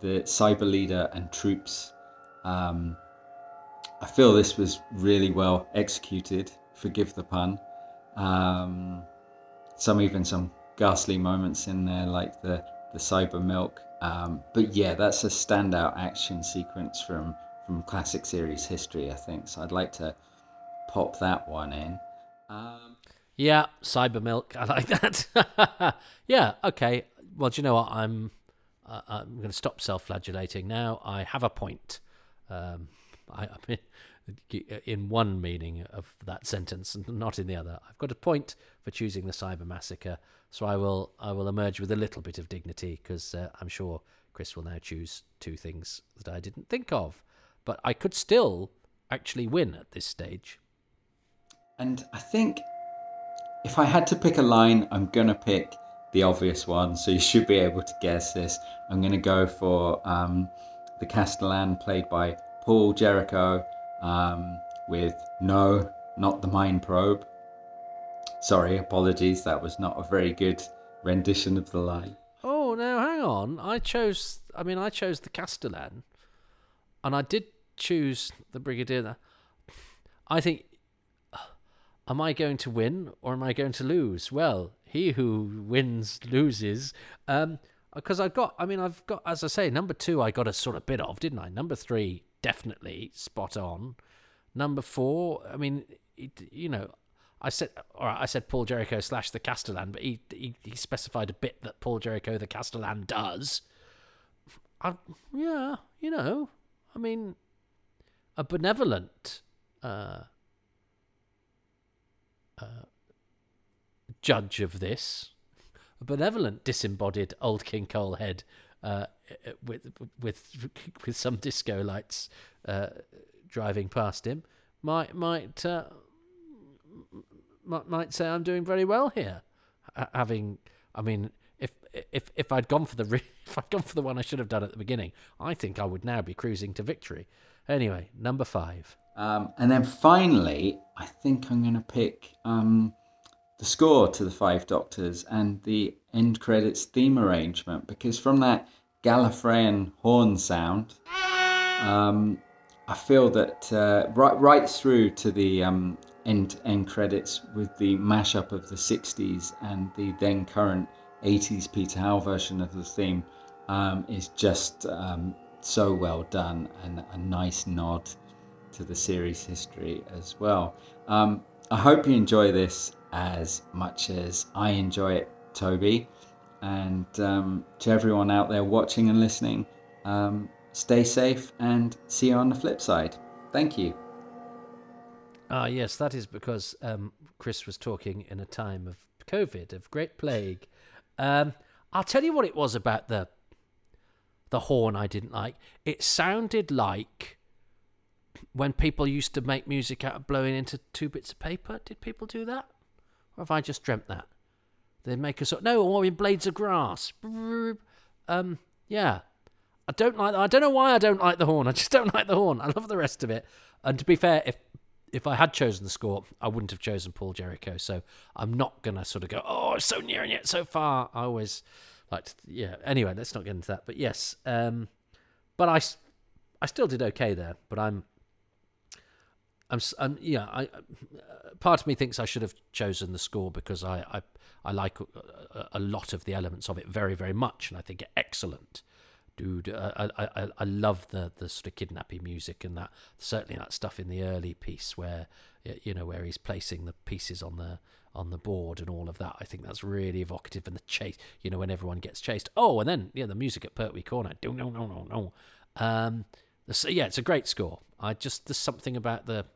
the cyber leader and troops. Um, I feel this was really well executed. Forgive the pun. Um, some even some ghastly moments in there, like the the cyber milk um, but yeah, that's a standout action sequence from from classic series history, I think. So I'd like to pop that one in. Um, Yeah, cyber milk. I like that. yeah. Okay. Well, do you know what? I'm uh, I'm going to stop self-flagellating now. I have a point. Um, I, I mean, in one meaning of that sentence, and not in the other. I've got a point for choosing the cyber massacre, so I will I will emerge with a little bit of dignity because uh, I'm sure Chris will now choose two things that I didn't think of. But I could still actually win at this stage. And I think if I had to pick a line, I'm to pick the obvious one. So you should be able to guess this. I'm to go for um, the Castellan, played by Paul Jerricho, um, with No, not the Mind Probe. Sorry, apologies. That was not a very good rendition of the line. Oh, now hang on. I chose. I mean, I chose the Castellan, and I did choose the Brigadier. I think. Am I going to win or am I going to lose? Well, he who wins loses. Um, because I've got. I mean, I've got. As I say, number two, I got a sort of bit of, didn't I? Number three, definitely spot on. Number four, I mean, it, you know, I said, all right, I said Paul Jerricho slash the Castellan, but he, he, he specified a bit that Paul Jerricho the Castellan does. I, yeah, you know, I mean, a benevolent uh, uh, judge of this, a benevolent disembodied old King Colehead uh, with with with some disco lights uh, driving past him might might uh, might, say I'm doing very well here. Having, I mean, if if if I'd gone for the if I'd gone for the one I should have done at the beginning, I think I would now be cruising to victory. Anyway, number five. Um, and then finally, I think I'm going to pick um, the score to the Five Doctors and the end credits theme arrangement because from that Gallifreyan horn sound, um, I feel that uh, right right through to the um, end end credits with the mashup of the 60s and the then current 80s Peter Howell version of the theme um, is just um, so well done and a nice nod to the series history as well. Um, I hope you enjoy this as much as I enjoy it, Toby. And um, to everyone out there watching and listening, um, stay safe and see you on the flip side. Thank you. Ah, yes, that is because um, Chris was talking in a time of COVID, of great plague. Um, I'll tell you what it was about the the horn I didn't like. It sounded like when people used to make music out of blowing into two bits of paper. Did people do that? Or have I just dreamt that? They'd make a sort no, or in blades of grass. Um, yeah. I don't like. I don't know why I don't like the horn. I just don't like the horn. I love the rest of it. And to be fair, if if I had chosen the score, I wouldn't have chosen Paul Jerricho. So I'm not gonna sort of go, oh, so near and yet so far. I always like, to, yeah. Anyway, let's not get into that. But yes, um, but I, I still did okay there. But I'm, I'm, I'm yeah. I, part of me thinks I should have chosen the score because I, I, I like a, a lot of the elements of it very, very much, and I think it excellent dude. I, I I love the the sort of kidnapping music and that certainly that stuff in the early piece where you know where he's placing the pieces on the on the board and all of that. I think that's really evocative and the chase. You know when everyone gets chased. Oh, and then yeah, the music at Pertwee Corner. No, no, no, no, no. Um, so yeah, it's a great score. I just there's something about the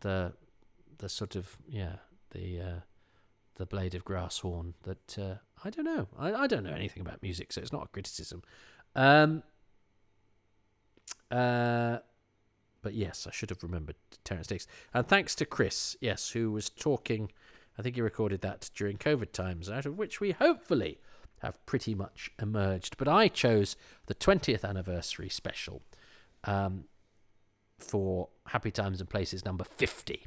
the the sort of yeah the uh, the blade of grass horn that uh, I don't know. I, I don't know anything about music, so it's not a criticism. Um, uh, but yes, I should have remembered Terrance Dicks. And thanks to Chris, yes, who was talking. I think he recorded that during COVID times, out of which we hopefully have pretty much emerged. But I chose the 20th anniversary special um, for Happy Times and Places number 50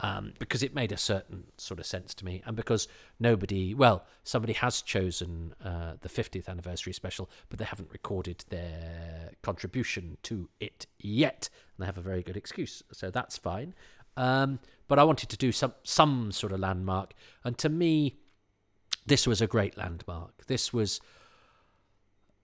um, because it made a certain sort of sense to me, and because nobody, well, somebody has chosen uh, the 50th anniversary special, but they haven't recorded their contribution to it yet, and they have a very good excuse, so that's fine. Um, but I wanted to do some some sort of landmark, and to me, this was a great landmark. This was.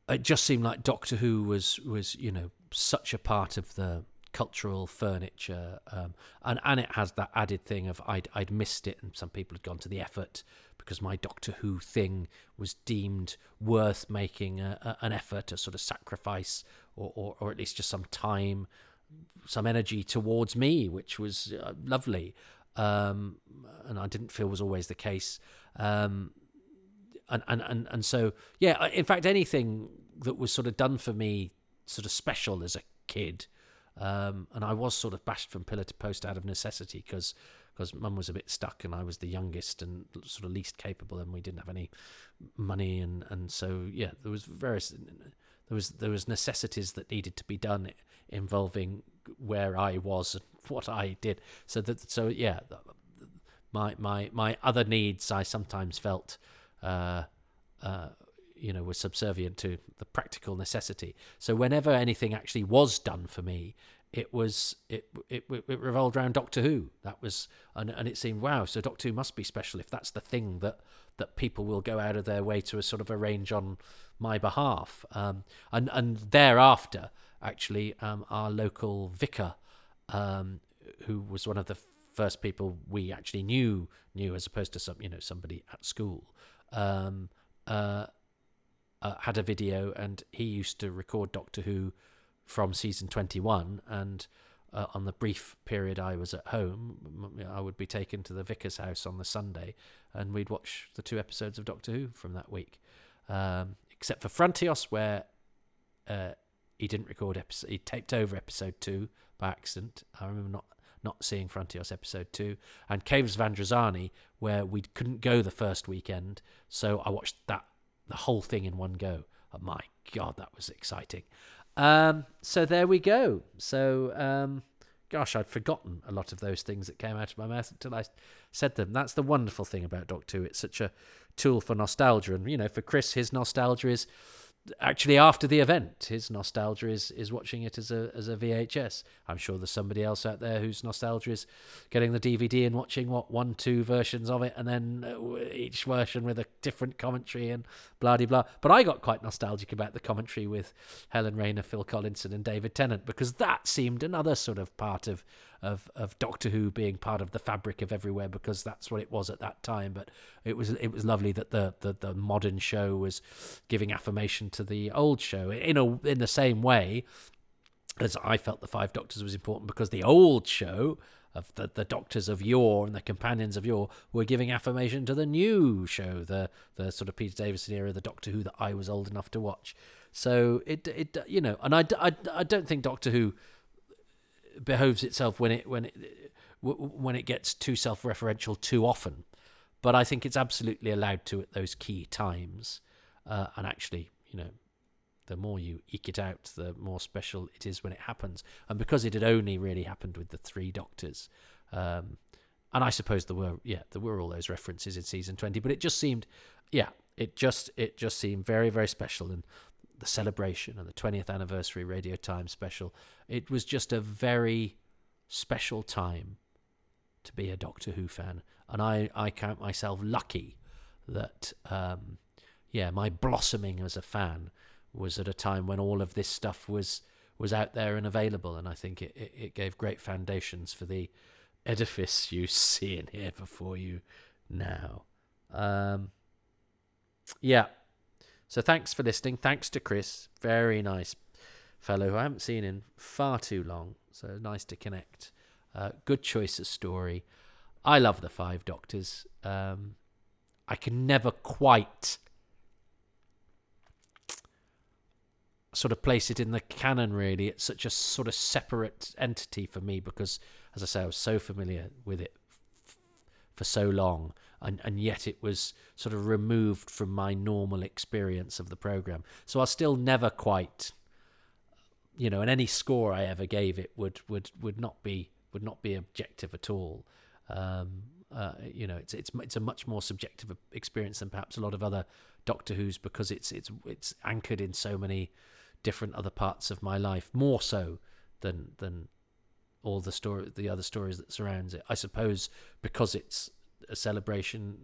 It just seemed like Doctor Who was was you know such a part of the cultural furniture, um, and and it has that added thing of I'd I'd missed it, and some people had gone to the effort because my Doctor Who thing was deemed worth making a, a, an effort, a sort of sacrifice, or, or or at least just some time, some energy towards me, which was uh, lovely, um, and I didn't feel was always the case. Um, and, and and and so yeah, in fact, anything that was sort of done for me, sort of special as a kid, um, and I was sort of bashed from pillar to post out of necessity because because mum was a bit stuck and I was the youngest and sort of least capable and we didn't have any money and and so yeah there was various there was there was necessities that needed to be done involving where I was and what I did. So that so yeah my my my other needs I sometimes felt uh, uh, you know was subservient to the practical necessity. So whenever anything actually was done for me, it was it it, it revolved around Doctor Who. That was and and it seemed wow. So Doctor Who must be special if that's the thing that that people will go out of their way to sort of arrange on my behalf. Um, and and thereafter, actually, um, our local vicar, um, who was one of the first people we actually knew knew as opposed to some you know somebody at school. Um, uh, uh, had a video and he used to record Doctor Who from season 21 and uh, on the brief period I was at home I would be taken to the vicar's house on the Sunday and we'd watch the two episodes of Doctor Who from that week. Um, except for Frontios where uh, he didn't record episode he taped over episode 2 by accident. I remember not not seeing Frontios episode 2 and Caves of Androzani where we couldn't go the first weekend so I watched that the whole thing in one go. Oh my god, that was exciting. Um, so there we go. So, um, gosh, I'd forgotten a lot of those things that came out of my mouth until I said them. That's the wonderful thing about Doctor Who. It's such a tool for nostalgia, and you know, for Chris, his nostalgia is actually after the event his nostalgia is is watching it as a as a VHS I'm sure there's somebody else out there whose nostalgia is getting the DVD and watching what one two versions of it and then uh, each version with a different commentary and blah di blah but I got quite nostalgic about the commentary with Helen Raynor Phil Collinson and David Tennant because that seemed another sort of part of of of Doctor Who being part of the fabric of everywhere because that's what it was at that time. But it was it was lovely that the the, the modern show was giving affirmation to the old show in a in the same way as I felt the Five Doctors was important because the old show of the, the doctors of yore and the companions of yore were giving affirmation to the new show, the the sort of Peter Davison era, the Doctor Who that I was old enough to watch. So it it you know, and I, I, I don't think Doctor Who behoves itself when it when it when it gets too self-referential too often. But I think it's absolutely allowed to at those key times. Uh, and actually, you know, the more you eke it out, the more special it is when it happens. And because it had only really happened with the three Doctors, um, and I suppose there were, yeah, there were all those references in season twenty, but it just seemed, yeah, it just it just seemed very very special, and the celebration and the 20th anniversary Radio Times special. It was just a very special time to be a Doctor Who fan, and I, I count myself lucky that um, yeah, my blossoming as a fan was at a time when all of this stuff was was out there and available, and I think it, it, it gave great foundations for the edifice you see in here before you now. Um, yeah, so thanks for listening. Thanks to Chris. Very nice fellow who I haven't seen in far too long. So nice to connect. Uh, good choice of story. I love the Five Doctors. Um, I can never quite sort of place it in the canon, really. It's such a sort of separate entity for me because, as I say, I was so familiar with it f- for so long and, and yet it was sort of removed from my normal experience of the program. So I still never quite, you know, and any score I ever gave it would would would not be would not be objective at all. Um, uh, you know, it's it's it's a much more subjective experience than perhaps a lot of other Doctor Who's because it's it's it's anchored in so many different other parts of my life, more so than than all the story the other stories that surrounds it. I suppose because it's a celebration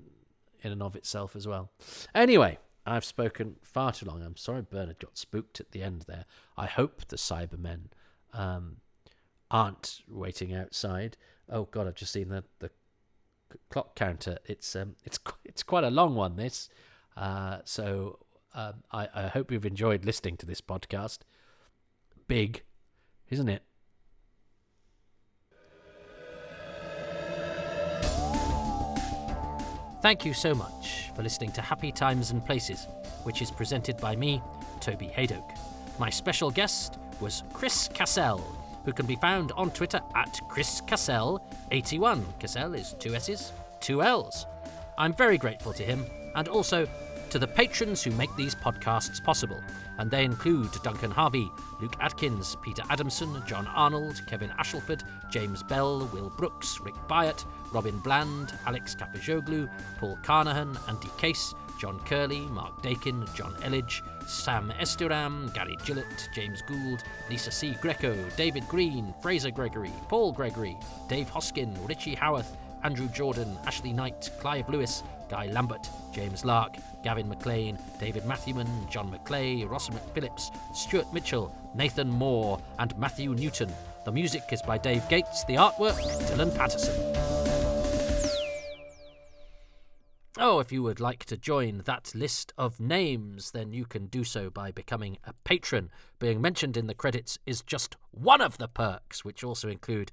in and of itself as well. Anyway, I've spoken far too long. I'm sorry Bernard got spooked at the end there. I hope the Cybermen um, aren't waiting outside. Oh God, I've just seen the the clock counter. It's um it's it's quite a long one. This, uh, so um, I I hope you've enjoyed listening to this podcast. Big, isn't it? Thank you so much for listening to Happy Times and Places, which is presented by me, Toby Hadoke. My special guest was Chris Cassell, who can be found on Twitter at Chris Cassell81. Cassell is two S's, two L's. I'm very grateful to him and also to the patrons who make these podcasts possible, and they include Duncan Harvey, Luke Atkins, Peter Adamson, John Arnold, Kevin Ashelford, James Bell, Will Brooks, Rick Byatt, Robin Bland, Alex Kapajoglu, Paul Carnahan, Andy Case, John Curley, Mark Dakin, John Elledge, Sam Esturam, Gary Gillett, James Gould, Lisa C. Greco, David Green, Fraser Gregory, Paul Gregory, Dave Hoskin, Richie Howarth, Andrew Jordan, Ashley Knight, Clive Lewis, Guy Lambert, James Lark, Gavin McLean, David Matthewman, John McClay, Ross McPhillips, Stuart Mitchell, Nathan Moore, and Matthew Newton. The music is by Dave Gates, the artwork, Dylan Patterson. Oh, if you would like to join that list of names, then you can do so by becoming a patron. Being mentioned in the credits is just one of the perks, which also include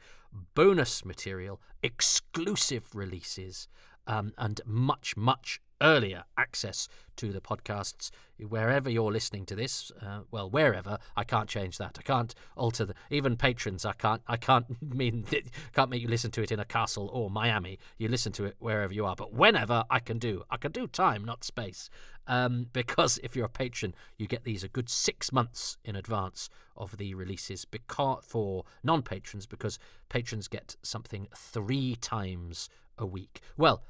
bonus material, exclusive releases, um, and much, much earlier access to the podcasts. Wherever you're listening to this uh, well wherever i can't change that. I can't alter the even patrons i can't i can't mean can't make you listen to it in a castle or miami. You listen to it wherever you are. But whenever i can do i can do time not space. Um, because if you're a patron you get these a good six months in advance of the releases because for non-patrons because patrons get something three times a week. Well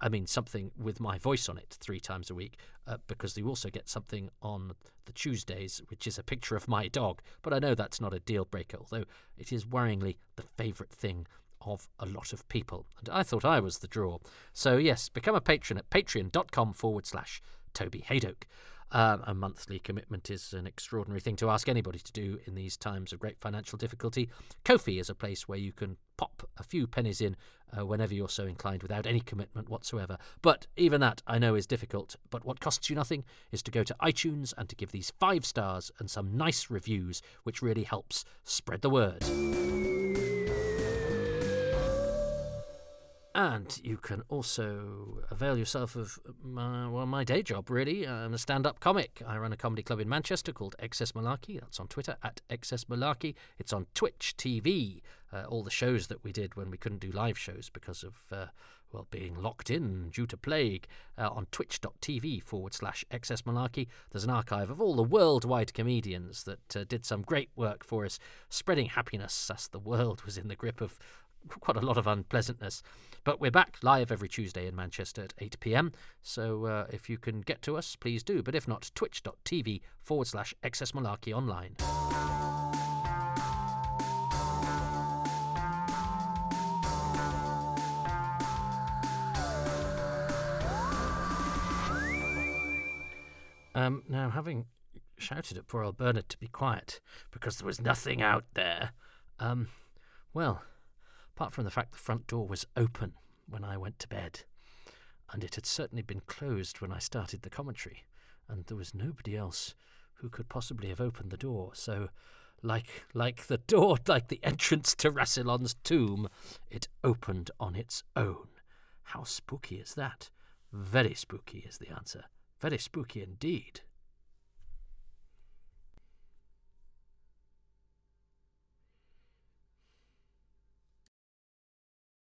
I mean, something with my voice on it three times a week, uh, because you also get something on the Tuesdays, which is a picture of my dog. But I know that's not a deal breaker, although it is worryingly the favourite thing of a lot of people. And I thought I was the draw. So, yes, become a patron at patreon.com forward slash Toby Hadoke. Um, a monthly commitment is an extraordinary thing to ask anybody to do in these times of great financial difficulty. Ko-fi is a place where you can pop a few pennies in uh, whenever you're so inclined without any commitment whatsoever. But even that I know is difficult. But what costs you nothing is to go to iTunes and to give these five stars and some nice reviews, which really helps spread the word. And you can also avail yourself of my, well, my day job, really. I'm a stand up comic. I run a comedy club in Manchester called XS Malarkey. That's on Twitter at XS Malarkey. It's on Twitch TV. Uh, all the shows that we did when we couldn't do live shows because of, uh, well, being locked in due to plague uh, on twitch.tv forward slash XS Malarkey. There's an archive of all the worldwide comedians that uh, did some great work for us, spreading happiness as the world was in the grip of quite a lot of unpleasantness. But we're back live every Tuesday in Manchester at 8 pm. So uh, if you can get to us, please do. But if not, twitch.tv forward slash XS Malarkey online. Um, now, having shouted at poor old Bernard to be quiet because there was nothing out there, um, well, apart from the fact the front door was open when I went to bed, and it had certainly been closed when I started the commentary, and there was nobody else who could possibly have opened the door. So, like like the door, like the entrance to Rassilon's tomb, it opened on its own. How spooky is that? Very spooky is the answer. Very spooky indeed.